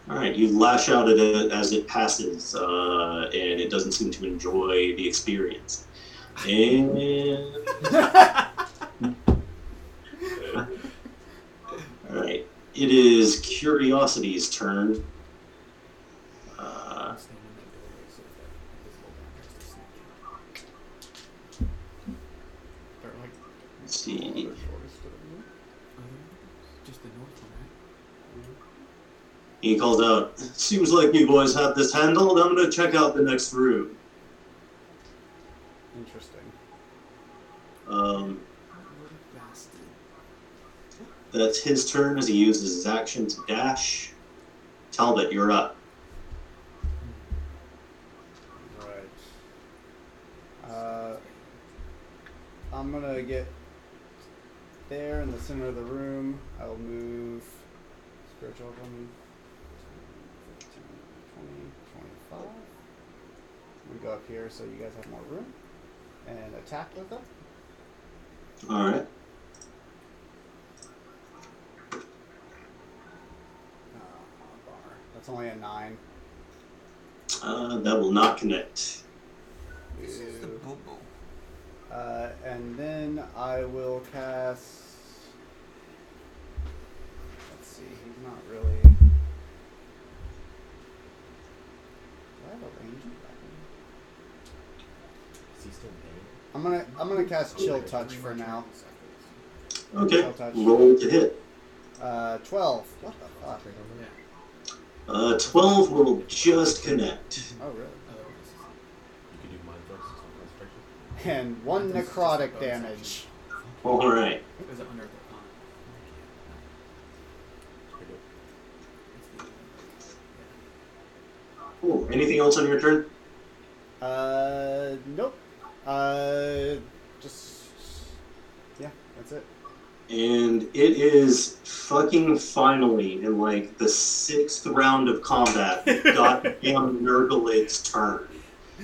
Speaker 1: All right, you lash out at it as it passes, uh, and it doesn't seem to enjoy the experience. And all right, it is Curiosity's turn. Uh,
Speaker 2: Stand in that doorway so that invisible guy tries to sneak in.
Speaker 4: They're like
Speaker 1: let's see.
Speaker 4: other doors to the room.
Speaker 2: Just the north one, right?
Speaker 1: He calls out, Seems like you boys have this handled. I'm gonna check out the next room.
Speaker 4: Interesting.
Speaker 1: Um,
Speaker 2: What a bastard.
Speaker 1: that's his turn as he uses his action to dash. Talbot, you're up.
Speaker 4: Right. Uh, I'm gonna get there in the center of the room. I'll move spiritual weapon 15, 20, 25. We go up here so you guys have more room. And attack with it.
Speaker 1: All right.
Speaker 4: Oh. That's only a 9.
Speaker 1: Uh, that will not connect.
Speaker 2: This is the
Speaker 4: Ew.
Speaker 2: boo boo.
Speaker 4: Uh, and then I will cast. Let's see, he's not really. Do I have a range weapon?
Speaker 5: Is he still paying?
Speaker 4: I'm gonna I'm gonna cast Chill Touch for now.
Speaker 2: turns after this.
Speaker 1: Okay.
Speaker 4: Chill touch.
Speaker 1: Roll to hit.
Speaker 4: Uh, twelve. What the fuck?
Speaker 1: Uh, 12 will just connect.
Speaker 4: Oh really?
Speaker 2: Otherwise,
Speaker 5: You could do mind focus on concentration.
Speaker 4: And one
Speaker 2: This is just a
Speaker 4: necrotic damage.
Speaker 1: All right.
Speaker 2: it's- is it under the con?
Speaker 5: Pretty good.
Speaker 2: It's the
Speaker 1: Cool. Anything else on your turn?
Speaker 4: Uh, nope. Uh, just yeah, that's it.
Speaker 1: And it is fucking finally in like the sixth round of combat. goddamn Nurgleid's turn.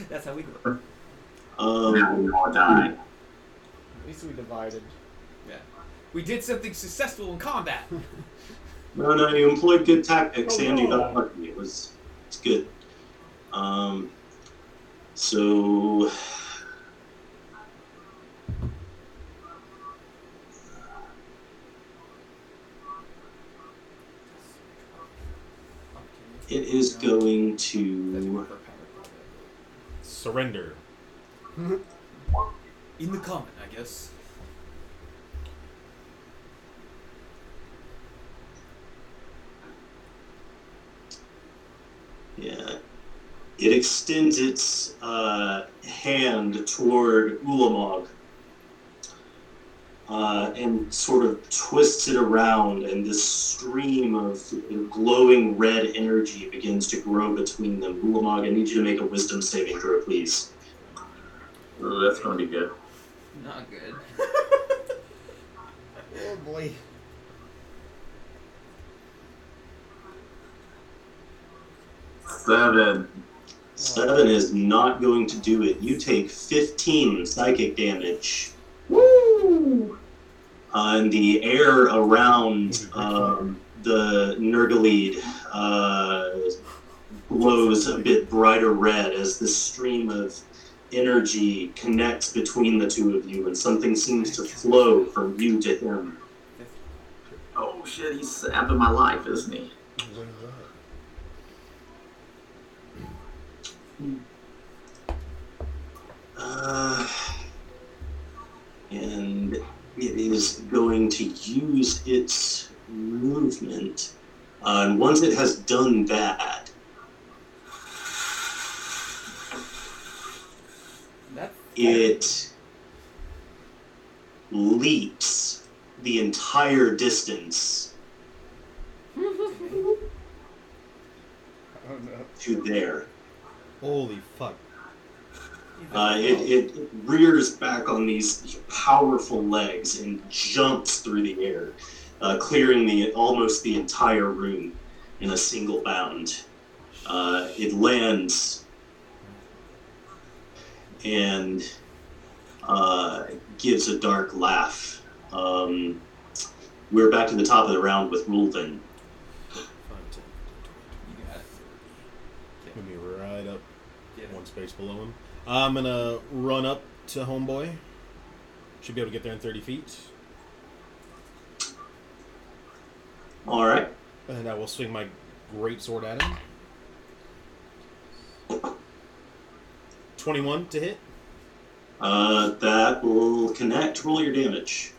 Speaker 2: That's how we do it.
Speaker 3: Now
Speaker 1: Um,
Speaker 3: we all die.
Speaker 4: At least we divided.
Speaker 2: Yeah. We did something successful in combat.
Speaker 1: no, no, you employed good tactics,
Speaker 4: Oh,
Speaker 1: and you
Speaker 4: no.
Speaker 1: got lucky. It was, it's good. Um, so it is going to.
Speaker 6: Surrender.
Speaker 2: In the comment, I guess.
Speaker 1: Yeah. It extends its uh, hand toward Ulamog uh, and sort of twists it around, and this stream of glowing red energy begins to grow between them. Ulamog, I need you to make a wisdom saving throw, please.
Speaker 3: Ooh, that's gonna be good.
Speaker 2: Not good.
Speaker 4: Oh boy.
Speaker 3: Seven.
Speaker 1: Seven is not going to do it. You take 15 psychic damage.
Speaker 3: Woo!
Speaker 1: Uh, and the air around um, the Nurgleid uh, glows a bit brighter red as this stream of energy connects between the two of you, and something seems to flow from you to him.
Speaker 3: Oh shit, he's sapping my life, isn't he?
Speaker 5: What is that?
Speaker 1: Uh, and it is going to use its movement. Uh, and once it has done that, it leaps the entire distance to there.
Speaker 6: Holy fuck.
Speaker 1: Uh, it, it rears back on these powerful legs and jumps through the air, uh, clearing the almost the entire room in a single bound. Uh, it lands and uh, gives a dark laugh. Um, we're back to the top of the round with Rulvin.
Speaker 6: 5, 10,
Speaker 2: You got it.
Speaker 6: 20. Move me right up
Speaker 2: Get
Speaker 6: one space below him. I'm gonna run up to Homeboy. Should be able to get there in 30 feet.
Speaker 1: All right.
Speaker 6: And I will swing my great sword at him. 21 to hit.
Speaker 1: Uh, that will connect. Roll your damage.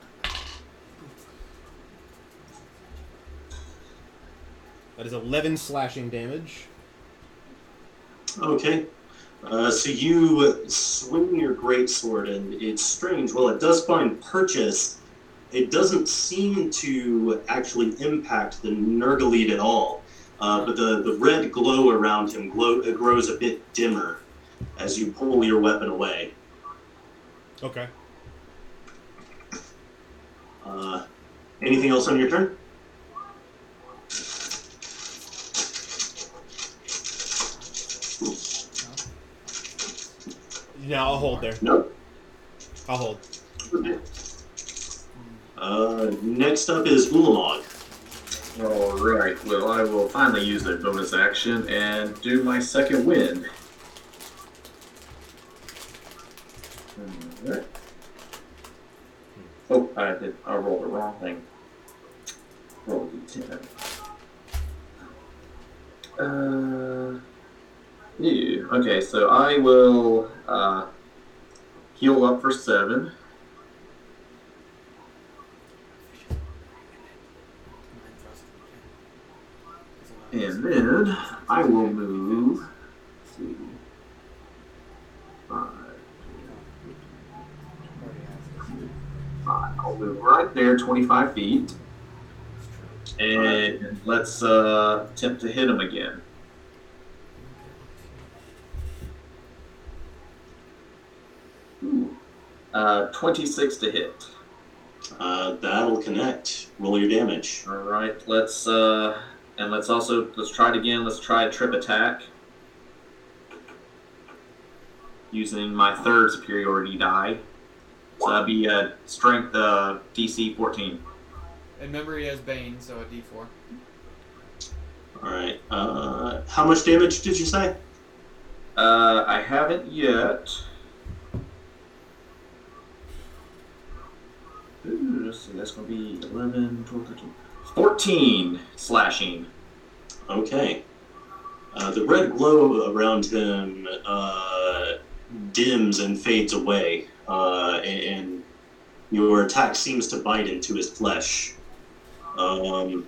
Speaker 6: That is 11 slashing damage.
Speaker 1: Okay. Uh, so you swing your greatsword, and it's strange. Well, it does find purchase. It doesn't seem to actually impact the Nurgleed at all. Uh, but the, the red glow around him glow, grows a bit dimmer as you pull your weapon away.
Speaker 6: Okay.
Speaker 1: Uh, anything else on your turn?
Speaker 6: Now I'll hold there.
Speaker 1: Nope.
Speaker 6: I'll hold.
Speaker 1: Uh, next up is Ulamog.
Speaker 3: Alright, well, I will finally use the bonus action and do my Second Wind. Oh, I did. I rolled the wrong thing. Roll d10. Uh. Ew. Okay, so I will uh, heal up for seven. And then I will move to five. I'll move right there, 25 feet. And let's uh, attempt to hit him again. Ooh. Uh, 26 to hit.
Speaker 1: Uh, that'll connect. Roll your damage.
Speaker 3: All right, let's uh, and let's also let's try it again. Let's try a trip attack using my third superiority die. So that'd be a strength uh, DC 14.
Speaker 2: And remember, he has Bane, so a D4.
Speaker 1: All right. Uh, how much damage did you say?
Speaker 3: Uh, I haven't yet. Ooh, let's see, that's gonna be 11, 12, 13, 14 slashing.
Speaker 1: Okay. Uh, the red glow around him uh, dims and fades away, uh, and, your attack seems to bite into his flesh. Um,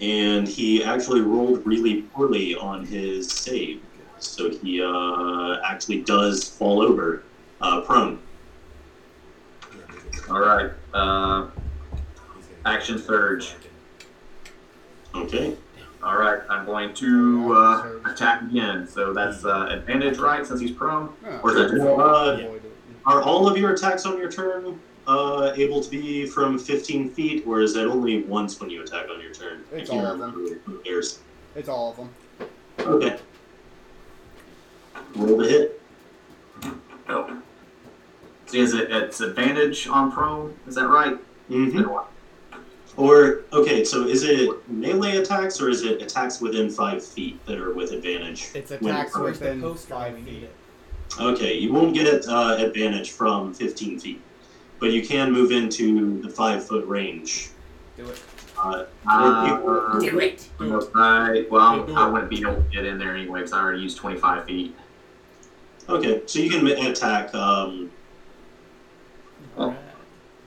Speaker 1: and he actually rolled really poorly on his save, so he uh, actually does fall over, uh, prone.
Speaker 3: All right. Uh, Action surge.
Speaker 1: Okay.
Speaker 3: All right. I'm going to uh, attack again. So that's uh, advantage, right? Since he's prone. Or is that
Speaker 1: Uh, Are all of your attacks on your turn uh, able to be from 15 feet, or is that only once when you attack on your turn? I
Speaker 4: It's
Speaker 1: can't
Speaker 4: all of
Speaker 1: remember who cares.
Speaker 4: It's all of them.
Speaker 1: Okay. Roll the hit.
Speaker 3: oh. See, is it it's advantage on prone? Is that right?
Speaker 1: hmm
Speaker 3: Then what?
Speaker 1: Or, okay, so is it melee attacks, or is it attacks within 5 feet that are with advantage?
Speaker 4: It's
Speaker 1: when
Speaker 4: attacks
Speaker 1: prone?
Speaker 2: Where's the
Speaker 4: within
Speaker 2: poster
Speaker 4: five feet.
Speaker 1: Okay, you won't get uh, advantage from 15 feet, but you can move into the 5 foot range.
Speaker 2: Do it.
Speaker 1: Uh,
Speaker 3: Uh,
Speaker 7: Do it.
Speaker 3: I well, I wouldn't be able to get in there anyway because I already used 25 feet.
Speaker 1: okay, so you can attack. Um.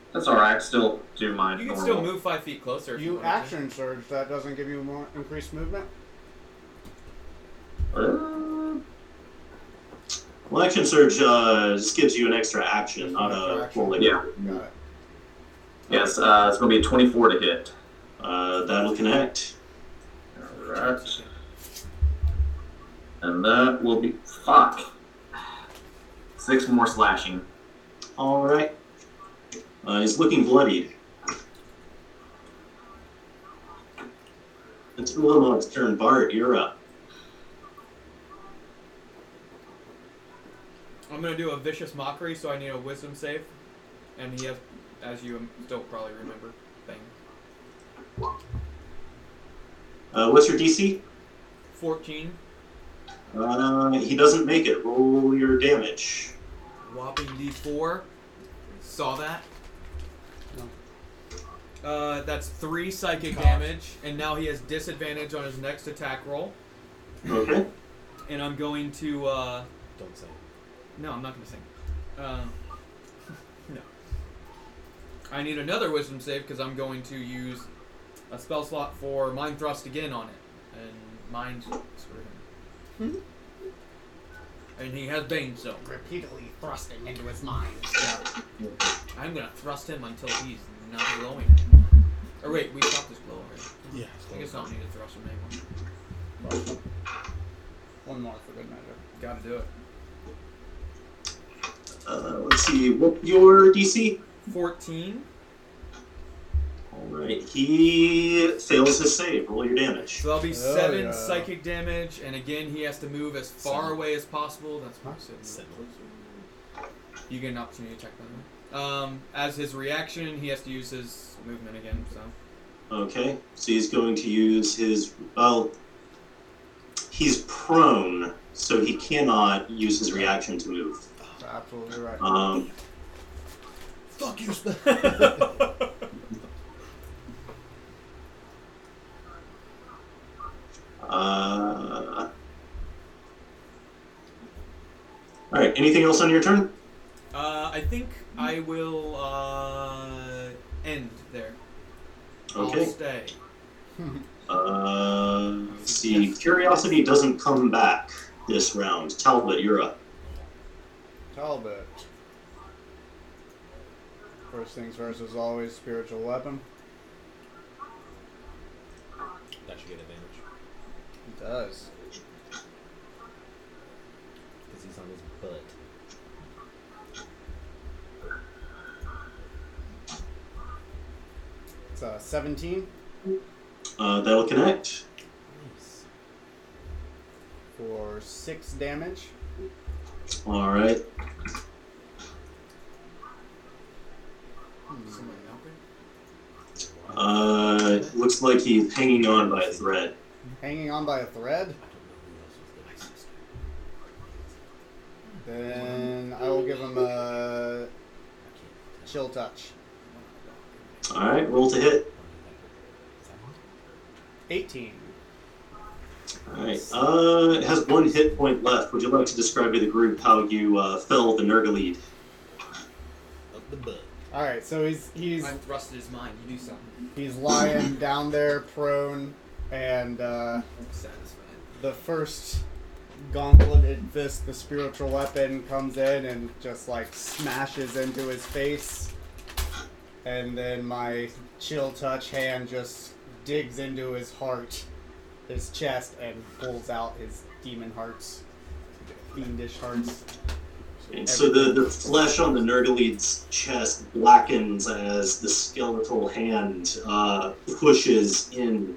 Speaker 2: Alright.
Speaker 3: That's all right. I Still do my
Speaker 2: You can
Speaker 3: normal.
Speaker 2: still move five feet closer. if
Speaker 4: You
Speaker 2: wanted to.
Speaker 4: action surge. That doesn't give you more increased movement.
Speaker 3: Uh,
Speaker 1: well, action surge uh, just gives you an extra action, not a
Speaker 4: Extra action.
Speaker 1: full.
Speaker 3: Yeah.
Speaker 4: Got it.
Speaker 3: yes, uh, it's gonna be a 24 to hit.
Speaker 1: Uh, that'll connect.
Speaker 3: Alright. And that will be. Fuck. Six more slashing.
Speaker 1: All right. Uh, he's looking bloodied. It's Ulamog's turn. Bart, you're up.
Speaker 2: I'm gonna do a vicious mockery, so I need a wisdom save, and he has, as you still probably remember, thing.
Speaker 1: Uh, what's your DC?
Speaker 2: 14,
Speaker 1: Uh, he doesn't make it. Roll your damage.
Speaker 2: whopping D4. Saw that. Uh, that's three psychic damage, and now he has disadvantage on his next attack roll.
Speaker 1: Okay.
Speaker 2: And I'm going to. Uh,
Speaker 6: Don't say.
Speaker 2: no, I'm not going to sing. Uh, no. I need another wisdom save because I'm going to use a spell slot for mind thrust again on it, and mind screw him. And he has bane, so
Speaker 4: Repeatedly thrusting into his mind. Yeah.
Speaker 2: I'm gonna thrust him until he's not glowing. Or wait, we stopped his glow already.
Speaker 6: Yeah.
Speaker 2: I guess I don't need to thrust him anymore.
Speaker 4: One more for good measure.
Speaker 2: Gotta do it.
Speaker 1: Uh, let's see. What your DC?
Speaker 2: 14.
Speaker 1: All right. He fails his save. Roll your damage.
Speaker 2: So that'll be
Speaker 4: Oh,
Speaker 2: seven
Speaker 4: yeah.
Speaker 2: psychic damage, and again he has to move as far
Speaker 6: Seven.
Speaker 2: away as possible. That's what I said.
Speaker 6: Seven.
Speaker 2: You get an opportunity to check that. Um, as his reaction, he has to use his movement again. So
Speaker 1: Okay. So he's going to use his. Well, he's prone, so he cannot use his reaction to move.
Speaker 4: Absolutely right.
Speaker 1: Um,
Speaker 6: Fuck you, spell.
Speaker 1: uh, all right. Anything else on your turn?
Speaker 2: uh, I think I will uh, end there. I'll
Speaker 1: Okay.
Speaker 2: stay.
Speaker 1: Uh, let's see. Curiosity doesn't come back this round. Talbot, you're up.
Speaker 4: Talbot. First things first is always spiritual weapon.
Speaker 6: That should get advantage
Speaker 4: It does.
Speaker 6: because he's on his butt.
Speaker 4: 17
Speaker 1: Uh, that'll connect.
Speaker 6: Nice.
Speaker 4: for 6 damage.
Speaker 1: All right.
Speaker 2: Somebody help?
Speaker 1: Uh, looks like he's hanging on by a thread.
Speaker 4: Hanging on by a thread.
Speaker 6: I don't know who else was the
Speaker 4: Then I will give him a chill touch.
Speaker 1: All right, roll to hit.
Speaker 4: 18.
Speaker 1: All right. Uh, it has one hit point left. Would you like to describe to the group how you uh, fell the Nurgle
Speaker 6: Up the butt.
Speaker 4: All right, so he's he's
Speaker 2: I thrusted his mind. You do something.
Speaker 4: he's lying down there prone, and uh, the first gauntleted fist, the spiritual weapon, comes in and just like smashes into his face, and then my chill touch hand just digs into his heart, his chest, and pulls out his demon hearts, fiendish hearts.
Speaker 1: And so the, the flesh on the Nurgle's chest blackens as the skeletal hand uh, pushes in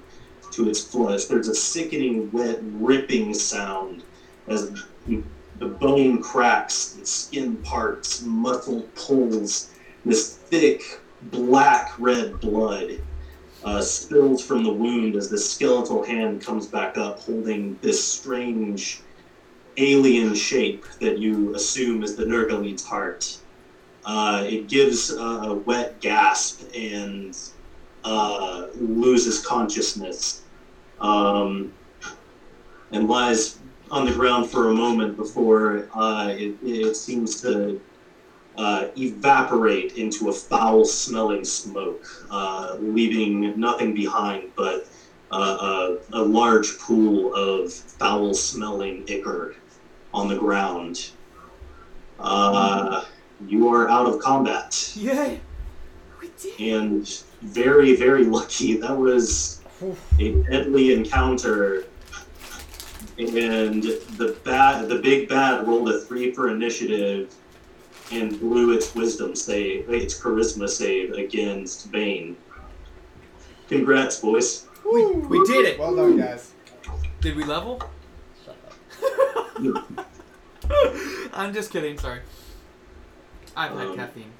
Speaker 1: to its flesh. There's a sickening, wet, ripping sound as the bone cracks, and skin parts, muscle pulls. This thick, black red blood uh, spills from the wound as the skeletal hand comes back up, holding this strange alien shape that you assume is the Nurgle's heart. Uh, it gives a, a wet gasp and uh, loses consciousness um, and lies on the ground for a moment before uh, it, it seems to uh, evaporate into a foul smelling smoke, uh, leaving nothing behind but uh, a, a large pool of foul smelling ichor on the ground. Uh, you are out of combat.
Speaker 2: Yay! We did.
Speaker 1: and very, very lucky. That was a deadly encounter. And the bad, the big bad rolled a three for initiative and blew its wisdom save, its charisma save against Bane. Congrats, boys.
Speaker 2: We, we did it.
Speaker 4: Well done, guys.
Speaker 2: Did we level?
Speaker 4: Shut up.
Speaker 2: I'm just kidding. Sorry. I've had
Speaker 1: Um,
Speaker 2: caffeine.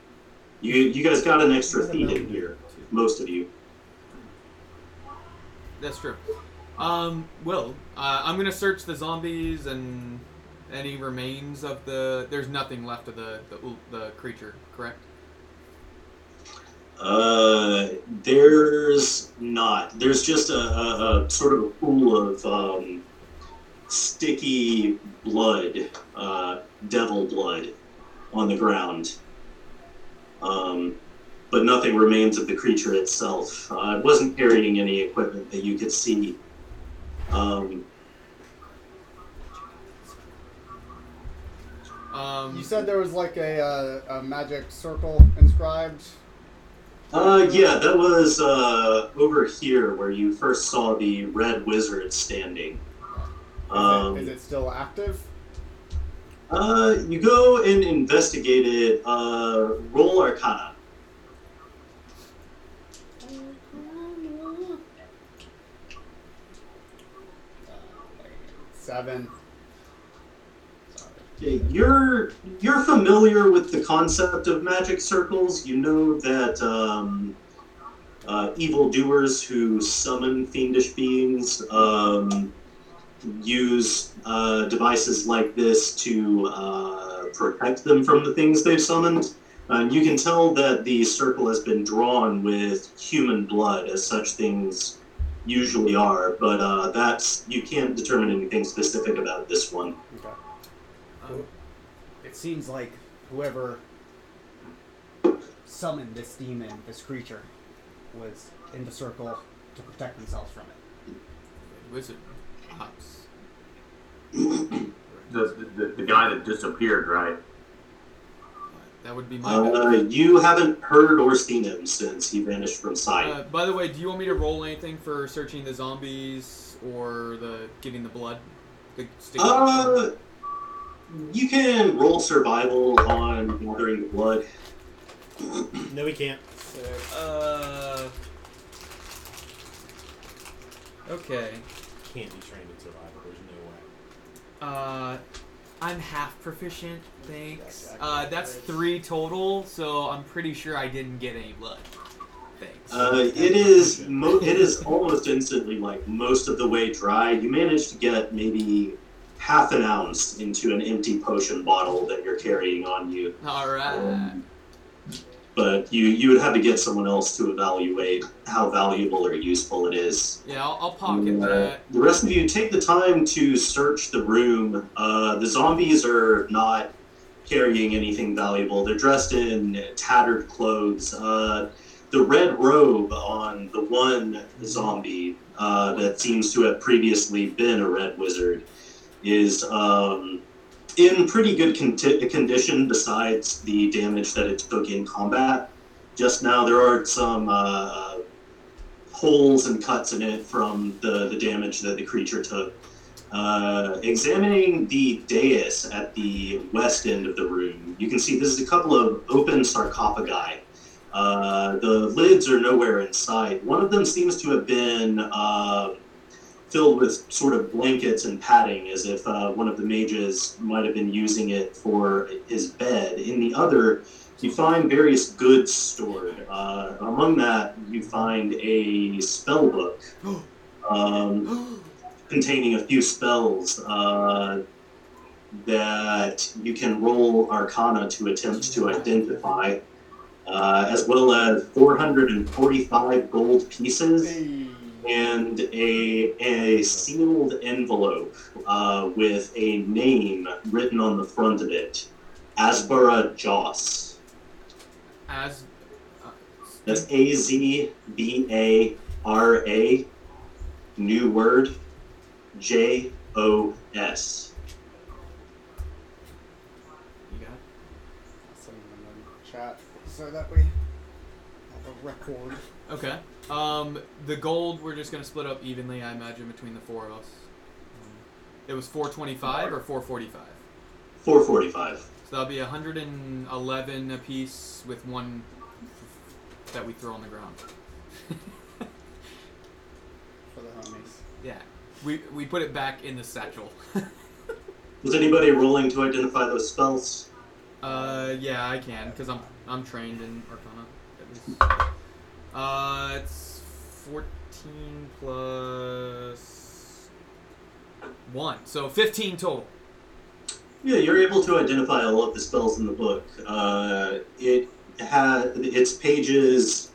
Speaker 1: You, you guys got an extra feat in here, most of you.
Speaker 2: That's true. Um, Will, uh, I'm gonna search the zombies and any remains of the. There's nothing left of the the, the creature, correct?
Speaker 1: Uh, there's not. There's just a, a, a sort of a pool of um, sticky blood, uh, devil blood, on the ground. Um, but nothing remains of the creature itself. Uh, it wasn't carrying any equipment that you could see. Um,
Speaker 2: Um,
Speaker 4: You said there was like a, uh, a magic circle inscribed.
Speaker 1: uh, yeah, that was uh, over here where you first saw the red wizard standing.
Speaker 4: Is,
Speaker 1: Um,
Speaker 4: it, is it still active?
Speaker 1: Uh, you go and investigate it. Uh, roll Arcana.
Speaker 4: Seven.
Speaker 1: You're you're familiar with the concept of magic circles. You know that um, uh, evildoers who summon fiendish beings um, use uh, devices like this to uh, protect them from the things they've summoned. And you can tell that the circle has been drawn with human blood, as such things usually are. But uh, that's you can't determine anything specific about this one.
Speaker 4: Okay.
Speaker 2: Um,
Speaker 4: It seems like whoever summoned this demon, this creature, was in the circle to protect themselves from it.
Speaker 2: wizard, perhaps.
Speaker 3: The, the, the guy that disappeared, right?
Speaker 2: That would be my. bet.
Speaker 1: Uh, you haven't heard or seen him since he vanished from sight.
Speaker 2: Uh, by the way, do you want me to roll anything for searching the zombies or the getting the blood? The sticky
Speaker 1: Uh, you can roll survival on gathering the blood.
Speaker 6: No, we can't.
Speaker 2: Uh. Okay.
Speaker 6: Can't be trained in survival. There's no way.
Speaker 2: Uh, I'm half proficient. Thanks. Uh, that's three total, so I'm pretty sure I didn't get any blood. Thanks.
Speaker 1: Uh, it is mo- it is almost instantly like most of the way dry. You managed to get maybe half an ounce into an empty potion bottle that you're carrying on you.
Speaker 2: All right.
Speaker 1: Um, but you you would have to get someone else to evaluate how valuable or useful it is.
Speaker 2: Yeah, I'll, I'll pocket
Speaker 1: Uh,
Speaker 2: that.
Speaker 1: The rest of you take the time to search the room. Uh, the zombies are not carrying anything valuable. They're dressed in tattered clothes. Uh, the red robe on the one zombie uh, that seems to have previously been a red wizard is um, in pretty good conti- condition besides the damage that it took in combat. Just now, there are some uh, holes and cuts in it from the, the damage that the creature took. Uh, examining the dais at the west end of the room, you can see this is a couple of open sarcophagi. Uh, the lids are nowhere inside. One of them seems to have been uh, filled with sort of blankets and padding, as if uh, one of the mages might have been using it for his bed. In the other, you find various goods stored. Uh, among that, you find a spell book um, containing a few spells uh, that you can roll Arcana to attempt to identify, uh, as well as 445 gold pieces. And a, a sealed envelope uh, with a name written on the front of it Azbara Jos.
Speaker 2: As. Uh,
Speaker 1: That's A Z B A R A, new word, J O S.
Speaker 2: you got it?
Speaker 4: I'll send them in the chat so that we have a record.
Speaker 2: Okay. Um, the gold we're just gonna split up evenly, I imagine, between the four of us. It was 425 or 445.
Speaker 1: 445.
Speaker 2: So that'll be 111 apiece with one that we throw on the ground.
Speaker 4: For the homies.
Speaker 2: Yeah. We we put it back in the satchel.
Speaker 1: Was anybody rolling to identify those spells?
Speaker 2: uh, yeah, I can because I'm I'm trained in Arcana. Uh, it's 14 plus one, so 15 total.
Speaker 1: Yeah, you're able to identify all of the spells in the book. Uh, it had its pages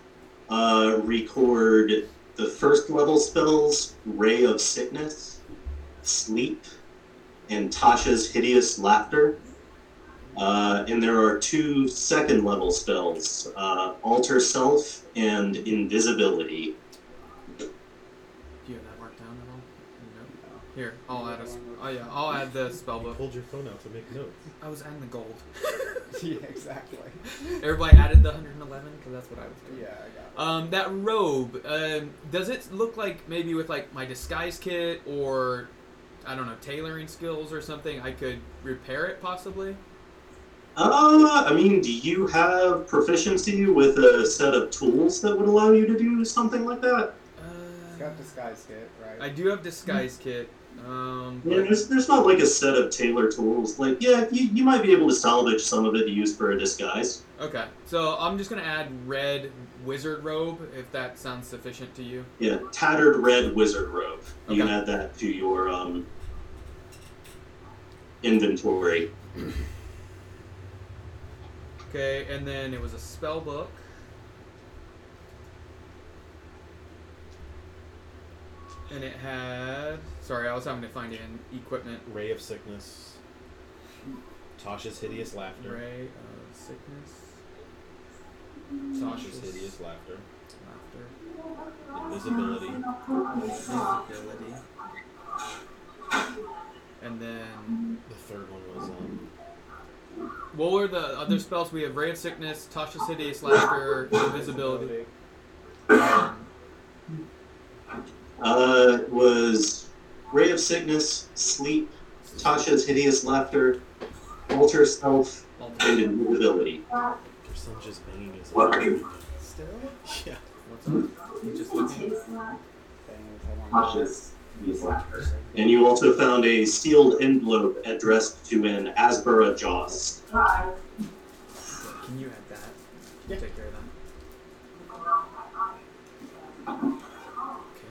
Speaker 1: uh, record the first level spells: Ray of Sickness, Sleep, and Tasha's Hideous Laughter. Uh, and there are two second level spells: uh, Alter Self and Invisibility.
Speaker 2: Do you have that marked down at all? No. Here, I'll add a. s- Oh yeah, I'll add the spell
Speaker 5: You
Speaker 2: book.
Speaker 5: pulled your phone out to make notes.
Speaker 2: I was adding the gold.
Speaker 4: yeah, exactly.
Speaker 2: Everybody added the 111 because that's what I was doing.
Speaker 4: Yeah, I got
Speaker 2: Um, that robe, um, does it look like maybe with like my disguise kit or I don't know tailoring skills or something I could repair it possibly?
Speaker 1: Uh, I mean, do you have proficiency with a set of tools that would allow you to do something like that?
Speaker 4: It's
Speaker 2: Uh,
Speaker 4: got disguise kit, right?
Speaker 2: I do have disguise kit. Um,
Speaker 1: Yeah, there's, there's not like a set of tailor tools. Like, yeah, you, you might be able to salvage some of it to use for a disguise.
Speaker 2: okay, so I'm just gonna add red wizard robe if that sounds sufficient to you.
Speaker 1: Yeah, tattered red wizard robe. You can add that to your um, inventory.
Speaker 2: Okay, and then it was a spell book. And it had. Sorry, I was having to find it in equipment.
Speaker 6: Ray of Sickness. Tasha's Hideous Laughter.
Speaker 2: Ray of sickness,
Speaker 6: Tasha's Hideous Laughter.
Speaker 2: laughter,
Speaker 6: Invisibility.
Speaker 2: invisibility, and then
Speaker 6: The third one
Speaker 2: what were the other spells? We have Ray of sickness, Tasha's hideous laughter, invisibility. Um,
Speaker 1: Uh, was Ray of Sickness, Sleep, Tasha's Hideous Laughter, Alter Self, and Invisibility.
Speaker 6: your son just banging his.
Speaker 3: What?
Speaker 2: Still?
Speaker 6: Yeah.
Speaker 2: What's up? You just looking.
Speaker 3: Tasha's Hideous Laughter.
Speaker 1: And you also found a sealed envelope addressed to an Azbara Jos.
Speaker 2: Can you add that? Can you take care of that?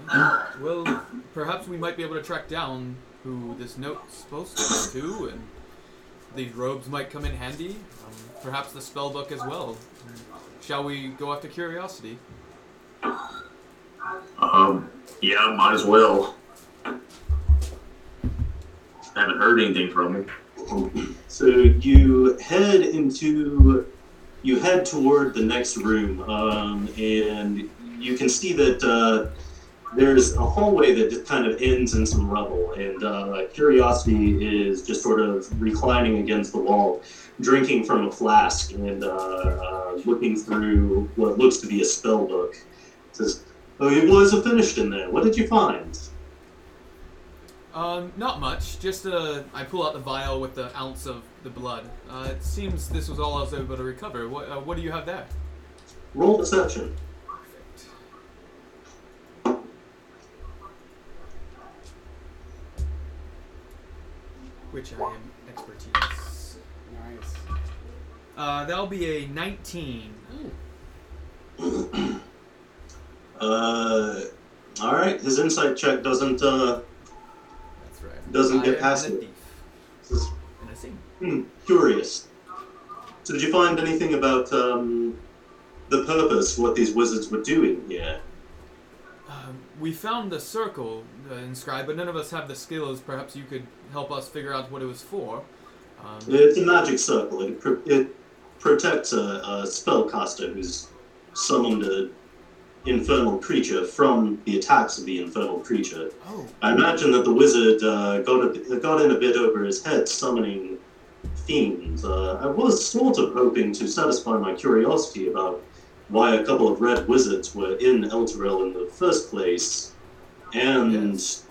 Speaker 2: Okay. Well, perhaps we might be able to track down who this note's supposed to go to, and these robes might come in handy. Um, perhaps the spell book as well. Shall we go after curiosity?
Speaker 3: Um, yeah, might as well. Haven't heard anything from him.
Speaker 1: So you head into, you head toward the next room, um, and you can see that uh, there's a hallway that just kind of ends in some rubble, and uh, Curiosity is just sort of reclining against the wall, drinking from a flask and uh, uh, looking through what looks to be a spell book. Says, "Oh, you boys have finished in there. What did you find?"
Speaker 2: Um, not much. Just uh, I pull out the vial with the ounce of the blood. Uh, it seems this was all I was able to recover. What, uh, what do you have there?
Speaker 1: Roll deception.
Speaker 2: Perfect. Which I am expertise.
Speaker 4: Nice.
Speaker 2: Uh, that'll be a 19.
Speaker 1: Uh, all right. His insight check doesn't. Uh,
Speaker 2: right.
Speaker 1: Doesn't get
Speaker 2: I am
Speaker 1: past it.
Speaker 2: thief.
Speaker 1: this is,
Speaker 2: And I sing.
Speaker 1: hmm, curious. So, did you find anything about um, the purpose, what these wizards were doing here?
Speaker 2: Um, we found the circle uh, inscribed, but none of us have the skills. Perhaps you could help us figure out what it was for. Um,
Speaker 1: It's a magic circle. It, pr- it protects a, a spellcaster who's summoned a infernal creature from the attacks of the infernal creature.
Speaker 2: oh,
Speaker 1: I imagine that the wizard uh, got a, got in a bit over his head, summoning fiends. Uh, I was sort of hoping to satisfy my curiosity about why a couple of red wizards were in Elturel in the first place, and
Speaker 2: Yes.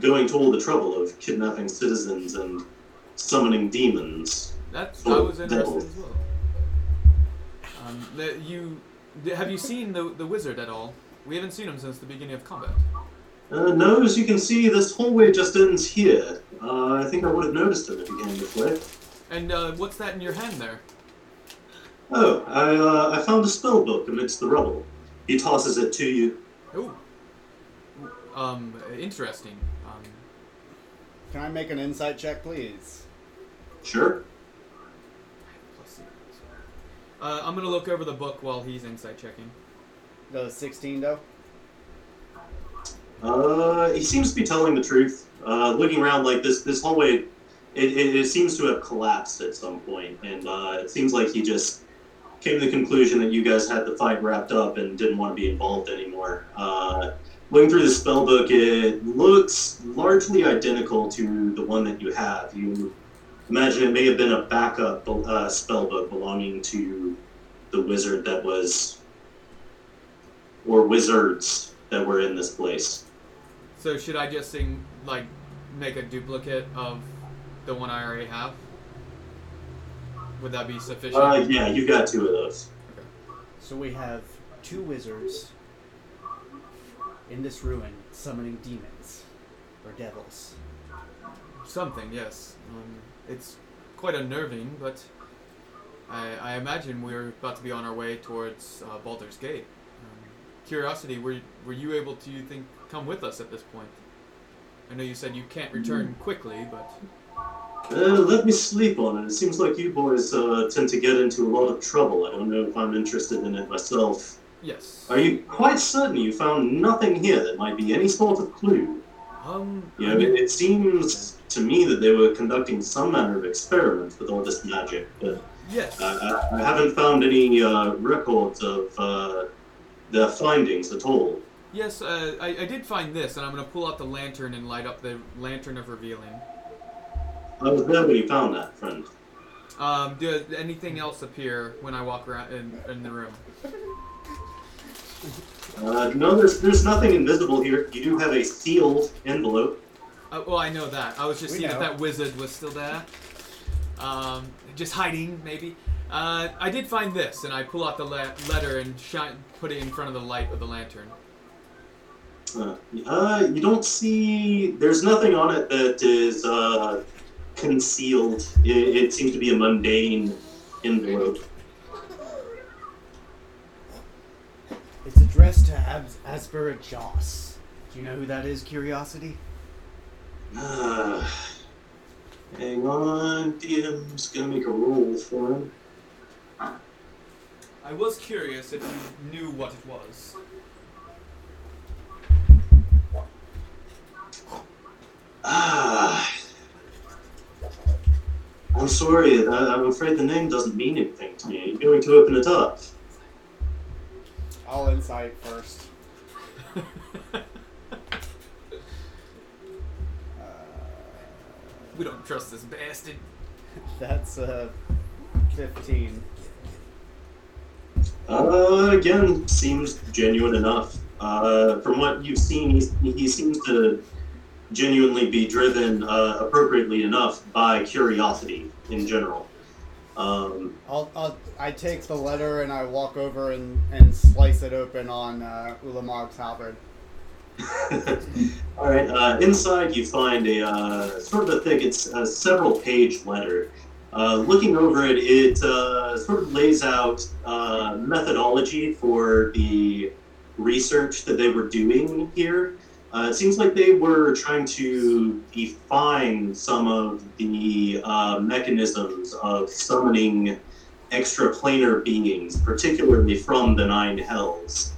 Speaker 1: going to all the trouble of kidnapping citizens and summoning demons.
Speaker 2: That's I was interested
Speaker 1: devil.
Speaker 2: as well. Um, you have you seen the the wizard at all? We haven't seen him since the beginning of combat.
Speaker 1: Uh, no, as you can see, this hallway just ends here. Uh, I think I would have noticed him if he came this way.
Speaker 2: And uh, what's that in your hand there?
Speaker 1: Oh, I, uh, I found a spell book amidst the rubble. He tosses it to you.
Speaker 2: Oh, um, interesting. Um,
Speaker 4: Can I make an insight check, please?
Speaker 1: Sure.
Speaker 2: Plus six. Uh, I'm gonna look over the book while he's insight checking.
Speaker 4: The 16 though.
Speaker 1: Uh, he seems to be telling the truth. Uh, looking around like this, this hallway, it, it, it seems to have collapsed at some point, and uh, it seems like he just came to the conclusion that you guys had the fight wrapped up and didn't want to be involved anymore. Uh, looking through the spell book, it looks largely identical to the one that you have. You imagine it may have been a backup uh, spell book belonging to the wizard that was, or wizards that were in this place.
Speaker 2: So should I just sing like make a duplicate of the one I already have? Would that be sufficient?
Speaker 1: Uh, yeah, you've got two of those. Okay.
Speaker 4: So we have two wizards in this ruin summoning demons or devils.
Speaker 2: Something, yes. Um, it's quite unnerving, but I, I imagine we're about to be on our way towards uh, Baldur's Gate. Um, curiosity, were were you able to you think come with us at this point? I know you said you can't return quickly, but
Speaker 1: Uh, let me sleep on it. It seems like you boys uh, tend to get into a lot of trouble. I don't know if I'm interested in it myself.
Speaker 2: yes.
Speaker 1: Are you quite certain you found nothing here that might be any sort of clue?
Speaker 2: Um,
Speaker 1: You know, it, it seems to me that they were conducting some manner of experiment with all this magic, but
Speaker 2: yes.
Speaker 1: I, I, I haven't found any uh, records of uh, their findings at all.
Speaker 2: Yes, uh, I, I did find this, and I'm going to pull out the lantern and light up the lantern of revealing.
Speaker 1: I was there when you found that, friend.
Speaker 2: Um, does anything else appear when I walk around in, in the room?
Speaker 1: Uh, no, there's, there's nothing invisible here. You do have a sealed envelope.
Speaker 2: Uh, well, I know that. I was just
Speaker 4: We
Speaker 2: seeing if
Speaker 4: know.
Speaker 2: that wizard was still there. Um, just hiding, maybe. Uh, I did find this, and I pull out the le- letter and shine, put it in front of the light of the lantern.
Speaker 1: Uh, uh, you don't see. There's nothing on it that is uh, concealed. It, it seems to be a mundane envelope.
Speaker 4: It's addressed to As- Azbara Jos. Do you know who that is, Curiosity?
Speaker 1: Uh, hang on, DM's gonna make a roll for him.
Speaker 2: I was curious if you knew what it was.
Speaker 1: Ah, I'm sorry. I, I'm afraid the name doesn't mean anything to me. Are you going to open it up?
Speaker 4: I'll insight first. Uh,
Speaker 2: we don't trust this bastard.
Speaker 4: that's uh, 15.
Speaker 1: Uh, again, seems genuine enough. Uh, from what you've seen, he's, he seems to genuinely be driven uh, appropriately enough by curiosity in general. Um,
Speaker 4: I'll, I'll, I take the letter and I walk over and, and slice it open on uh, Ulamog's halberd.
Speaker 1: all right. Uh, inside, you find a uh, sort of a thick, it's a several-page letter. Uh, looking over it, it uh, sort of lays out uh, methodology for the research that they were doing here. Uh, it seems like they were trying to define some of the uh, mechanisms of summoning extraplanar beings, particularly from the Nine Hells.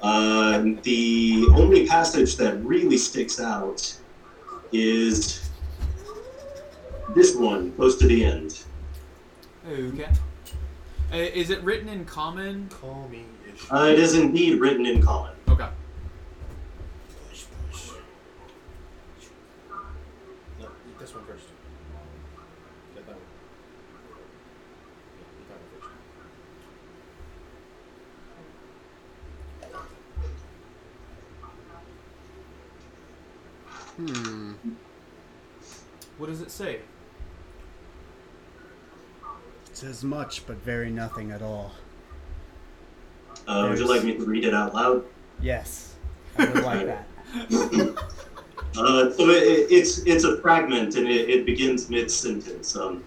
Speaker 1: Uh, the only passage that really sticks out is this one, close to the end.
Speaker 2: Okay. Uh, is it written in common?
Speaker 5: Call me.
Speaker 1: Uh, it is indeed written in common.
Speaker 2: Okay.
Speaker 5: Push, push. No, eat this one first. Get that one. Yeah, eat that one first.
Speaker 4: Hmm.
Speaker 2: What does it say?
Speaker 4: It says much, but very nothing at all.
Speaker 1: Uh, would you like me to read it out loud?
Speaker 4: Yes, I would like that.
Speaker 1: Uh, so it, it's it's a fragment and it, it begins mid sentence. Um,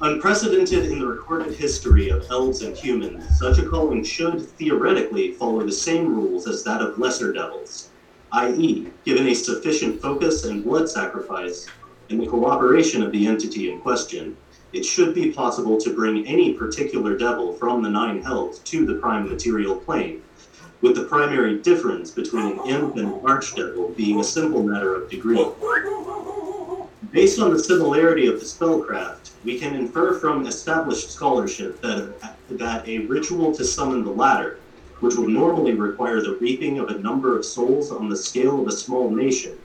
Speaker 1: unprecedented in the recorded history of elves and humans, such a calling should theoretically follow the same rules as that of lesser devils, i.e., given a sufficient focus and blood sacrifice and the cooperation of the entity in question, it should be possible to bring any particular devil from the nine hells to the prime material plane with the primary difference between an imp and an archdevil being a simple matter of degree. Based on the similarity of the spellcraft, we can infer from established scholarship that, that a ritual to summon the latter, which would normally require the reaping of a number of souls on the scale of a small nation,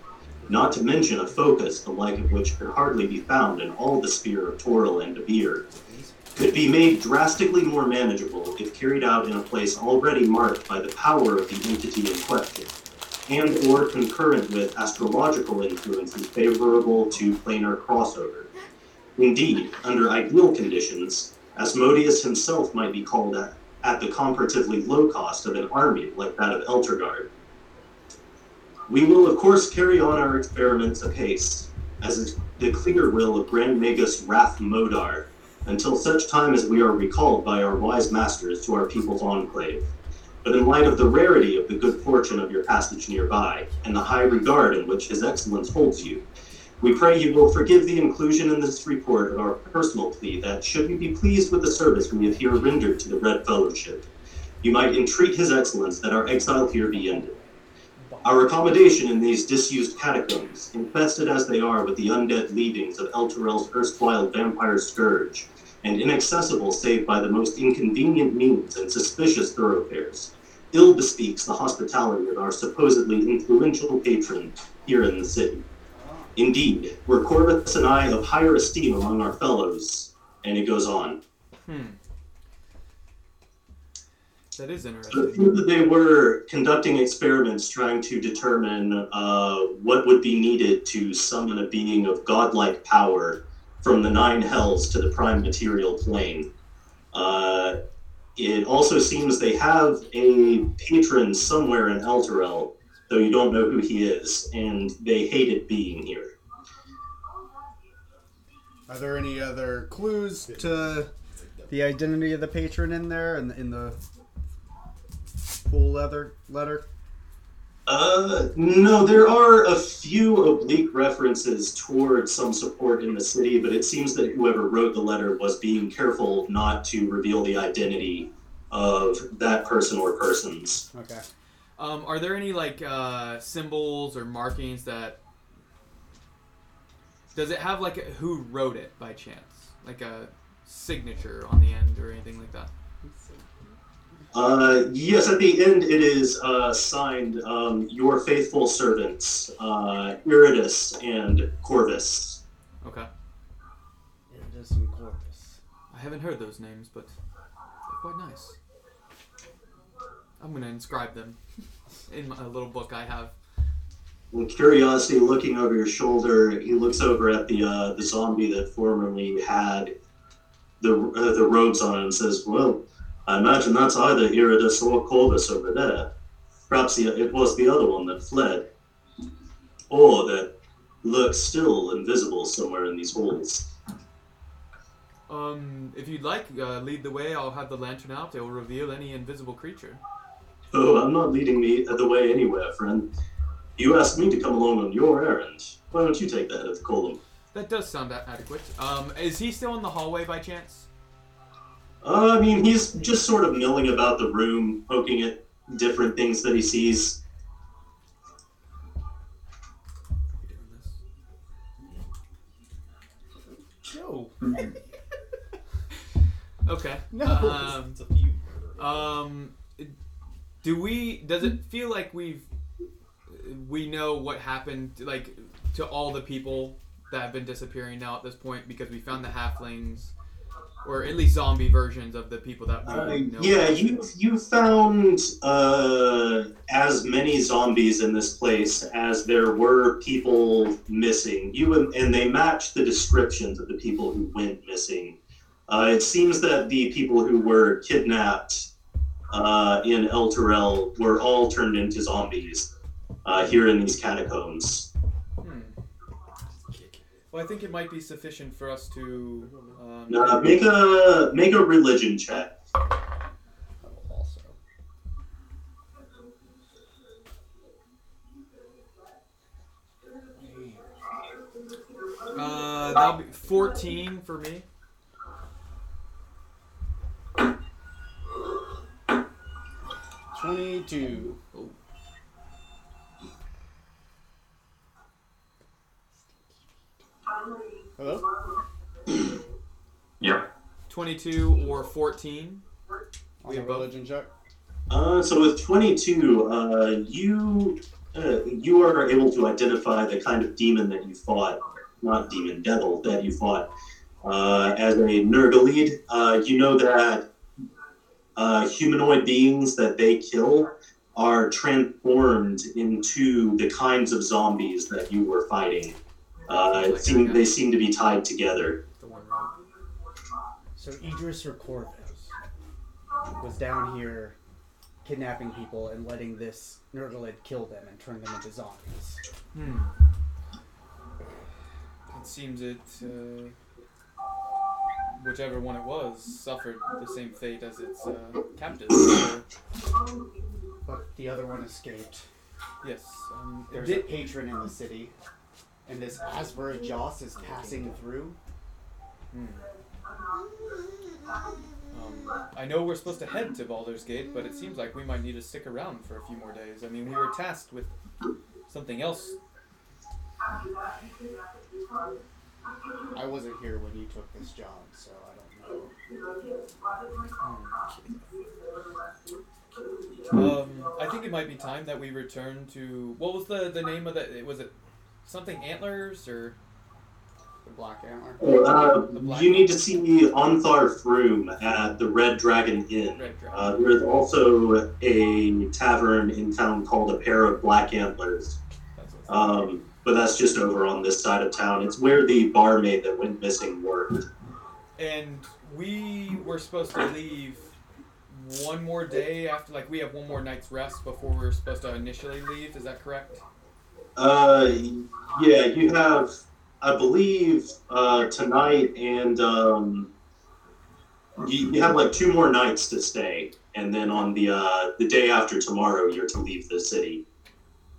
Speaker 1: not to mention a focus the like of which could hardly be found in all the sphere of Toril and Devere, could be made drastically more manageable if carried out in a place already marked by the power of the entity in question, and or concurrent with astrological influences favorable to planar crossover. Indeed, under ideal conditions, Asmodeus himself might be called at, at the comparatively low cost of an army like that of Elturgard. We will, of course, carry on our experiments apace, as is the clear will of Grand Magus Rath Modar, until such time as we are recalled by our wise masters to our people's enclave. But in light of the rarity of the good fortune of your passage nearby, and the high regard in which His Excellence holds you, we pray you will forgive the inclusion in this report of our personal plea that, should you be pleased with the service we have here rendered to the Red Fellowship, you might entreat His Excellence that our exile here be ended. Our accommodation in these disused catacombs, infested as they are with the undead leavings of Elturel's erstwhile vampire scourge, and inaccessible save by the most inconvenient means and suspicious thoroughfares, ill bespeaks the hospitality of our supposedly influential patron here in the city. Indeed, were Corvus and I of higher esteem among our fellows, and it goes on.
Speaker 2: Hmm. That is interesting.
Speaker 1: that they were conducting experiments trying to determine uh, what would be needed to summon a being of godlike power from the nine hells to the prime material plane. Uh, it also seems they have a patron somewhere in Elturel, though you don't know who he is, and they hate it being here.
Speaker 4: Are there any other clues to the identity of the patron in there in, in the full leather letter?
Speaker 1: Uh, no, there are a few oblique references toward some support in the city, but it seems that whoever wrote the letter was being careful not to reveal the identity of that person or persons.
Speaker 4: Okay.
Speaker 2: Um, are there any like uh, symbols or markings that? Does it have like a, who wrote it by chance, like a signature on the end or anything like that?
Speaker 1: Uh, yes, at the end it is uh, signed um, your faithful servants, uh, Iridus and Corvus.
Speaker 2: Okay,
Speaker 4: It is in Corpus.
Speaker 2: I haven't heard those names, but they're quite nice. I'm gonna inscribe them in my little book I have.
Speaker 1: With curiosity, looking over your shoulder, he looks over at the uh, the zombie that formerly had the uh, the robes on and says, "Well, I imagine that's either Iridus or Corvus over there. Perhaps the, it was the other one that fled, or that lurks still invisible somewhere in these halls."
Speaker 2: Um, if you'd like, uh, lead the way. I'll have the lantern out. It will reveal any invisible creature.
Speaker 1: Oh, I'm not leading me the way anywhere, friend. You asked me to come along on your errand. Why don't you take the head of the column?
Speaker 2: That does sound a- adequate. Um, is he still in the hallway by chance?
Speaker 1: Uh, I mean, he's just sort of milling about the room, poking at different things that he sees.
Speaker 2: we doing this?
Speaker 8: No.
Speaker 2: Okay.
Speaker 4: No.
Speaker 2: Um,
Speaker 5: It's a few.
Speaker 2: um, do we? Does it feel like we've we know what happened, like to all the people that have been disappearing now at this point because we found the halflings, or at least zombie versions of the people that we
Speaker 1: Uh,
Speaker 2: know.
Speaker 1: yeah, you you found uh, as many zombies in this place as there were people missing. You and, and they match the descriptions of the people who went missing. Uh, it seems that the people who were kidnapped uh, in Elturel were all turned into zombies uh, here in these catacombs.
Speaker 2: Hmm. Well, I think it might be sufficient for us to. Um,
Speaker 1: Uh, make a make a religion check.
Speaker 4: Also,
Speaker 2: Uh, that'll be 14 for me.
Speaker 4: Twenty-two. Hello.
Speaker 3: Yep.
Speaker 2: 22 or 14.
Speaker 4: On
Speaker 2: We
Speaker 4: the
Speaker 2: have both.
Speaker 4: religion check.
Speaker 1: Uh, so with 22, uh, you uh, you are able to identify the kind of demon that you fought, not demon, devil that you fought uh, as a Nurgalid. Uh, you know that uh, humanoid beings that they kill are transformed into the kinds of zombies that you were fighting. Uh, it seem, they seem to be tied together.
Speaker 2: The one.
Speaker 4: So Idris Recorvos was down here kidnapping people and letting this Nurgalid kill them and turn them into zombies.
Speaker 2: Hmm. It seems it. Uh, whichever one it was suffered the same fate as its uh, captive.
Speaker 4: But the other one escaped.
Speaker 2: yes. Um,
Speaker 4: There's a patron in the city, and this Azbara Jos is passing through.
Speaker 2: Hmm. Um, I know we're supposed to head to Baldur's Gate, but it seems like we might need to stick around for a few more days. I mean, we were tasked with something else.
Speaker 4: I wasn't here when you took this job, so I don't know.
Speaker 2: Um, I think it might be time that we return to what was the the name of the was it something antlers or
Speaker 4: The Black Antler.
Speaker 1: Uh, you need to see Ontharr Frume at the Red Dragon Inn.
Speaker 2: Red Dragon?
Speaker 1: Uh, there's also a tavern in town called a Pair of Black Antlers,
Speaker 2: That's what's
Speaker 1: um, but that's just over on this side of town. It's where the barmaid that went missing worked.
Speaker 2: and we were supposed to leave one more day after like we have one more night's rest before we are supposed to initially leave is that correct
Speaker 1: Uh, yeah, you have, I believe, uh, tonight and um, you, you have like two more nights to stay, and then on the uh, the day after tomorrow, you're to leave the city.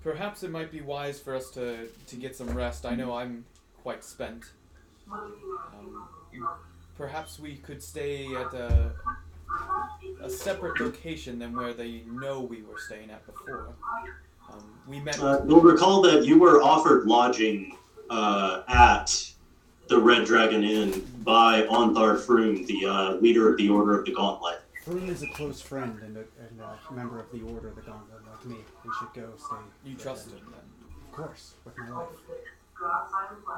Speaker 2: Perhaps it might be wise for us to to get some rest. I know i'm quite spent. Um, perhaps we could stay at a, a separate location than where they know we were staying at before. Um, we met
Speaker 1: Uh, you'll recall that you were offered lodging uh, at the Red Dragon Inn by Ontharr Frume, the uh, leader of the Order of the Gauntlet.
Speaker 4: Frume is a close friend and a, and a member of the Order of the Gauntlet like me. We should go stay.
Speaker 2: you
Speaker 4: with
Speaker 2: trust him then
Speaker 4: Of course, with my life.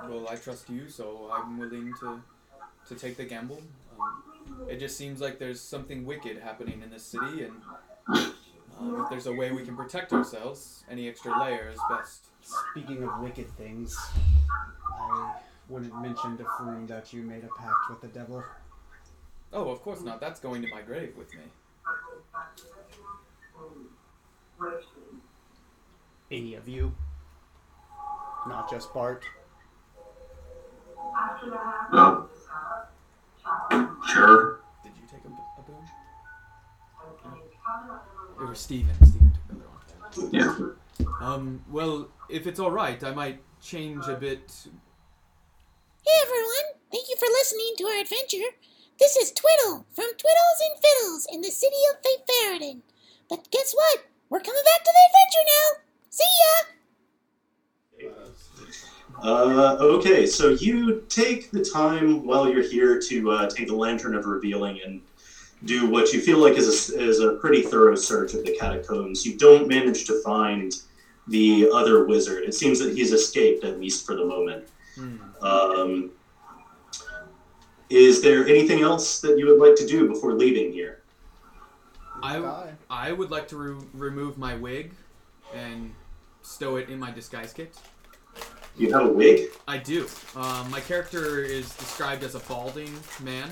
Speaker 2: Well, I trust you, so I'm willing to to take the gamble. Um, it just seems like there's something wicked happening in this city, and um, if there's a way we can protect ourselves, any extra layer is best.
Speaker 4: Speaking of wicked things, I wouldn't mention to Frume that you made a pact with the devil.
Speaker 2: Oh, of course not. That's going to my grave with me.
Speaker 4: Any of you? Not just Bart.
Speaker 3: Oh. Sure.
Speaker 2: Did you take a, a boon? It was Steven. Steven took the other one.
Speaker 3: Yeah.
Speaker 2: Um. Well, if it's all right, I might change a bit.
Speaker 9: Hey everyone, thank you for listening to our adventure. This is Twiddle from Twiddles and Fiddles in the city of Fate Faradin. But guess what? We're coming back to the adventure now. See ya!
Speaker 1: Uh, okay, so you take the time while you're here to uh, take the Lantern of Revealing and do what you feel like is a, is a pretty thorough search of the catacombs. You don't manage to find the other wizard. It seems that he's escaped, at least for the moment.
Speaker 2: Hmm.
Speaker 1: Um, is there anything else that you would like to do before leaving here?
Speaker 2: I,
Speaker 4: Bye.
Speaker 2: I would like to re- remove my wig and stow it in my disguise kit.
Speaker 1: You have a wig?
Speaker 2: I do. Um, my character is described as a balding man.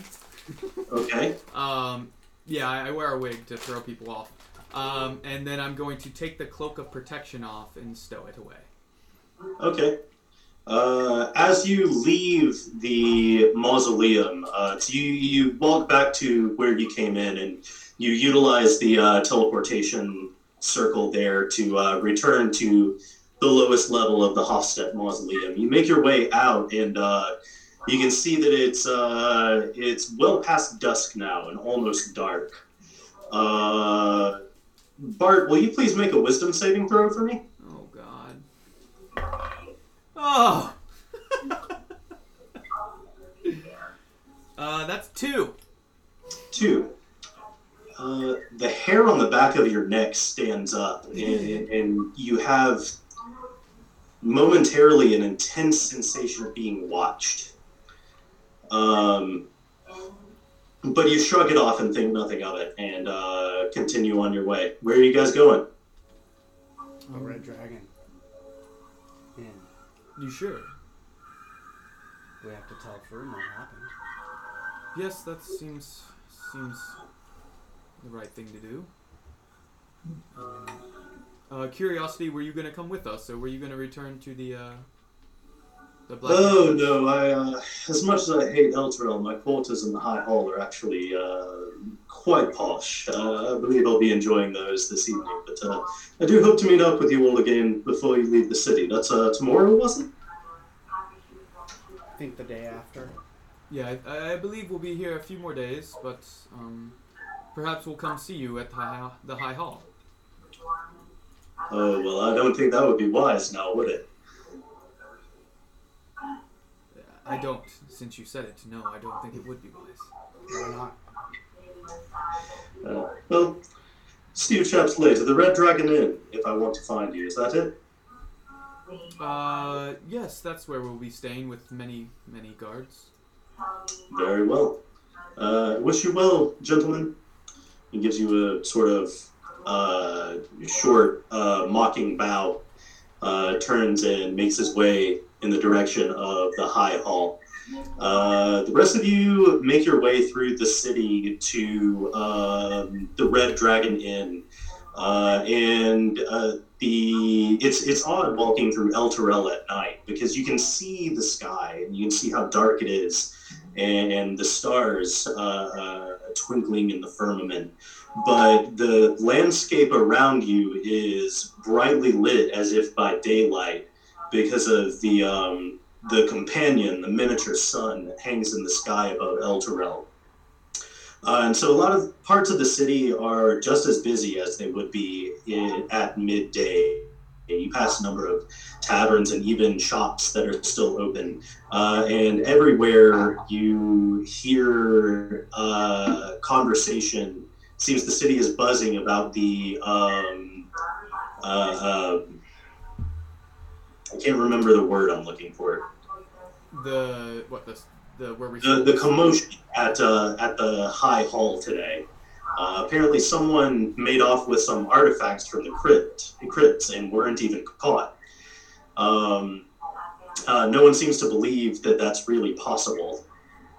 Speaker 1: Okay.
Speaker 2: Um, yeah, I, I wear a wig to throw people off. Um, and then I'm going to take the cloak of protection off and stow it away.
Speaker 1: Okay. Uh, as you leave the mausoleum, uh, you, you walk back to where you came in and you utilize the uh, teleportation circle there to uh, return to the lowest level of the Hofstedt mausoleum. You make your way out and uh, you can see that it's uh, it's well past dusk now and almost dark. Uh, Bart, will you please make a wisdom saving throw for me?
Speaker 2: Oh God. Oh. uh, that's two.
Speaker 1: Two. Uh, the hair on the back of your neck stands up, and, and you have momentarily an intense sensation of being watched. Um, but you shrug it off and think nothing of it, and uh, continue on your way. Where are you guys going?
Speaker 4: A red dragon. In.
Speaker 2: You sure?
Speaker 4: We have to tell Frume what happened.
Speaker 2: Yes, that seems seems the right thing to do. Uh, curiosity, were you gonna come with us, or were you gonna return to the uh, the black?
Speaker 1: Oh no! I uh, as much as I hate Elturel, my quarters in the High Hall are actually uh, quite posh. Uh, I believe I'll be enjoying those this evening. But uh, I do hope to meet up with you all again before you leave the city. That's uh, tomorrow, wasn't?
Speaker 4: I think the day after.
Speaker 2: Yeah, I, I believe we'll be here a few more days, but um, perhaps we'll come see you at the high, the high hall.
Speaker 1: Oh well, I don't think that would be wise now, would it?
Speaker 2: I don't, since you said it. No, I don't think it would be wise.
Speaker 4: Why not?
Speaker 1: Uh, well, see you chaps later. The Red Dragon Inn, if I want to find you. Is that it?
Speaker 2: Uh, yes, that's where we'll be staying with many, many guards.
Speaker 1: Very well. Uh, wish you well, gentlemen. He gives you a sort of uh, short, uh, mocking bow, uh, turns and makes his way in the direction of the High Hall. Uh, the rest of you make your way through the city to um, the Red Dragon Inn, uh, and uh, the it's it's odd walking through El at night because you can see the sky and you can see how dark it is, and the stars twinkling in the firmament. But the landscape around you is brightly lit as if by daylight because of the um, the companion, the miniature sun that hangs in the sky above Elturel. Uh, and so a lot of parts of the city are just as busy as they would be in, at midday. You pass a number of taverns and even shops that are still open. Uh, and everywhere you hear uh, conversation. Seems the city is buzzing about the. Um, uh, uh, I can't remember the word I'm looking for.
Speaker 2: The what the the where we
Speaker 1: The, the commotion at uh, at the High Hall today. Uh, apparently, someone made off with some artifacts from the crypt, crypts and weren't even caught. Um, uh, no one seems to believe that that's really possible.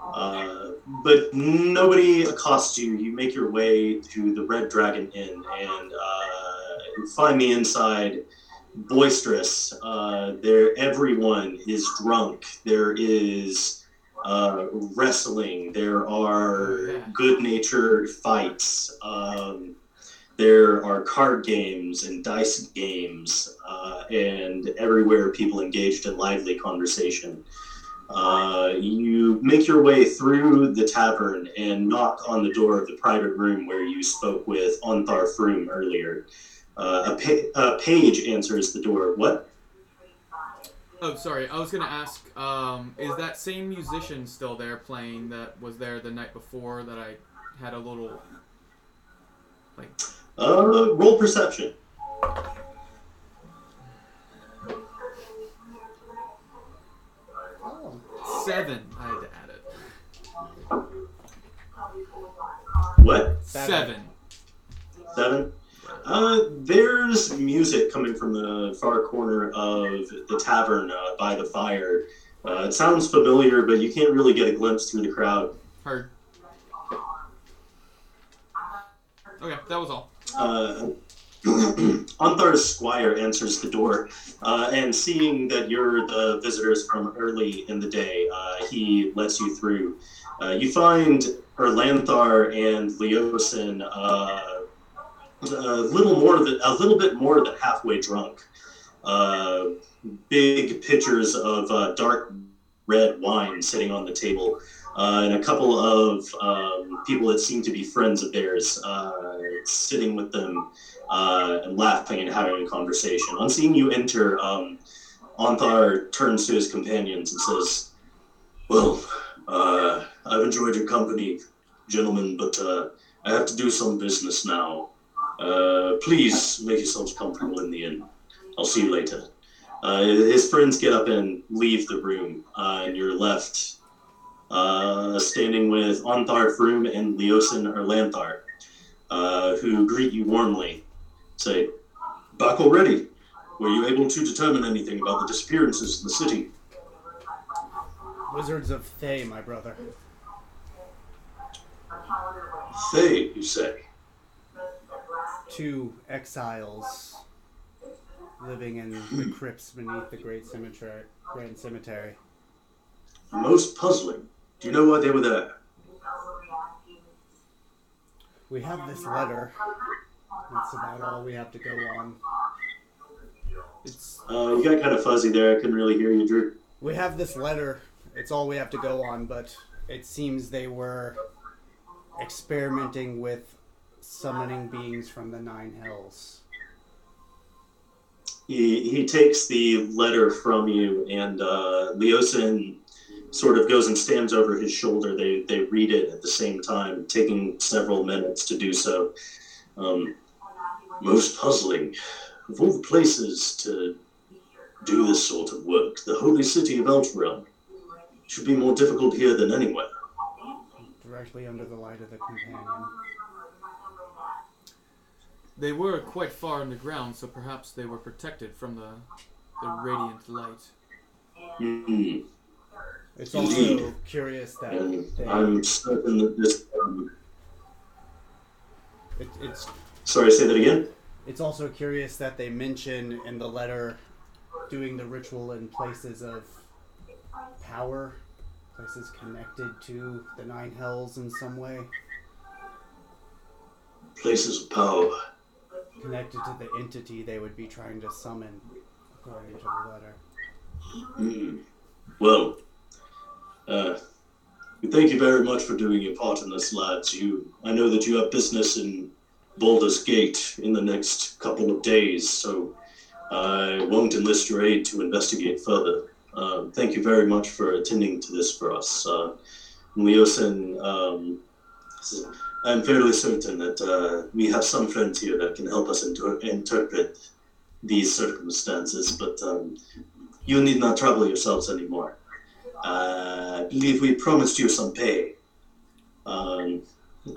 Speaker 1: Uh, but nobody accosts you. You make your way to the Red Dragon Inn and uh, find the inside boisterous. Uh, there, everyone is drunk. There is uh, wrestling. There are good-natured fights. Um, there are card games and dice games, uh, and everywhere people engaged in lively conversation. Uh, you make your way through the tavern and knock on the door of the private room where you spoke with Ontharr Frume earlier. Uh, a, pa- a page answers the door. What?
Speaker 2: Oh, sorry. I was gonna ask. Um, is that same musician still there playing that was there the night before that I had a little like?
Speaker 1: Uh, roll perception.
Speaker 2: Seven. I had to add it. What? Seven.
Speaker 1: Seven. Seven? Uh, there's music coming from the far corner of the tavern uh, by the fire. Uh, it sounds familiar, but you can't really get a glimpse through the crowd.
Speaker 2: Heard. Okay, that was all.
Speaker 1: Uh, Ontharr's squire answers the door, uh, and seeing that you're the visitors from early in the day, uh, he lets you through. Uh, you find Erlanthar and Leosin uh, a little more than a little bit more than halfway drunk. Uh, big pitchers of uh, dark red wine sitting on the table, uh, and a couple of um, people that seem to be friends of theirs uh, sitting with them uh, and laughing and having a conversation. On seeing you enter, um, Ontharr turns to his companions and says, "Well, uh, I've enjoyed your company, gentlemen, but I have to do some business now. Uh, please make yourselves comfortable in the inn. I'll see you later." Uh, his friends get up and leave the room, uh, and you're left uh, standing with Ontharr Frume and Leosin Erlanthar, uh, who greet you warmly. Say, back already. Were you able to determine anything about the disappearances in the city?
Speaker 4: Wizards of Thay, my brother.
Speaker 1: Thay, you say?
Speaker 4: Two exiles living in the crypts beneath the Great Cemetery. Grand Cemetery.
Speaker 1: Most puzzling. Do you know why they were there?
Speaker 4: We have this letter. That's about all we have to go on.
Speaker 2: It's
Speaker 1: Uh, you got kind of fuzzy there. I couldn't really hear you, Drew.
Speaker 4: We have this letter. It's all we have to go on, but it seems they were experimenting with summoning beings from the Nine Hells.
Speaker 1: He, he takes the letter from you, and uh, Leosin sort of goes and stands over his shoulder. They, they read it at the same time, taking several minutes to do so. Um, most puzzling. Of all the places to do this sort of work, the holy city of Elfrealm should be more difficult here than anywhere.
Speaker 4: Directly under the light of the companion.
Speaker 2: They were quite far underground, so perhaps they were protected from the the radiant light.
Speaker 1: Hmm.
Speaker 4: It's also
Speaker 1: Indeed.
Speaker 4: curious that
Speaker 1: And
Speaker 4: they,
Speaker 1: I'm certain that this. Um,
Speaker 4: it, it's
Speaker 1: sorry, say that again.
Speaker 4: It's also curious that they mention in the letter doing the ritual in places of power, places connected to the Nine Hells in some way,
Speaker 1: Places of power.
Speaker 4: Connected to the entity they would be trying to summon, according to the letter.
Speaker 1: Well, uh, thank you very much for doing your part in this, lads. You, I know that you have business in Baldur's Gate in the next couple of days, so I won't enlist your aid to investigate further. Uh, thank you very much for attending to this for us. Uh, Leosin, um, I'm fairly certain that uh, we have some friends here that can help us inter- interpret these circumstances, but um, you need not trouble yourselves anymore. Uh, I believe we promised you some pay. Um,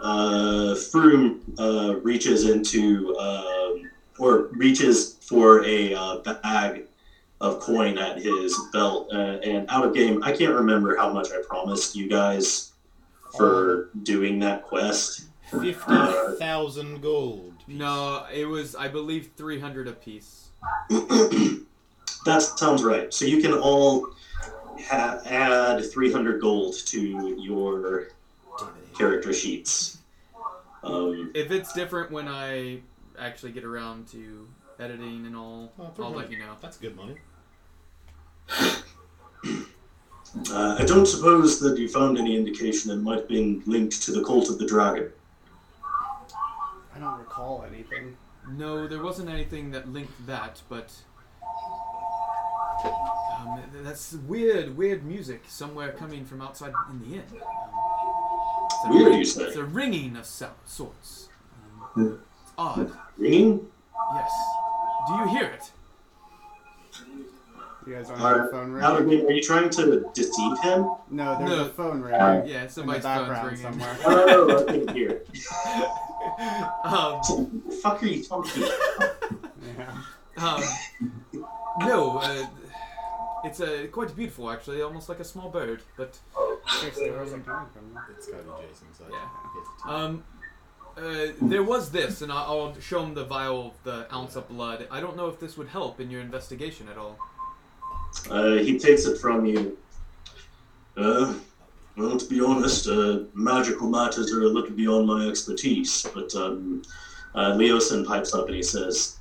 Speaker 1: uh, Frume uh, reaches into um, or reaches for a uh, bag of coin at his belt, uh, and out of game, I can't remember how much I promised you guys for doing that quest.
Speaker 6: Fifty thousand gold.
Speaker 2: No, it was I believe three hundred apiece.
Speaker 1: that sounds right. So you can all ha- add 300 gold to your character sheets. Um,
Speaker 2: If it's different when I actually get around to editing and all,
Speaker 6: Oh,
Speaker 2: I'll let you know.
Speaker 6: That's good money.
Speaker 1: uh, I don't suppose that you found any indication it might have been linked to the cult of the dragon.
Speaker 4: I don't recall anything.
Speaker 2: No, there wasn't anything that linked that, but um, that's weird, weird music somewhere coming from outside in the inn. Um, it's a
Speaker 1: Weird,
Speaker 2: ring-
Speaker 1: you say?
Speaker 2: It's a ringing of so- sorts. Um, it's odd.
Speaker 1: Ringing?
Speaker 2: Yes. Do you hear it?
Speaker 4: You guys aren't on the phone
Speaker 1: out of are you trying to deceive him?
Speaker 4: No, there's
Speaker 2: No.
Speaker 4: a phone ringing
Speaker 2: Yeah,
Speaker 4: in the
Speaker 2: somebody's phone's
Speaker 4: background
Speaker 2: ringing.
Speaker 4: somewhere.
Speaker 1: Oh, I didn't hear.
Speaker 2: um,
Speaker 1: Fuck are you talking?
Speaker 4: Yeah.
Speaker 2: um, no, uh, it's uh, quite beautiful actually, almost like a small bird. But
Speaker 4: Seriously, where's it coming from?
Speaker 5: It's gotta Jason's.
Speaker 2: Yeah.
Speaker 5: get it too.
Speaker 2: um, uh, there was this, and I'll, I'll show him the vial, of the ounce of blood. I don't know if this would help in your investigation at all.
Speaker 1: Uh, he takes it from you. Uh, well, to be honest, uh, magical matters are a little beyond my expertise, but um, uh, Leosin pipes up and he says,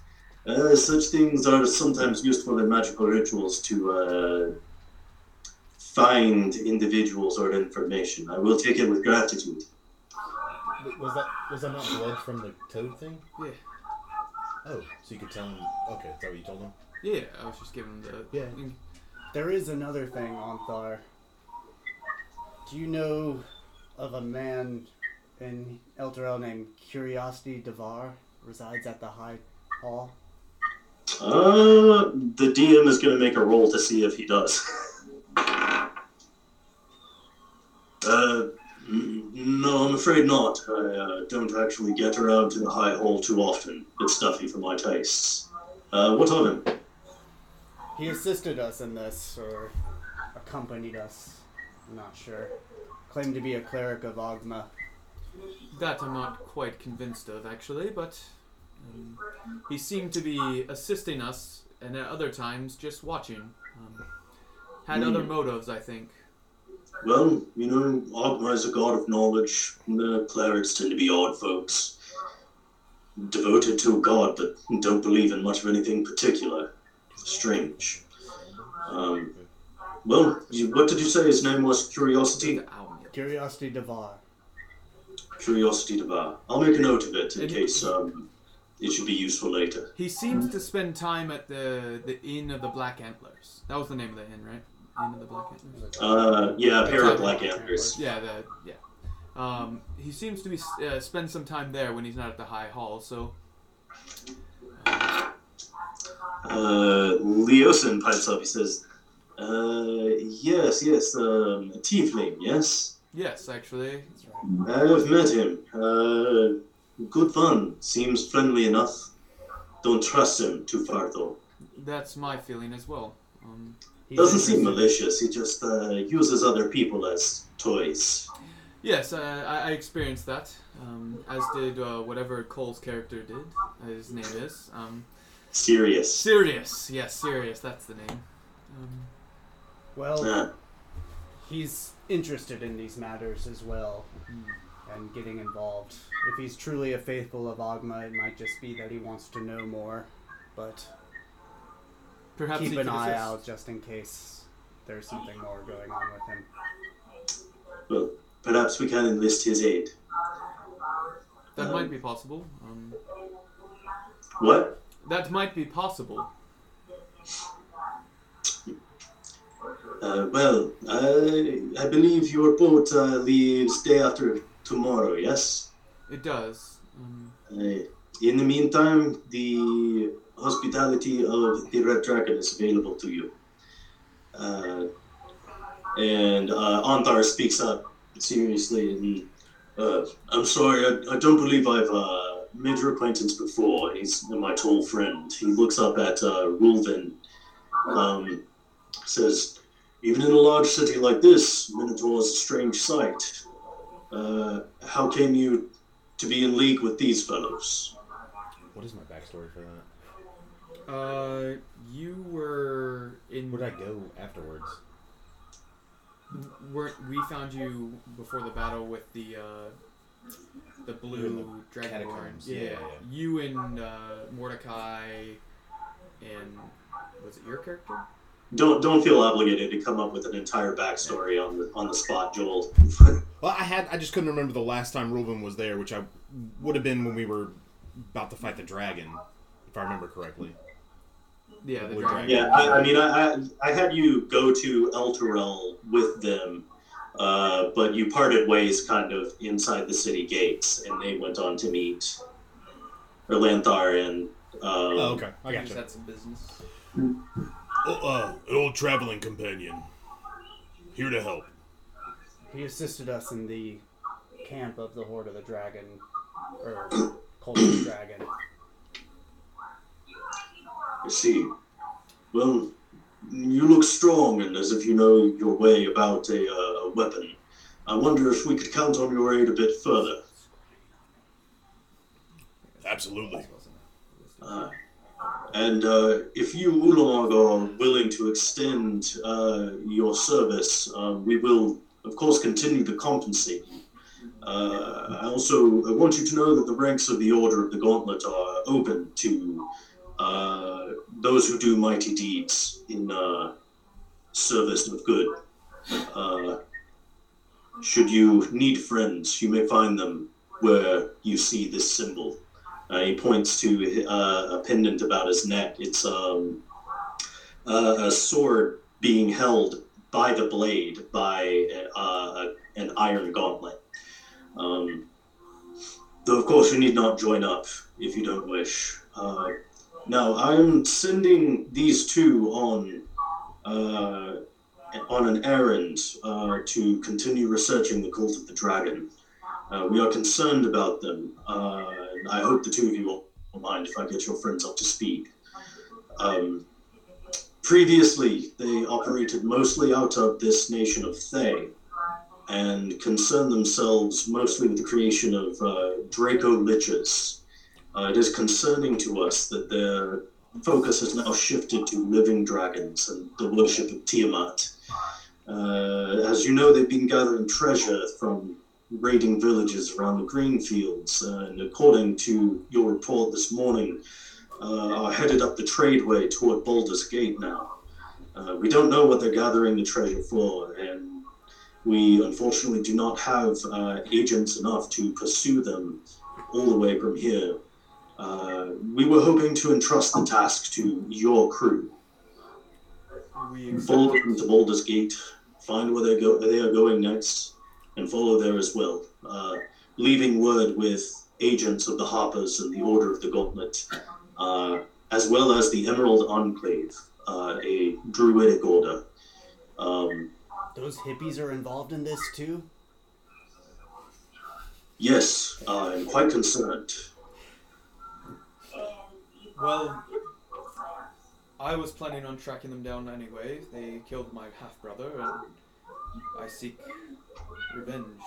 Speaker 1: uh, such things are sometimes useful in magical rituals to uh, find individuals or information. I will take it with gratitude.
Speaker 5: Was that was that not blood from the toad thing?
Speaker 2: Yeah.
Speaker 5: Oh, so you could tell him. Okay, is that what you told him?
Speaker 2: Yeah, I was just giving the.
Speaker 5: Yeah.
Speaker 4: There is another thing, Ontharr. Do you know of a man in Elturel named Curiosity Devar? Resides at the High Hall?
Speaker 1: Uh, the DM is going to make a roll to see if he does. uh, no, I'm afraid not. I uh, don't actually get around to the High Hall too often. It's stuffy for my tastes. Uh, what of him?
Speaker 4: He assisted us in this, or accompanied us. I'm not sure. Claimed to be a cleric of Ogma.
Speaker 2: That I'm not quite convinced of, actually, but um, he seemed to be assisting us, and at other times just watching. Um, had other
Speaker 1: Hmm.
Speaker 2: motives, I think.
Speaker 1: Well, you know, Ogma is a god of knowledge. The clerics tend to be odd folks. Devoted to a god, but don't believe in much of anything particular. Strange. Um, well, you, what did you say his name was? Curiosity?
Speaker 4: Curiosity Devar.
Speaker 1: Curiosity Devour. I'll make a note of it in
Speaker 2: And-
Speaker 1: case um, it should be useful later.
Speaker 2: He seems to spend time at the the Inn of the Black Antlers. That was the name of the inn, right? Inn of the Black Antlers.
Speaker 1: Uh, yeah, a pair of black antlers.
Speaker 2: Yeah, the yeah. Um, he seems to be uh, spend some time there when he's not at the High Hall. So
Speaker 1: Uh, Leosin pipes up. He says, uh, yes, yes, um, Tiefling, yes?
Speaker 2: yes, actually,
Speaker 1: I've met him. Uh, good fun. Seems friendly enough. Don't trust him too far, though.
Speaker 2: that's my feeling as well. Um,
Speaker 1: Doesn't seem malicious. He just uh, uses other people as toys.
Speaker 2: yes, uh, I, I experienced that. Um, as did uh, whatever Cole's character did. Uh, his name is um,
Speaker 1: Serious.
Speaker 2: Sirius. Yes, Sirius. That's the name. Um,
Speaker 4: Well,
Speaker 1: Uh,
Speaker 4: he's interested in these matters as well and getting involved. If he's truly a faithful of Ogma, it might just be that he wants to know more. But
Speaker 2: perhaps
Speaker 4: keep an eye
Speaker 2: assist.
Speaker 4: out just in case there's something more going on with him.
Speaker 1: well, perhaps we can enlist his aid.
Speaker 2: That
Speaker 1: Um,
Speaker 2: might be possible. Um,
Speaker 1: What?
Speaker 2: That might be possible.
Speaker 1: Uh, well, I, I believe your boat uh, leaves day after tomorrow, yes?
Speaker 2: It does. Um,
Speaker 1: Uh, in the meantime, the hospitality of the Red Dragon is available to you. Uh, and uh, Ontharr speaks up seriously and uh, I'm sorry, I, I don't believe I've made acquaintance before. He's my tall friend. He looks up at uh, Rulvin, um, says, even in a large city like this, Minotaur is a strange sight. Uh, how came you to be in league with these fellows?
Speaker 5: What is my backstory for that?
Speaker 2: uh, you were in.
Speaker 5: Where'd I go afterwards?
Speaker 2: Weren't we found you before the battle with the uh, the blue
Speaker 5: In the
Speaker 2: dragonborn?
Speaker 5: catacombs,
Speaker 2: Yeah,
Speaker 5: yeah, yeah.
Speaker 2: you and uh, Mordecai and was it your character?
Speaker 1: Don't don't feel obligated to come up with an entire backstory on the on the spot, Joel.
Speaker 6: Well, I had I just couldn't remember the last time Reuben was there, which I would have been when we were about to fight the dragon, if I remember correctly.
Speaker 2: Yeah, the dragon.
Speaker 1: yeah, I, I mean, I, I I had you go to Elturel with them, uh, but you parted ways kind of inside the city gates, and they went on to meet Erlanthar and. Um,
Speaker 6: Oh, okay, I got
Speaker 2: just
Speaker 6: you.
Speaker 2: had some business.
Speaker 6: Oh, uh, an old traveling companion, here to help.
Speaker 4: He assisted us in the camp of the Horde of the Dragon or cultist dragon.
Speaker 1: I see. Well, you look strong and as if you know your way about a, uh, a weapon. I wonder if we could count on your aid a bit further.
Speaker 6: Absolutely.
Speaker 1: Uh, and uh, if you, Ulamog, are willing to extend uh, your service, uh, we will, of course, continue to compensate you. Uh, I also I want you to know that the ranks of the Order of the Gauntlet are open to uh, those who do mighty deeds in uh, service of good. Uh, should you need friends, you may find them where you see this symbol. Uh, he points to uh, a pendant about his neck. It's um, uh, a sword being held by the blade by uh, an iron gauntlet. Um, though, of course, you need not join up if you don't wish. Now, I'm sending these two on uh, on an errand uh, to continue researching the cult of the dragon. Uh, we are concerned about them. Uh, I hope the two of you won't mind if I get your friends up to speed. Um, previously, they operated mostly out of this nation of Thay and concerned themselves mostly with the creation of uh, Draco Liches. Uh, it is concerning to us that their focus has now shifted to living dragons and the worship of Tiamat. Uh, as you know, they've been gathering treasure from raiding villages around the green fields, and according to your report this morning, uh, are headed up the tradeway toward Baldur's Gate now. Uh, we don't know what they're gathering the treasure for, and we unfortunately do not have uh, agents enough to pursue them all the way from here. Uh, we were hoping to entrust the task to your crew. Follow them to Baldur's Gate, find where they go, they are going next, and follow there as well. Uh, leaving word with agents of the Harpers and the Order of the Gauntlet, uh, as well as the Emerald Enclave, uh, a druidic order. Um,
Speaker 4: Those hippies are involved in this too.
Speaker 1: yes, I'm quite concerned.
Speaker 2: Well, I was planning on tracking them down anyway. They killed my half brother, and I seek revenge.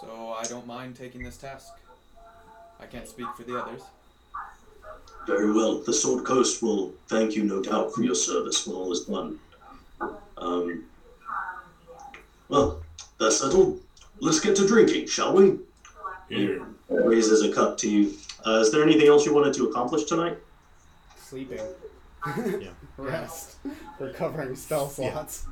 Speaker 2: So I don't mind taking this task. I can't speak for the others.
Speaker 1: Very well. The Sword Coast will thank you, no doubt, for your service when all is done. Um, well, that's settled. Let's get to drinking, shall we?
Speaker 6: Here.
Speaker 1: Raises a cup to you. Uh, is there anything else you wanted to accomplish tonight?
Speaker 4: Sleeping.
Speaker 6: Yeah.
Speaker 4: Rest. Recovering spell
Speaker 6: Yeah.
Speaker 4: slots.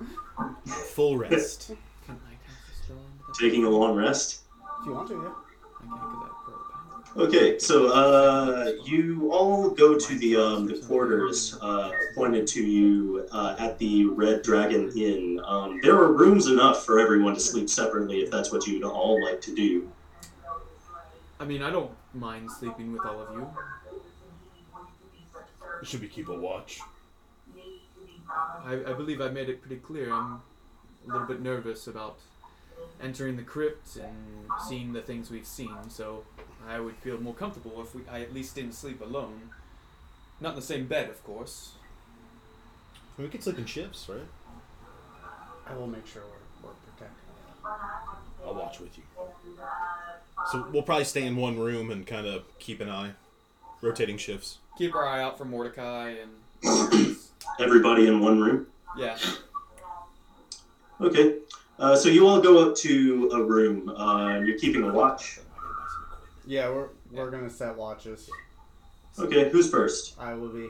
Speaker 6: Full rest.
Speaker 2: Can I cast a spell into that?
Speaker 1: Taking a long rest?
Speaker 4: If you want to, yeah.
Speaker 2: I can't get that pearl power.
Speaker 1: Okay, so uh, you all go to the um, the quarters uh, pointed to you uh, at the Red Dragon Inn. Um, there are rooms enough for everyone to sleep separately if that's what you'd all like to do.
Speaker 2: I mean, I don't mind sleeping with all of you.
Speaker 6: Should we keep a watch?
Speaker 2: I, I believe I made it pretty clear. I'm a little bit nervous about entering the crypt and seeing the things we've seen, so I would feel more comfortable if we I at least didn't sleep alone. Not in the same bed, of course.
Speaker 6: We could sleep in shifts, right?
Speaker 4: I will make sure we're, we're protected.
Speaker 6: I'll watch with you. So we'll probably stay in one room and kind of keep an eye, rotating shifts.
Speaker 2: Keep our eye out for Mordecai and.
Speaker 1: Everybody in one room.
Speaker 2: yeah.
Speaker 1: Okay, uh, so you all go up to a room. Uh, you're keeping a watch.
Speaker 4: Yeah, we're we're gonna set watches.
Speaker 1: Okay, who's first?
Speaker 4: I will be.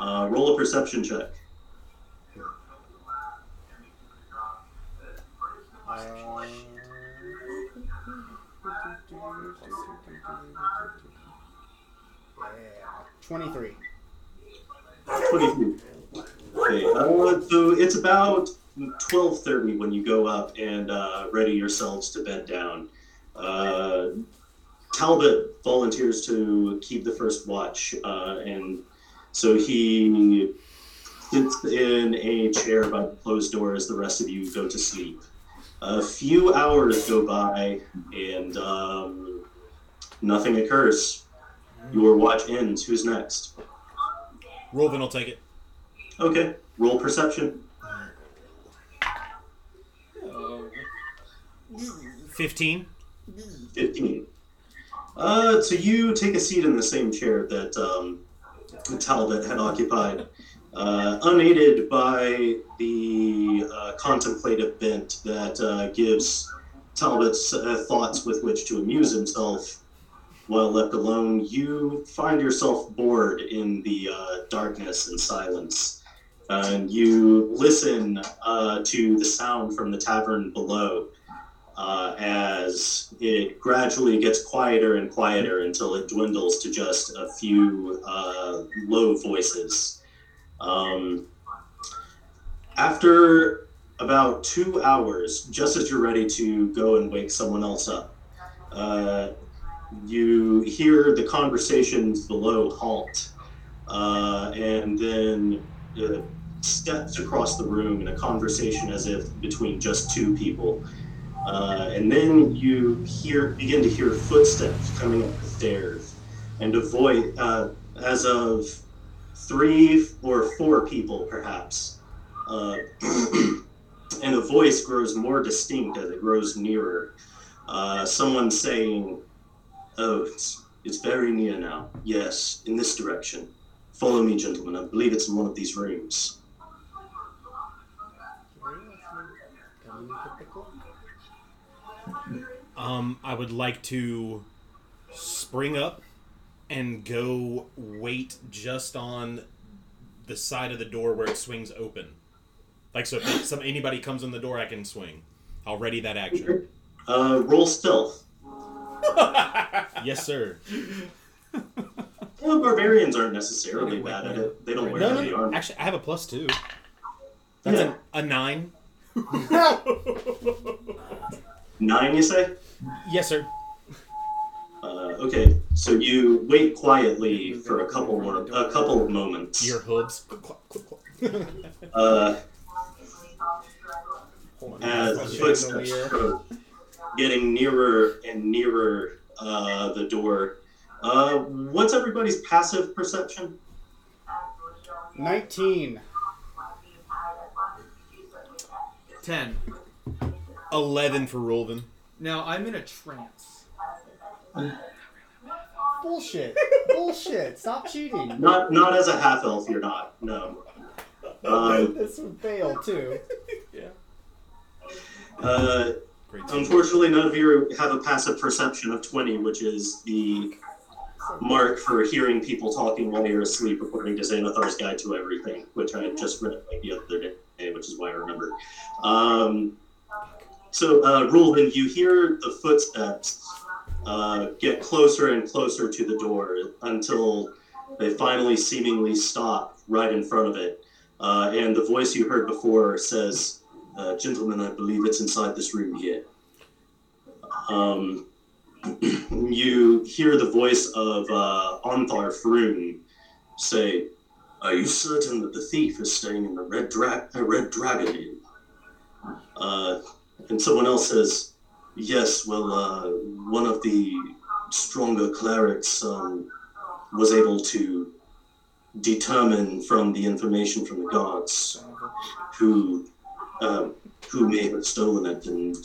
Speaker 1: Uh, roll a perception check.
Speaker 4: Uh, yeah, twenty-three.
Speaker 1: 22. Okay, uh, so it's about 12.30 when you go up and uh, ready yourselves to bed down. Uh, Talbot volunteers to keep the first watch, uh, and so he sits in a chair by the closed door as the rest of you go to sleep. A few hours go by, and um, Nothing occurs. Your watch ends. Who's next?
Speaker 6: Rolvin will take it.
Speaker 1: Okay. Roll perception.
Speaker 6: Fifteen.
Speaker 1: 15. Uh, so you take a seat in the same chair that um, Talbot had occupied, uh, unaided by the uh, contemplative bent that uh, gives Talbot's uh, thoughts with which to amuse himself while left alone. You find yourself bored in the uh, darkness and silence. And you listen uh, to the sound from the tavern below as it gradually gets quieter and quieter until it dwindles to just a few low voices. Um, after about two hours, just as you're ready to go and wake someone else up, uh, you hear the conversations below halt, uh, and then uh, steps across the room in a conversation as if between just two people. Uh, and then you hear begin to hear footsteps coming up the stairs, and a voice, uh, as of three or four people perhaps, uh, and a voice grows more distinct as it grows nearer. Uh, someone saying, "Oh, it's, it's very near now. Yes, in this direction. Follow me, gentlemen. I believe it's in one of these rooms."
Speaker 6: Um, I would like to spring up and go wait just on the side of the door where it swings open. Like so, if some anybody comes in the door, I can swing. I'll ready that action.
Speaker 1: Uh, roll stealth.
Speaker 6: Yes, sir.
Speaker 1: Well, barbarians aren't necessarily bad at it. They don't wear
Speaker 6: No, no,
Speaker 1: heavy
Speaker 6: no.
Speaker 1: armor.
Speaker 6: Actually, I have a plus two. That's
Speaker 1: Yeah.
Speaker 6: a, a nine.
Speaker 1: Nine, you say?
Speaker 6: Yes, sir.
Speaker 1: Okay, so you wait quietly for a couple more, a couple of moments.
Speaker 6: Your hooves.
Speaker 1: Uh, as the footsteps approach, getting nearer and nearer uh, the door. Uh, what's everybody's passive perception?
Speaker 4: 19.
Speaker 2: Ten.
Speaker 6: Eleven for Rolvin.
Speaker 2: Now I'm in a trance.
Speaker 4: Bullshit. Bullshit. Stop cheating.
Speaker 1: Not, not as a half elf. You're not. No. Um,
Speaker 4: this would fail too.
Speaker 6: Yeah. Uh,
Speaker 1: unfortunately, none of you have a passive perception of twenty, which is the mark for hearing people talking while you're asleep, according to Xanathar's Guide to Everything, which I just read like the other day, which is why I remember. Um, so, uh, Rulvin, you hear the footsteps uh, get closer and closer to the door until they finally seemingly stop right in front of it. Uh, and the voice you heard before says, uh, Gentlemen, I believe it's inside this room here. Um, you hear the voice of uh, Ontharr Frume say, Are you certain that the thief is staying in the Red, Dra- uh, Red Dragon Inn? Uh, and someone else says, Yes, well, uh, one of the stronger clerics um, was able to determine from the information from the gods who uh, who may have stolen it, and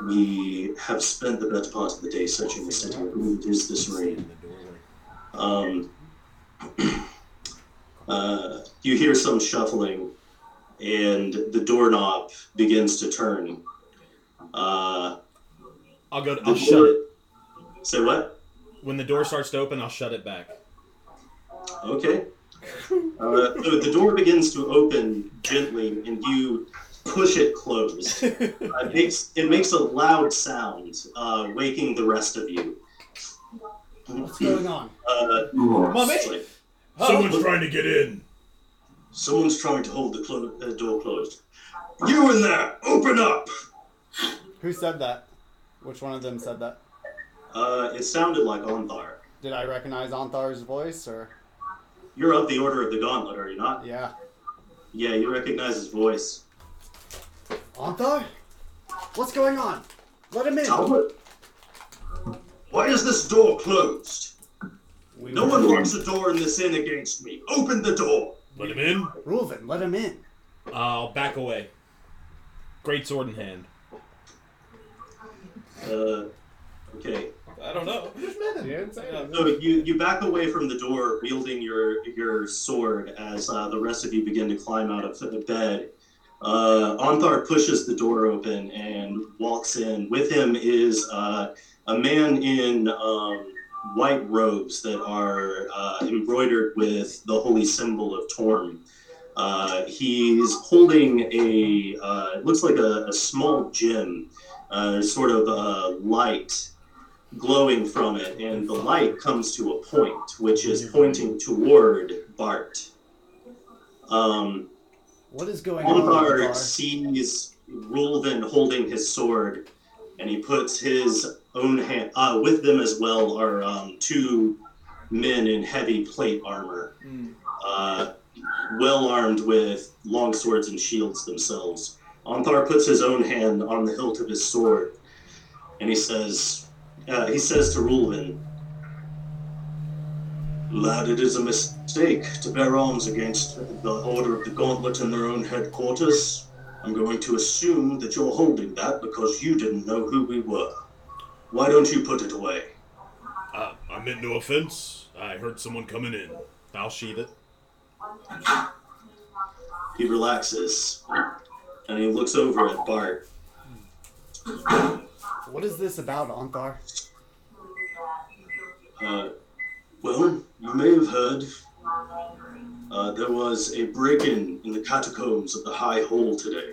Speaker 1: we have spent the better part of the day searching the city. It is this ring. Um, uh, you hear some shuffling, and the doorknob begins to turn. Uh,
Speaker 6: I'll go.
Speaker 1: the
Speaker 6: I'll shut
Speaker 1: door-
Speaker 6: it
Speaker 1: Say what?
Speaker 6: when the door starts to open. I'll shut it back.
Speaker 1: Okay. Uh, so the door begins to open gently, and you push it closed. Uh, it makes it makes a loud sound, uh, waking the rest of you.
Speaker 4: What's going on?
Speaker 1: Uh,
Speaker 6: Mommy?
Speaker 1: it's like,
Speaker 6: Someone's trying to get in.
Speaker 1: someone's trying to hold the clo- uh, door closed. You in there! Open up!
Speaker 4: Who said that? Which one of them said that?
Speaker 1: Uh, it sounded like Ontharr.
Speaker 4: Did I recognize Ontharr's voice or?
Speaker 1: You're of the Order of the Gauntlet, are you not?
Speaker 4: Yeah.
Speaker 1: Yeah, you recognize his voice.
Speaker 4: Ontharr? What's going on? Let him in.
Speaker 1: Talbot? Why is this door closed?
Speaker 4: We
Speaker 1: No one locks a door in this inn against me. Open the door.
Speaker 6: Let him in.
Speaker 4: Rulvin, let him in.
Speaker 6: I'll back away. Great sword in hand.
Speaker 1: Uh, okay.
Speaker 2: I don't know.
Speaker 5: I just met him. You didn't say that.
Speaker 1: So you, you back away from the door, wielding your your sword as uh, the rest of you begin to climb out of the bed. Uh, Ontharr pushes the door open and walks in. With him is uh, a man in um, white robes that are uh, embroidered with the holy symbol of Torm. Uh, he's holding a uh, it looks like a, a small gem, uh, sort of a light glowing from it, and the light comes to a point, which is pointing toward Bart. Um,
Speaker 4: What is going on? Ontharr?
Speaker 1: sees Rulvin holding his sword, and he puts his own hand. Uh, with them as well are um, two men in heavy plate armor,
Speaker 2: Mm.
Speaker 1: uh, well armed with long swords and shields themselves. Ontharr puts his own hand on the hilt of his sword, and he says, uh, he says to Rulvin, Lad, it is a mistake to bear arms against the Order of the Gauntlet in their own headquarters. I'm going to assume that you're holding that because you didn't know who we were. Why don't you put it away?
Speaker 6: Uh, I meant no offense. I heard someone coming in. I'll sheathe it.
Speaker 1: He relaxes and he looks over at Bart.
Speaker 4: What is this about, Ontharr?
Speaker 1: Uh, well, you may have heard uh, there was a break in in the catacombs of the High Hall today.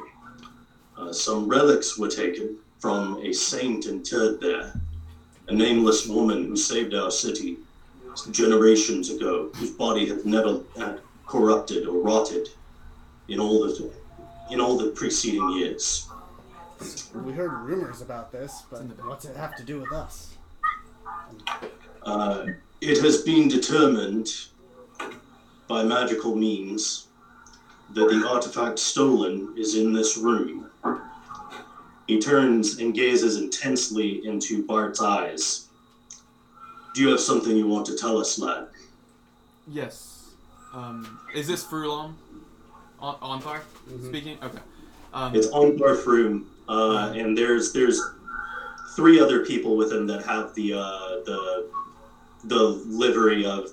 Speaker 1: Uh, some relics were taken from a saint interred there, a nameless woman who saved our city generations ago, whose body had never uh, corrupted or rotted in all the in all the preceding years.
Speaker 4: We heard rumors about this, but what's it have to do with us?
Speaker 1: Uh, it has been determined by magical means that the artifact stolen is in this room. He turns and gazes intensely into Bart's eyes. Do you have something you want to tell us, lad?
Speaker 2: Yes. Um, is this Furlong? On Ontharr speaking? Okay. Um,
Speaker 1: It's Ontharr Frume, uh, and there's there's three other people with him that have the uh, the the livery of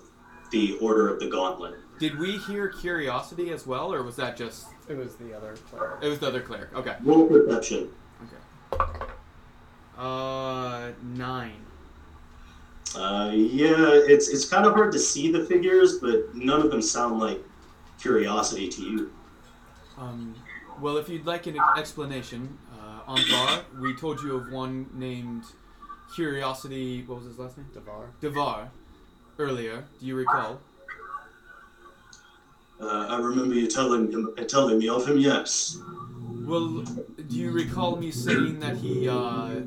Speaker 1: the Order of the Gauntlet.
Speaker 2: did we hear curiosity as well, or was that just
Speaker 4: It was the other player.
Speaker 2: it was the other cleric? Okay.
Speaker 1: Roll perception.
Speaker 2: Okay. Uh, nine.
Speaker 1: Uh, yeah, it's it's kind of hard to see the figures, but none of them sound like curiosity to you.
Speaker 2: Um, well, if you'd like an explanation, uh, Ontharr, we told you of one named Curiosity. What was his last name?
Speaker 4: Devar.
Speaker 2: Devar. Earlier, do you recall?
Speaker 1: Uh, I remember you telling him, telling me of him. Yes.
Speaker 2: Well, do you recall me saying that he uh,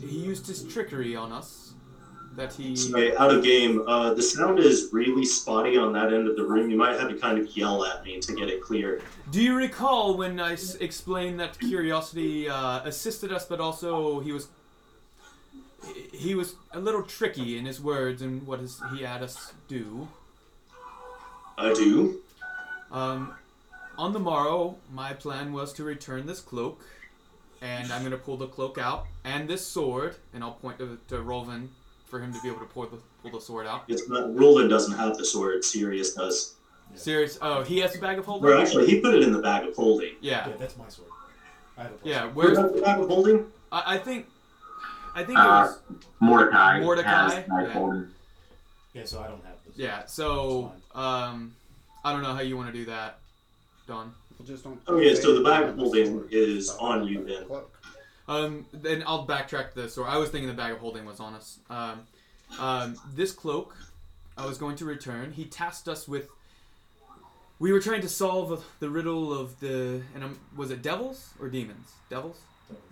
Speaker 2: he used his trickery on us? That he
Speaker 1: Sorry, out of game. Uh, the sound is really spotty on that end of the room. You might have to kind of yell at me to get it clear.
Speaker 2: Do you recall when I s- explained that Curiosity uh, assisted us, but also he was he was a little tricky in his words and what his, he had us do?
Speaker 1: I do.
Speaker 2: Um, on the morrow, my plan was to return this cloak, and I'm gonna pull the cloak out and this sword, and I'll point to, to Rolvin for him to be able to pull the pull the sword out.
Speaker 1: It's not. Roland doesn't have the sword. Sirius does.
Speaker 2: Serious? Oh, he has a bag of holding.
Speaker 1: Or actually, he put it in the bag of holding.
Speaker 2: Yeah,
Speaker 5: Yeah, that's my sword. I have a
Speaker 2: yeah.
Speaker 1: Where's
Speaker 2: Where's
Speaker 1: the bag of holding?
Speaker 2: I, I think I think it
Speaker 3: Uh,
Speaker 2: was
Speaker 3: Mordecai,
Speaker 2: Mordecai,
Speaker 3: has knife
Speaker 2: yeah.
Speaker 3: holding.
Speaker 5: Yeah, so I don't have this.
Speaker 2: yeah. So um, I don't know how you want to do that, Don.
Speaker 4: People just don't.
Speaker 1: Okay, so the bag of holding is on you then.
Speaker 2: Um, then I'll backtrack this. Or I was thinking the bag of holding was on us. Um, um, this cloak, I was going to return. He tasked us with. We were trying to solve the riddle of the and um, was it devils or demons? Devils.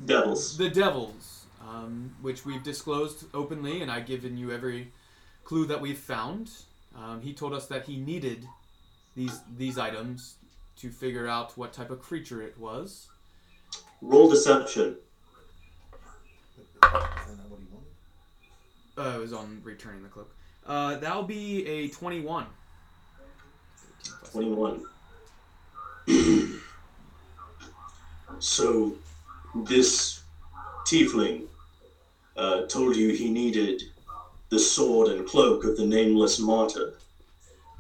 Speaker 1: Devils.
Speaker 2: The devils, um, which we've disclosed openly, and I've given you every clue that we've found. Um, he told us that he needed these these items to figure out what type of creature it was.
Speaker 1: Roll deception.
Speaker 5: Is that not what he wanted?
Speaker 2: Uh, it was on returning the cloak. Uh, that'll be a 21.
Speaker 1: 21. so, this tiefling uh, told you he needed the sword and cloak of the nameless martyr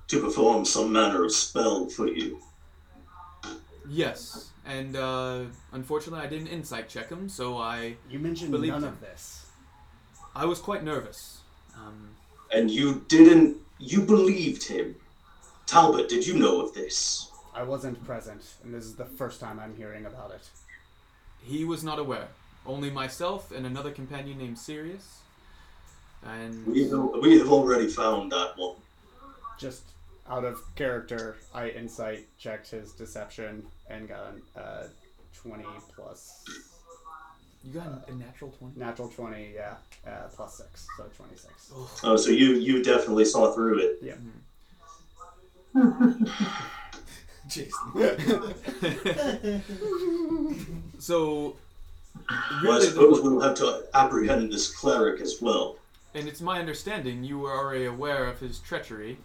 Speaker 1: to perform some manner of spell for you.
Speaker 2: Yes, and uh, unfortunately, I didn't insight check him, so I
Speaker 4: You mentioned
Speaker 2: Believe
Speaker 4: none
Speaker 2: him.
Speaker 4: of this.
Speaker 2: I was quite nervous. Um,
Speaker 1: And you didn't. You believed him. Talbot, did you know of this?
Speaker 4: I wasn't present, and this is the first time I'm hearing about it.
Speaker 2: he was not aware. Only myself and another companion named Sirius. And
Speaker 1: We have, we have already found that one.
Speaker 4: Just out of character, I insight checked his deception and got a uh, 20 plus
Speaker 2: you got a natural 20.
Speaker 4: natural 20, yeah, uh, plus 6, so 26.
Speaker 1: Oh, so you you definitely saw through it.
Speaker 4: Yeah.
Speaker 2: So,
Speaker 1: Well, I
Speaker 2: really,
Speaker 1: suppose
Speaker 2: the,
Speaker 1: we'll have to apprehend this cleric as well.
Speaker 2: and it's my understanding you were already aware of his treachery.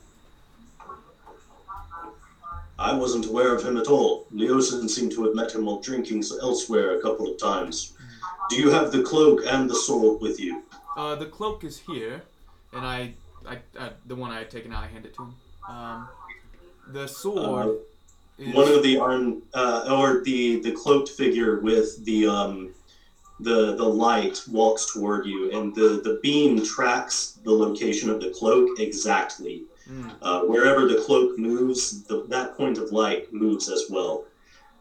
Speaker 1: I wasn't aware of him at all. Leosin seemed to have met him while drinking elsewhere a couple of times. Do you have the cloak and the sword with you?
Speaker 2: Uh, the cloak is here, and I, I, uh, the one I had taken out, I hand it to him. Um, the sword is
Speaker 1: One of the arm, uh, or the the cloaked figure with the um, the the light walks toward you, and the the beam tracks the location of the cloak exactly.
Speaker 2: Mm.
Speaker 1: Uh, wherever the cloak moves, the, that point of light moves as well.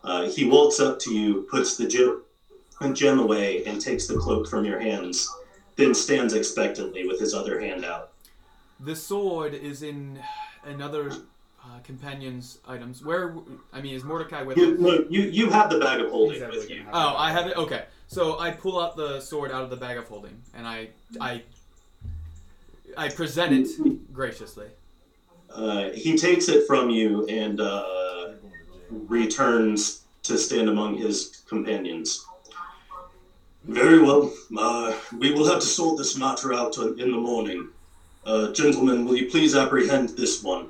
Speaker 1: Uh, he walks up to you, puts the gem, gem away, and takes the cloak from your hands. Then stands expectantly with his other hand out.
Speaker 2: the sword is in another uh, companion's items. Where, I mean, is Mordecai with
Speaker 1: You,
Speaker 2: us?
Speaker 1: you you have the bag of holding
Speaker 4: He's
Speaker 1: with you.
Speaker 2: Oh. I have it. Okay, so I pull out the sword out of the bag of holding, and I, I, I present it graciously.
Speaker 1: Uh, he takes it from you and uh, returns to stand among his companions. Very well. Uh, we will have to sort this matter out in the morning. Uh, gentlemen, will you please apprehend this one?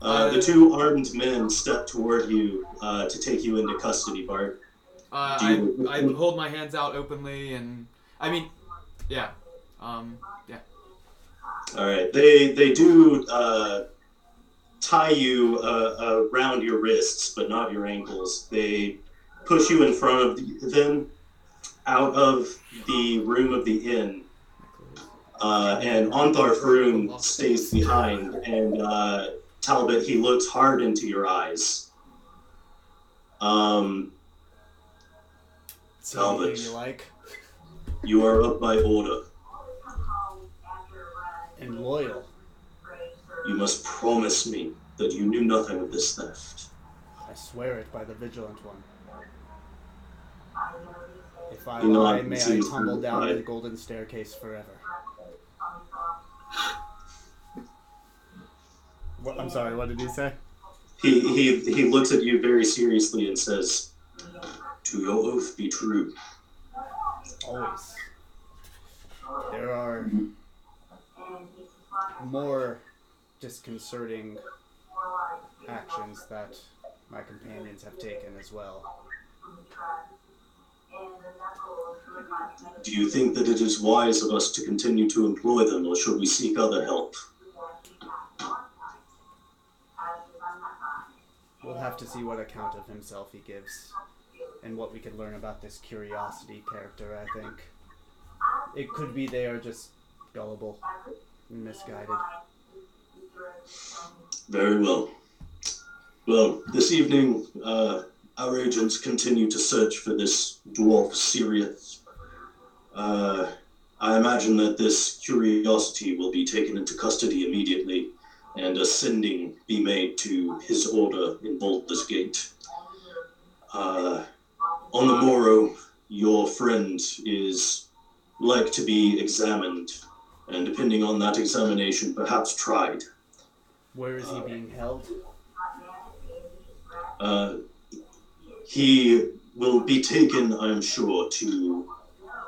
Speaker 1: Uh, the two armed men step toward you uh, to take you into custody, Bart.
Speaker 2: Uh, I, I hold my hands out openly, and I mean, yeah, um, yeah.
Speaker 1: All right. They they do uh, tie you uh, around your wrists, but not your ankles. They push you in front of the, them out of the room of the inn, uh, and Ontharr's room stays behind. And uh, Talbot, he looks hard into your eyes. Um, Talbot.
Speaker 4: you like
Speaker 1: you are up by order.
Speaker 4: And loyal.
Speaker 1: You must promise me that you knew nothing of this theft.
Speaker 4: I swear it by the vigilant one. If I lie, may I tumble down
Speaker 1: satisfied.
Speaker 4: the golden staircase forever. What, I'm sorry, what did he say?
Speaker 1: He, he, he looks at you very seriously and says, To your oath be true.
Speaker 4: Always. There are more disconcerting actions that my companions have taken as well.
Speaker 1: Do you think that it is wise of us to continue to employ them, or should we seek other help?
Speaker 4: We'll have to see what account of himself he gives and what we can learn about this curiosity character, I think. It could be they are just gullible misguided.
Speaker 1: Very well. Well, this evening, uh, our agents continue to search for this dwarf Sirius. Uh, I imagine that this curiosity will be taken into custody immediately, and a sending be made to his order in Baldur's Gate. Uh, on the morrow, your friend is like to be examined, and depending on that examination, perhaps tried.
Speaker 4: Where is he being held?
Speaker 1: Uh, he will be taken, I'm sure, to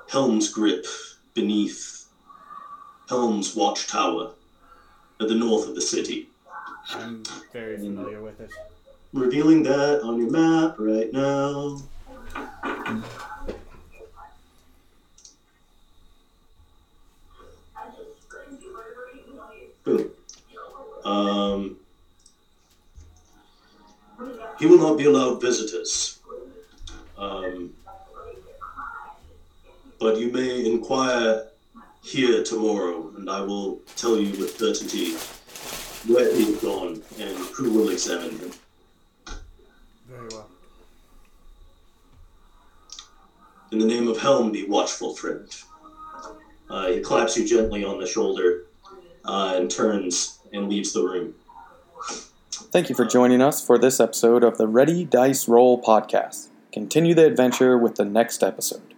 Speaker 1: Helm's Grip beneath Helm's Watchtower at the north of the city.
Speaker 4: I'm very familiar with it.
Speaker 1: Revealing that on your map right now. Um, he will not be allowed visitors. Um, but you may inquire here tomorrow, and I will tell you with certainty where he is gone and who will examine him.
Speaker 4: Very well.
Speaker 1: In the name of Helm, be watchful, friend. Uh, he claps you gently on the shoulder uh, and turns and leaves the room.
Speaker 2: Thank you for joining us for this episode of the Ready Dice Roll podcast. Continue the adventure with the next episode.